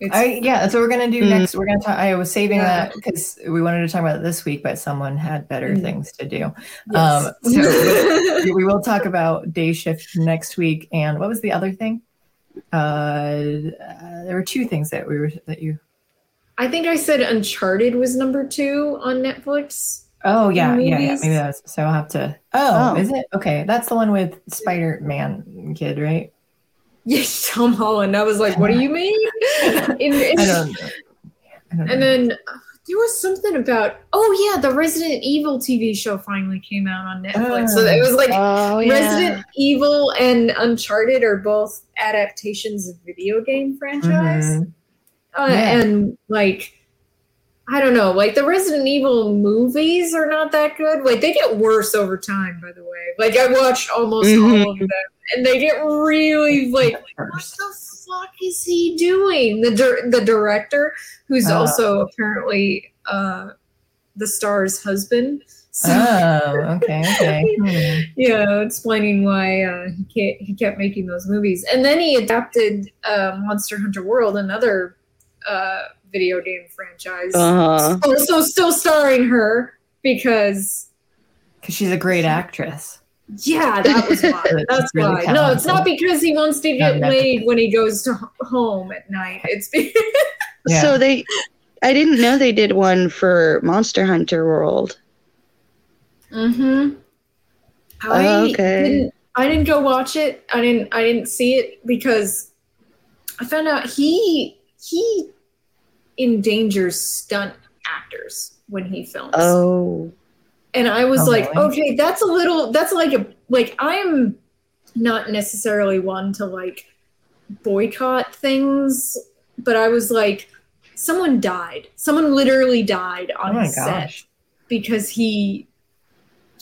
It's, I, yeah, that's what we're gonna do Mm. next. We're gonna talk. I was saving Yeah. that because we wanted to talk about it this week, but someone had better Mm. things to do. yes. Um, so we will talk about day shift next week. And what was the other thing? Uh, uh, there were two things that we were that you. I think I said Uncharted was number two on Netflix. Oh yeah, yeah, yeah. Maybe that was. So I'll have to. Oh, Oh. is it okay? That's the one with Spider Man kid, right? Yes, Tom Holland. I was like, what do you mean? In- in- I don't. I don't and then uh, there was something about oh yeah, the Resident Evil TV show finally came out on Netflix. so it was like Oh yeah. Resident Evil and Uncharted are both adaptations of video game franchise. Mhm. Uh, Yeah. And like, I don't know, like the Resident Evil movies are not that good. Like they get worse over time, by the way. Like I watched almost Mhm. all of them, and they get really like, what the fuck is he doing? The dir- the director, who's Oh. also apparently uh, the star's husband. So, Oh, okay, okay. Hmm. yeah, explaining why uh, he can't, he kept making those movies, and then he adapted uh, Monster Hunter World, another uh, video game franchise. Uh-huh. Also, still starring her because Because she's a great actress. yeah, that was why. That's really why. No, it's not because he wants to get that's- laid when he goes to home at night. It's because Yeah. So they, I didn't know they did one for Monster Hunter World. Mm-hmm. I Oh, okay. didn't. I didn't go watch it. I didn't. I didn't see it because I found out he he endangers stunt actors when he films. Oh. and I was Oh, like, really? okay, that's a little. That's like a like I'm not necessarily one to like boycott things, but I was like, someone died. Someone literally died Oh on my set gosh. because he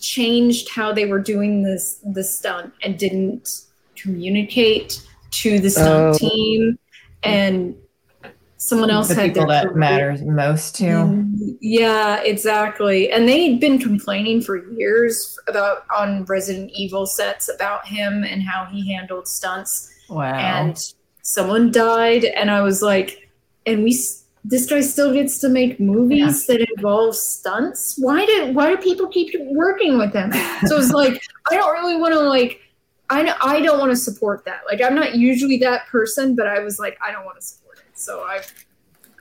changed how they were doing this the stunt and didn't communicate to the stunt Oh. team and someone else The had people that career- matters most to. Mm, yeah exactly. And they'd been complaining for years about on resident evil sets about him and how he handled stunts. Wow. and someone died and i was like and we this guy still gets to make movies that involve stunts? Why did why do people keep working with him? So it's like i don't really want to like I, I don't want to support that. Like i'm not usually that person but i was like i don't want to support so i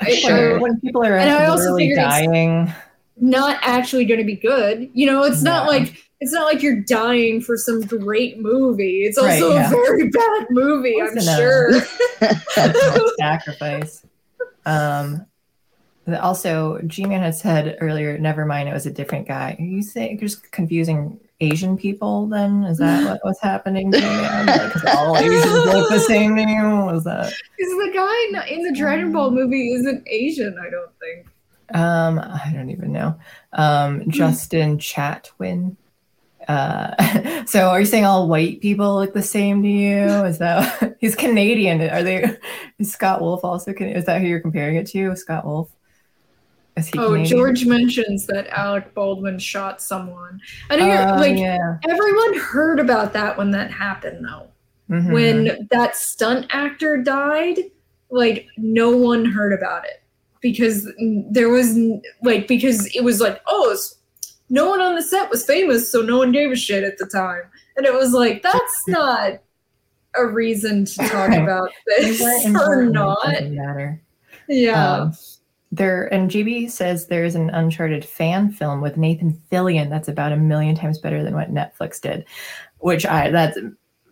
I, Sure. When people are And I also figured it's- dying. not actually going to be good. You know, it's not Yeah. like it's not like you're dying for some great movie. It's Right, also yeah. a very bad movie, I'm sure. Sacrifice. Um, also, G-Man had said earlier, never mind, it was a different guy. You say you're just confusing Asian people then? Is that what was happening? Because all Asians look the same to you? Was that? Because the guy in- in the Dragon Ball movie isn't Asian, I don't think. Um, I don't even know. Um, Justin Chatwin. Uh, so are you saying all white people look the same to you? Is that he's Canadian? Are they? Is Scott Wolf also? Can, is that who you're comparing it to? Scott Wolf? Is he Oh, Canadian? George mentions that Alec Baldwin shot someone. I know Oh, like yeah. everyone heard about that when that happened though. Mhm. when that stunt actor died, like no one heard about it because there was like because it was like oh it's, no one on the set was famous so no one gave a shit at the time and it was like that's not a reason to talk about this or not matter. yeah Um, there and GB says there's an Uncharted fan film with Nathan Fillion that's about a million times better than what Netflix did, which I that's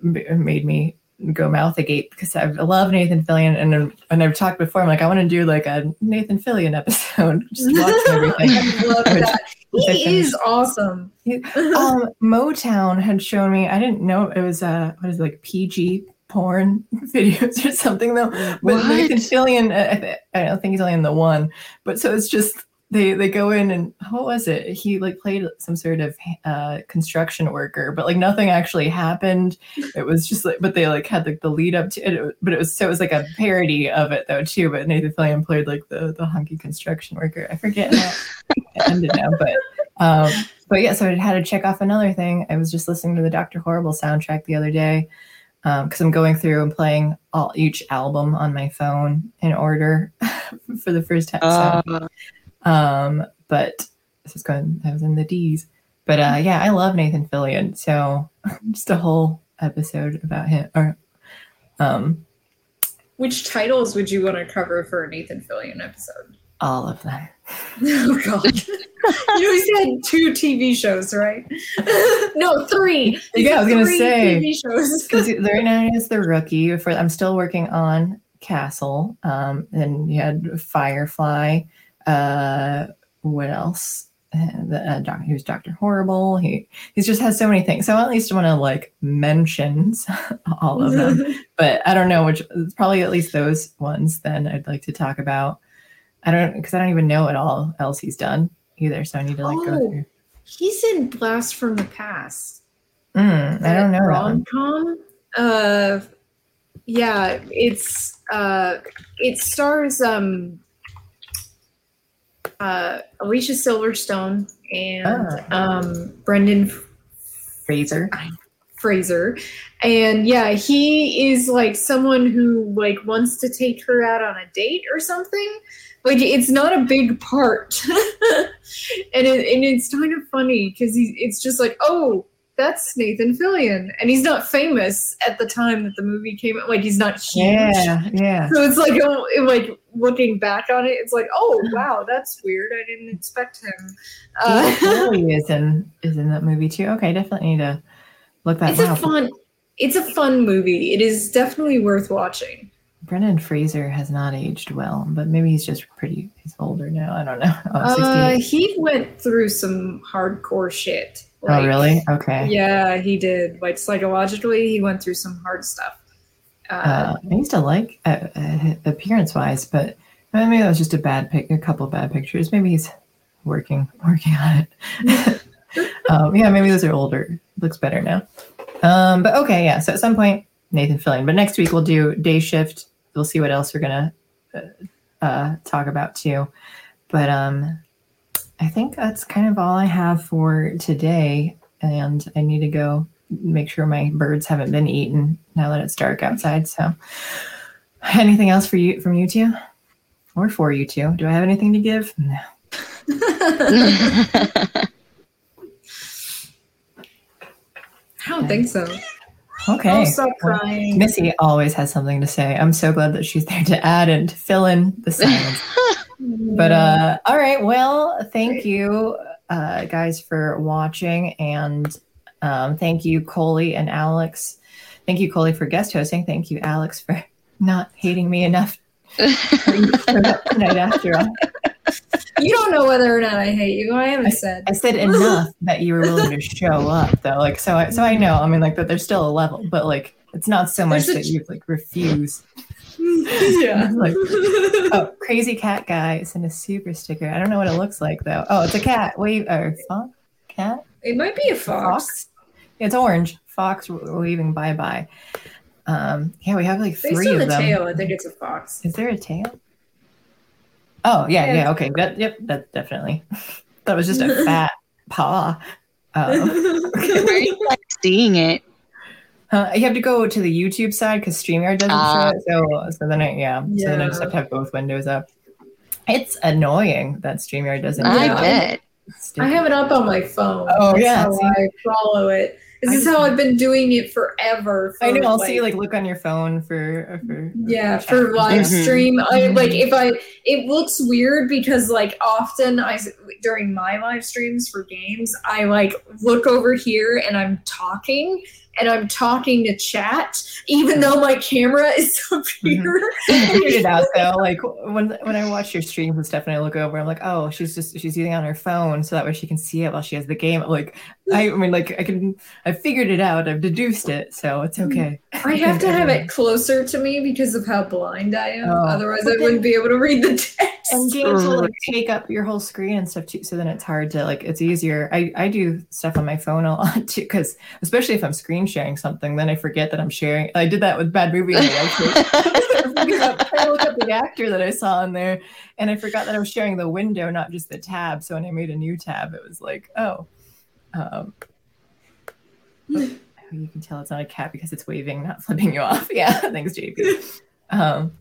made me go mouth agape because I love Nathan Fillion and and I've talked before. I'm like I want to do like a Nathan Fillion episode, just watch everything. I love that he is awesome um, Motown had shown me. I didn't know it was uh what is it, like PG porn videos or something though. But What? Nathan Fillion, uh, I, I don't think he's only in the one. But so it's just they they go in and what was it? He like played some sort of uh construction worker, but like nothing actually happened. It was just like, but they like had like the lead up to it. But it was so it was like a parody of it though too. But Nathan Fillion played like the the hunky construction worker. I forget how it ended now, but um, but yeah, so I had to check off another thing. I was just listening to the Doctor Horrible soundtrack the other day, because I'm going through and playing all each album on my phone in order for the first time. Uh, Um, but this is going. I was in the D's. But uh, yeah, I love Nathan Fillion. So just a whole episode about him. Or um, Which titles would you want to cover for a Nathan Fillion episode? all of them. oh god. you said two TV shows, right? no, three. Yeah, I was gonna three say. TV shows. because right now he's the rookie. For I'm still working on Castle. Um, and you had Firefly. Uh, what else? Uh, The uh, doc, he was Doctor Horrible. He he's just has so many things. So I at least want to like mention all of them. but I don't know which. It's probably at least those ones. Then I'd like to talk about. I don't because I don't even know what all else he's done either. So I need to like go Oh. through. He's in Blast from the Past. Mm, I don't know. Rom com. Uh, yeah, it's uh, it stars um, uh, Alicia Silverstone and um, Brendan Fraser. Fraser. And yeah, he is like someone who like wants to take her out on a date or something. Like it's not a big part, and it, and it's kind of funny because it's just like oh that's Nathan Fillion, and he's not famous at the time that the movie came out. Like he's not huge. Yeah, yeah. So it's like oh, it- like looking back on it, it's like oh wow that's weird. I didn't expect him. Uh, Lily is in is in that movie too. Okay, definitely need to look that it's one a up. fun it's a fun movie it is definitely worth watching Brendan Fraser has not aged well, but maybe he's just pretty. He's older now. I don't know. Oh, uh he went through some hardcore shit oh, really? Okay. yeah he did like psychologically he went through some hard stuff uh, Uh, I used to like uh, uh, appearance wise, but maybe that was just a bad pic, a couple of bad pictures. Maybe he's working working on it. um, yeah, maybe those are older. Looks better now. Um, but okay, yeah. So at some point, Nathan Fillion. But next week we'll do day shift. We'll see what else we're gonna uh, uh, talk about too. But um, I think that's kind of all I have for today. And I need to go make sure my birds haven't been eaten now that it's dark outside. So, anything else for you from you two, or for you two? Do I have anything to give? No. i don't think so Okay. i'll stop Well, crying Missy always has something to say. I'm so glad that she's there to add and to fill in the silence. but uh all right, well, thank you uh guys for watching and um thank you Coley and Alex. Thank you Coley for guest hosting. Thank you Alex for not hating me enough for that tonight after all. You don't know whether or not i hate you i haven't said I said enough that you were willing to show up though. Like so I so I know, I mean like that there's still a level, but like it's not so much that you like refuse. yeah Like, oh, crazy cat guy sent a super sticker. I don't know what it looks like though. Oh, it's a cat. Wave or fox? Cat? it might be a fox, It's orange. Fox waving bye bye. Um, yeah, we have like three based on of the them. tail i think it's a fox Is there a tail? Oh yeah, Yeah. yeah. Okay, that, yep, that definitely. that was just a fat paw. Um, Where are you like seeing it? Uh, you have to go to the YouTube side because StreamYard doesn't Ah. show it. So, so then I, yeah, so then I just have to have both windows up. It's annoying that StreamYard doesn't. I do Yeah. bet. I have it up on my phone. Oh, That's yeah, how? I follow it. This I is just- how I've been doing it forever. I know. I'll see you like look on your phone for for. yeah for live Mhm. stream. I Mhm. like if I it looks weird because like often I during my live streams for games I like look over here and I'm talking and I'm talking to chat even though my camera is up here. I figured it out though. Like when when I watch your streams and stuff, and I look over, I'm like, oh, she's just she's using it on her phone, so that way she can see it while she has the game. Like, I, I mean, like I can, I figured it out. I've deduced it, so it's mm-hmm. okay. I have to have it closer to me because of how blind I am. Oh. Otherwise, But I then- wouldn't be able to read the text. And games will like take up your whole screen and stuff too. So then it's hard to like. It's easier. I I do stuff on my phone a lot too, because especially if I'm screen sharing something, then I forget that I'm sharing. I did that with Bad Movie. I look up the actor that I saw in there, and I forgot that I was sharing the window, not just the tab. So when I made a new tab, it was like, oh, um, you can tell it's not a cat because it's waving, not flipping you off. Yeah, thanks, JP. Um,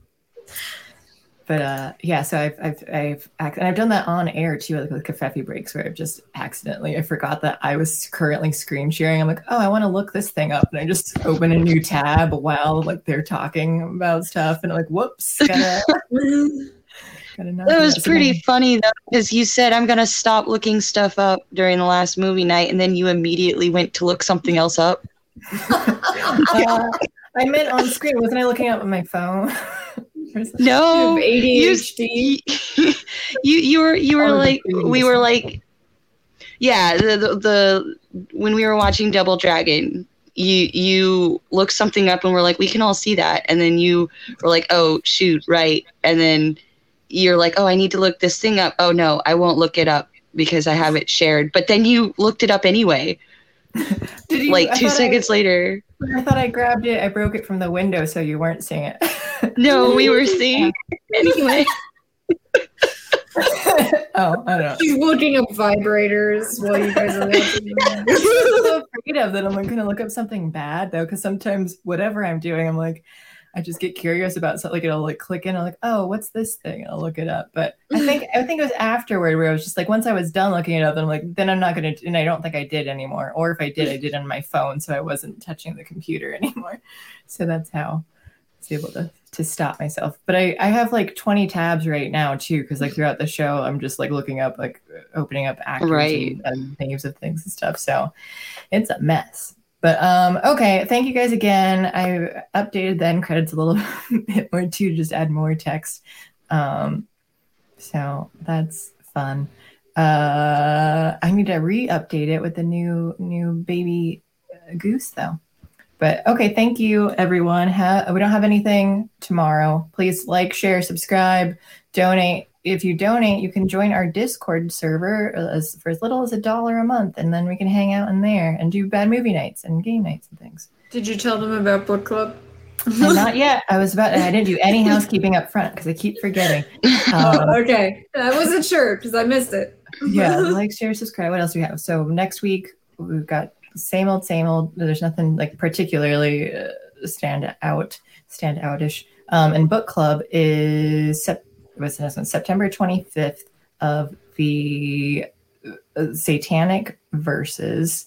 but uh, yeah, so I've I've I've ac- and I've done that on air too, like with Cafefe breaks, where I've just accidentally I forgot that I was currently screen sharing. I'm like, oh, I want to look this thing up, and I just open a new tab while like they're talking about stuff, and I'm like, whoops, gotta. gotta That was pretty funny though, because you said I'm gonna stop looking stuff up during the last movie night, and then you immediately went to look something else up. Uh, I meant on screen. Wasn't I looking up on my phone? Something? No, you, ADHD. you you were you were Oh, like we were like yeah the, the the when we were watching Double Dragon you you looked something up and we're like we can all see that. And then you were like oh shoot right. And then you're like oh I need to look this thing up. Oh no I won't look it up because I have it shared. But then you looked it up anyway. You, like two thought I- seconds later I thought I grabbed it. I broke it from the window, so you weren't seeing it. no we were seeing anyway oh, I don't know. She's looking up vibrators while you guys are watching. I'm so afraid of that. I'm like going to look up something bad though, because sometimes whatever I'm doing, I'm like, I just get curious about something. Like it'll like click in. I'm like, oh, what's this thing? And I'll look it up. But I think I think it was afterward where I was just like, once I was done looking it up, then I'm like, then I'm not gonna. And I don't think I did anymore. Or if I did, I did on my phone, so I wasn't touching the computer anymore. So that's how I was able to to stop myself. But I I have like 20 tabs right now too, because like throughout the show, I'm just like looking up like opening up actors Right. and, and names of things and stuff. So it's a mess. But um, okay, thank you guys again. I updated the end credits a little bit more too, to just add more text. Um, so that's fun. Uh, I need to re-update it with the new new baby uh, goose though. But okay, thank you everyone. Ha- we don't have anything tomorrow. Please like, share, subscribe, donate. If you donate, you can join our Discord server as, for as little as a dollar a month, and then we can hang out in there and do bad movie nights and game nights and things. Did you tell them about book club? Not yet. I was about. I didn't do any housekeeping up front because I keep forgetting. Um, oh, okay. I wasn't sure because I missed it. yeah, like, share, subscribe. What else do we have? So next week we've got same old, same old. There's nothing like particularly uh, stand out, stand outish. Um, and book club is sep- the next one? September 25th of the uh, Satanic Verses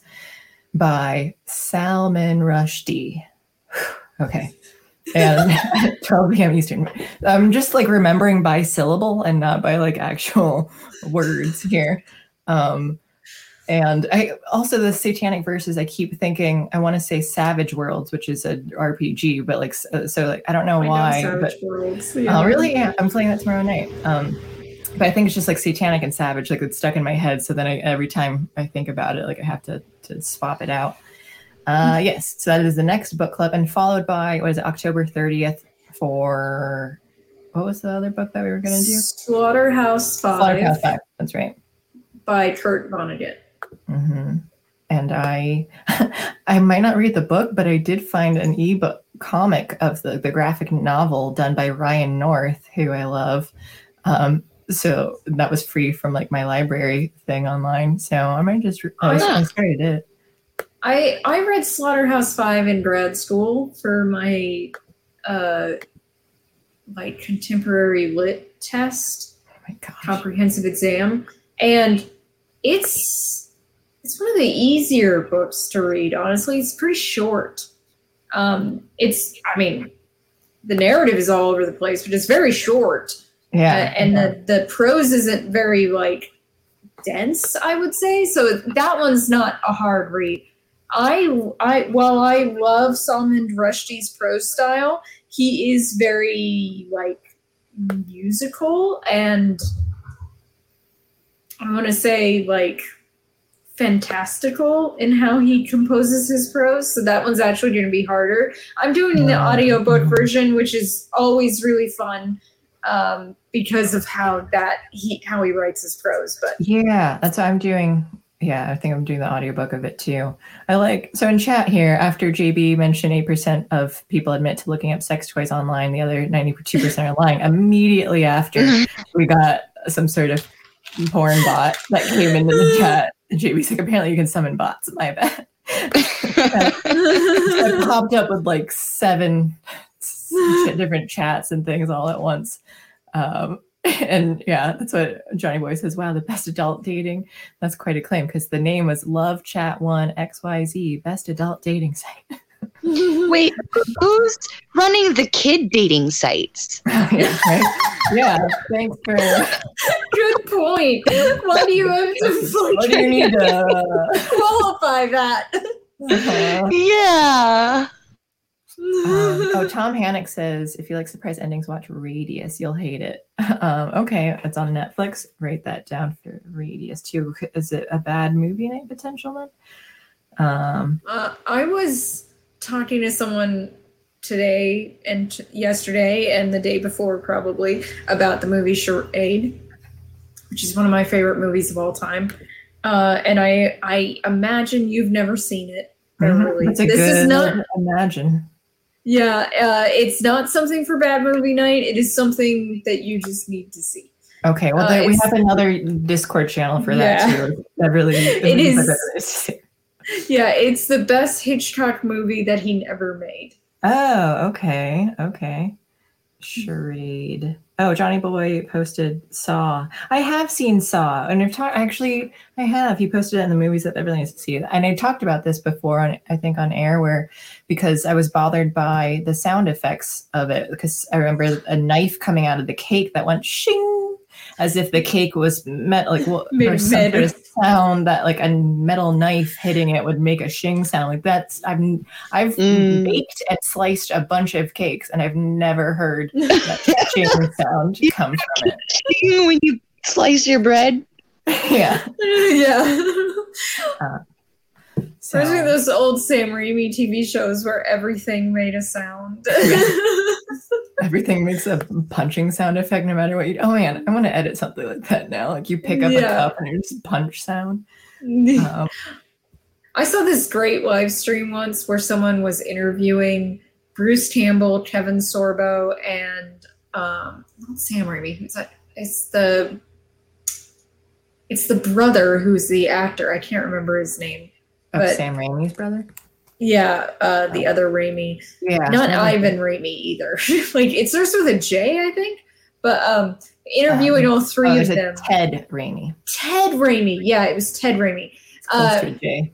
by Salman Rushdie. okay. And 12 p.m. Eastern. I'm just like remembering by syllable and not by like actual words here. Um, and I also the satanic verses. I keep thinking I want to say Savage Worlds, which is a RPG, but like so, so like I don't know I know why. Savage but Worlds. Oh, really? Yeah, I'm playing that tomorrow night. Um, but I think it's just like satanic and savage, like it's stuck in my head. So then I, every time I think about it, like I have to to swap it out. Uh, yes, so that is the next book club, and followed by what is it, October 30th for what was the other book that we were going to do? Slaughterhouse Five Slaughterhouse Five. That's right. by Kurt Vonnegut. Hmm And I, I might not read the book, but I did find an ebook comic of the, the graphic novel done by Ryan North, who I love. Um, so that was free from like my library thing online. So I might just, re- oh, I Ah. started it. I I read Slaughterhouse Five in grad school for my uh like contemporary lit test Oh my comprehensive exam and it's it's one of the easier books to read honestly. It's pretty short. Um it's i mean the narrative is all over the place but it's very short. Yeah. uh, and the the prose isn't very like dense i would say. So that one's not a hard read. I i while i love salman rushdie's prose style he is very like musical and i want to say like fantastical in how he composes his prose so that one's actually going to be harder i'm doing the audiobook version which is always really fun um, because of how that he how he writes his prose. But Yeah, that's what I'm doing. Yeah, I think I'm doing the audiobook of it too. I like so in chat here after JB mentioned 8% of people admit to looking up sex toys online, the other 92% are lying. Immediately after we got some sort of porn bot that came into the chat. And JB's like, apparently you can summon bots. My bad. I popped up with like seven different chats and things all at once. Um, and yeah, that's what Johnny Boy says. Wow, the best adult dating. That's quite a claim because the name was Love Chat One XYZ, best adult dating site. Wait, who's running the kid dating sites? yeah, right? yeah, thanks for. Good point. Why do you have to What do you need to? qualify that? Uh-huh. Yeah. Um, oh, Tom Hannock says if you like surprise endings, watch Radius. You'll hate it. Um, okay, it's on Netflix. Write that down for Radius too. Is it a bad movie night potential then? Um, Uh, I was talking to someone today and t- yesterday and the day before probably about the movie Charade, which is one of my favorite movies of all time. Uh, and I I imagine you've never seen it. Beverly. That's a this good is not imagine. yeah, uh, it's not something for bad movie night. It is something that you just need to see. Okay, well Uh, we have another Discord channel for that Yeah. too. That really It is. Yeah, it's the best Hitchcock movie that he never made. Oh, okay, okay. Charade. Oh, Johnny Boy posted Saw. I have seen Saw, and I've talked. Actually, I have. He posted it in the movies that everyone needs to see. And I talked about this before on, I think, on air, where because I was bothered by the sound effects of it. Because I remember a knife coming out of the cake that went shing, as if the cake was met like well, Made or some sort of sound that like a metal knife hitting it would make a shing sound. Like that's I've I've Mm. baked and sliced a bunch of cakes, and I've never heard that shing sound come from it. when you slice your bread. Yeah. yeah. So, Especially those old Sam Raimi TV shows where everything made a sound. everything makes a punching sound effect no matter what you Oh man, I want to edit something like that now. Like you pick up a Yeah. cup and it's punch sound. Um, I saw this great live stream once where someone was interviewing Bruce Campbell, Kevin Sorbo, and um, not Sam Raimi. Who's that? It's the it's the brother who's the actor. I can't remember his name. Of But- Sam Raimi's brother. Yeah, uh, the other Raimi. Yeah. Not Sam- Ivan Raimi either. like it starts with a J, I think. But um, interviewing all three Oh, of them. Ted Raimi. Ted Raimi. Yeah, it was Ted Raimi. Uh, to a J.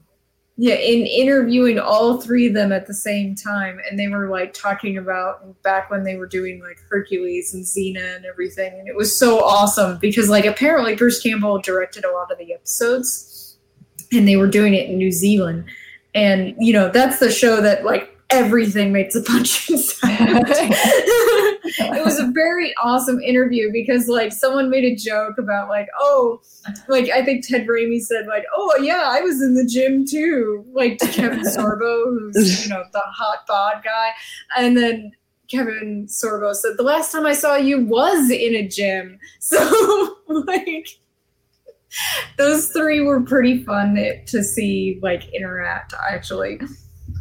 Yeah, in interviewing all three of them at the same time, and they were like talking about back when they were doing like Hercules and Xena and everything, and it was so awesome because like apparently Bruce Campbell directed a lot of the episodes, and they were doing it in New Zealand, and you know that's the show that like everything makes a punching sound. it was a very awesome interview because like someone made a joke about like oh like I think Ted Raimi said like oh yeah I was in the gym too like to Kevin Sorbo who's you know the hot bod guy. And then Kevin Sorbo said the last time I saw you was in a gym. So like those three were pretty fun to see like interact actually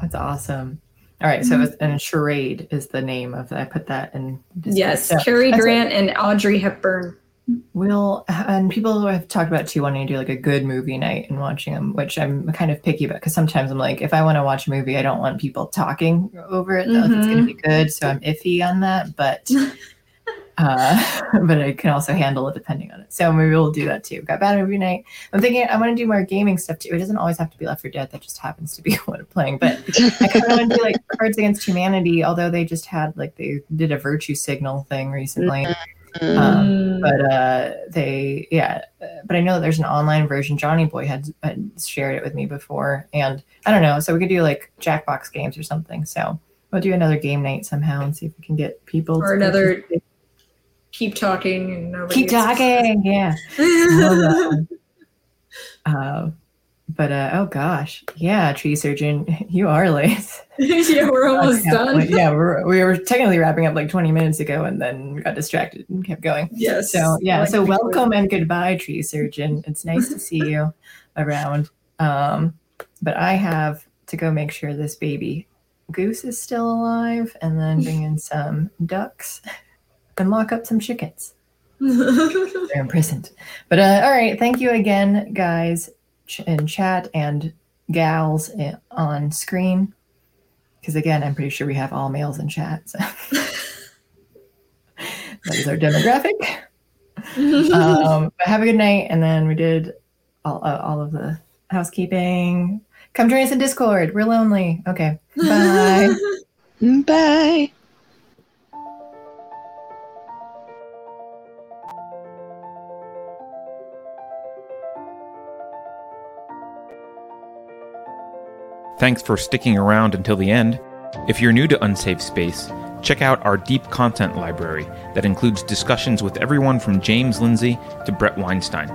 That's awesome. All right, so mm-hmm. it's, and charade is the name of I put that in. Yes So Cary Grant and Audrey Hepburn We'll and people have talked about too wanting to do like a good movie night and watching them, which I'm kind of picky about because sometimes I'm like, if I want to watch a movie, I don't want people talking over it. though, If it's going to mm-hmm. be good, so I'm iffy on that. But uh, but I can also handle it depending on it. So maybe we'll do that too. Got bad movie night. I'm thinking I want to do more gaming stuff too. It doesn't always have to be Left 4 Dead. That just happens to be what I'm playing. But I kind of want to do like Cards Against Humanity. Although they just had like they did a virtue signal thing recently. Mm. Um, but uh they yeah but i know that there's an online version johnny boy had, had shared it with me before and i don't know so we could do like jackbox games or something so we'll do another game night somehow and see if we can get people or to another. Keep talking and nobody keep talking yeah Love that one. uh but uh oh gosh yeah tree surgeon you are late yeah, we're almost done. like, yeah we're, we were technically wrapping up like 20 minutes ago and then got distracted and kept going Yes. So yeah, Like so welcome and goodbye, tree surgeon. It's nice to see you around. Um, but I have to go make sure this baby goose is still alive, and then bring in some ducks and lock up some chickens. They're imprisoned. But uh, all right, thank you again, guys, ch- in chat and gals i- on screen. Because again, I'm pretty sure we have all males in chat. So that is our demographic. um, but have a good night. And then we did all, uh, all of the housekeeping. Come join us in Discord. We're lonely. Okay. Bye. Bye. Thanks for sticking around until the end. If you're new to Unsafe Space, check out our deep content library that includes discussions with everyone from James Lindsay to Bret Weinstein.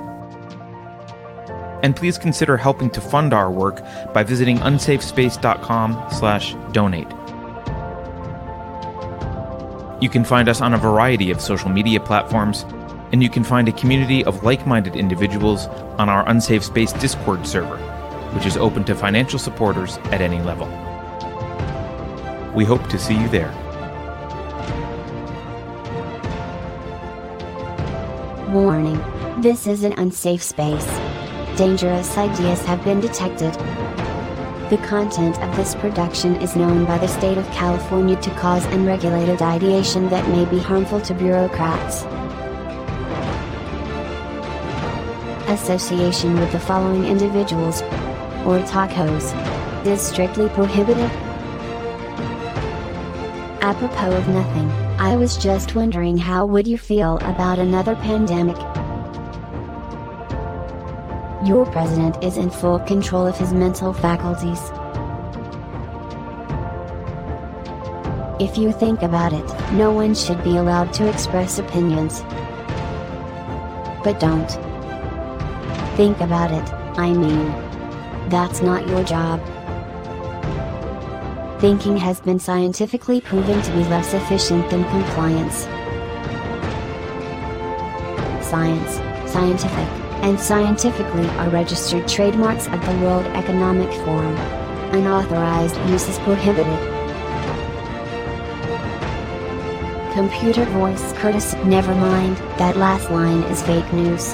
And please consider helping to fund our work by visiting unsafespace.com/donate. You can find us on a variety of social media platforms, and you can find a community of like-minded individuals on our Unsafe Space Discord server which is open to financial supporters at any level. We hope to see you there. Warning. This is an unsafe space. Dangerous ideas have been detected. The content of this production is known by the state of California to cause unregulated ideation that may be harmful to bureaucrats. Association with the following individuals or tacos is strictly prohibited. Apropos of nothing, I was just wondering how would you feel about another pandemic? Your president is in full control of his mental faculties. If you think about it, no one should be allowed to express opinions. But don't. Think about it, I mean. That's not your job. Thinking has been scientifically proven to be less efficient than compliance. Science, scientific, and scientifically are registered trademarks of the World Economic Forum. Unauthorized use is prohibited. Computer voice courtesy. Never mind, that last line is fake news.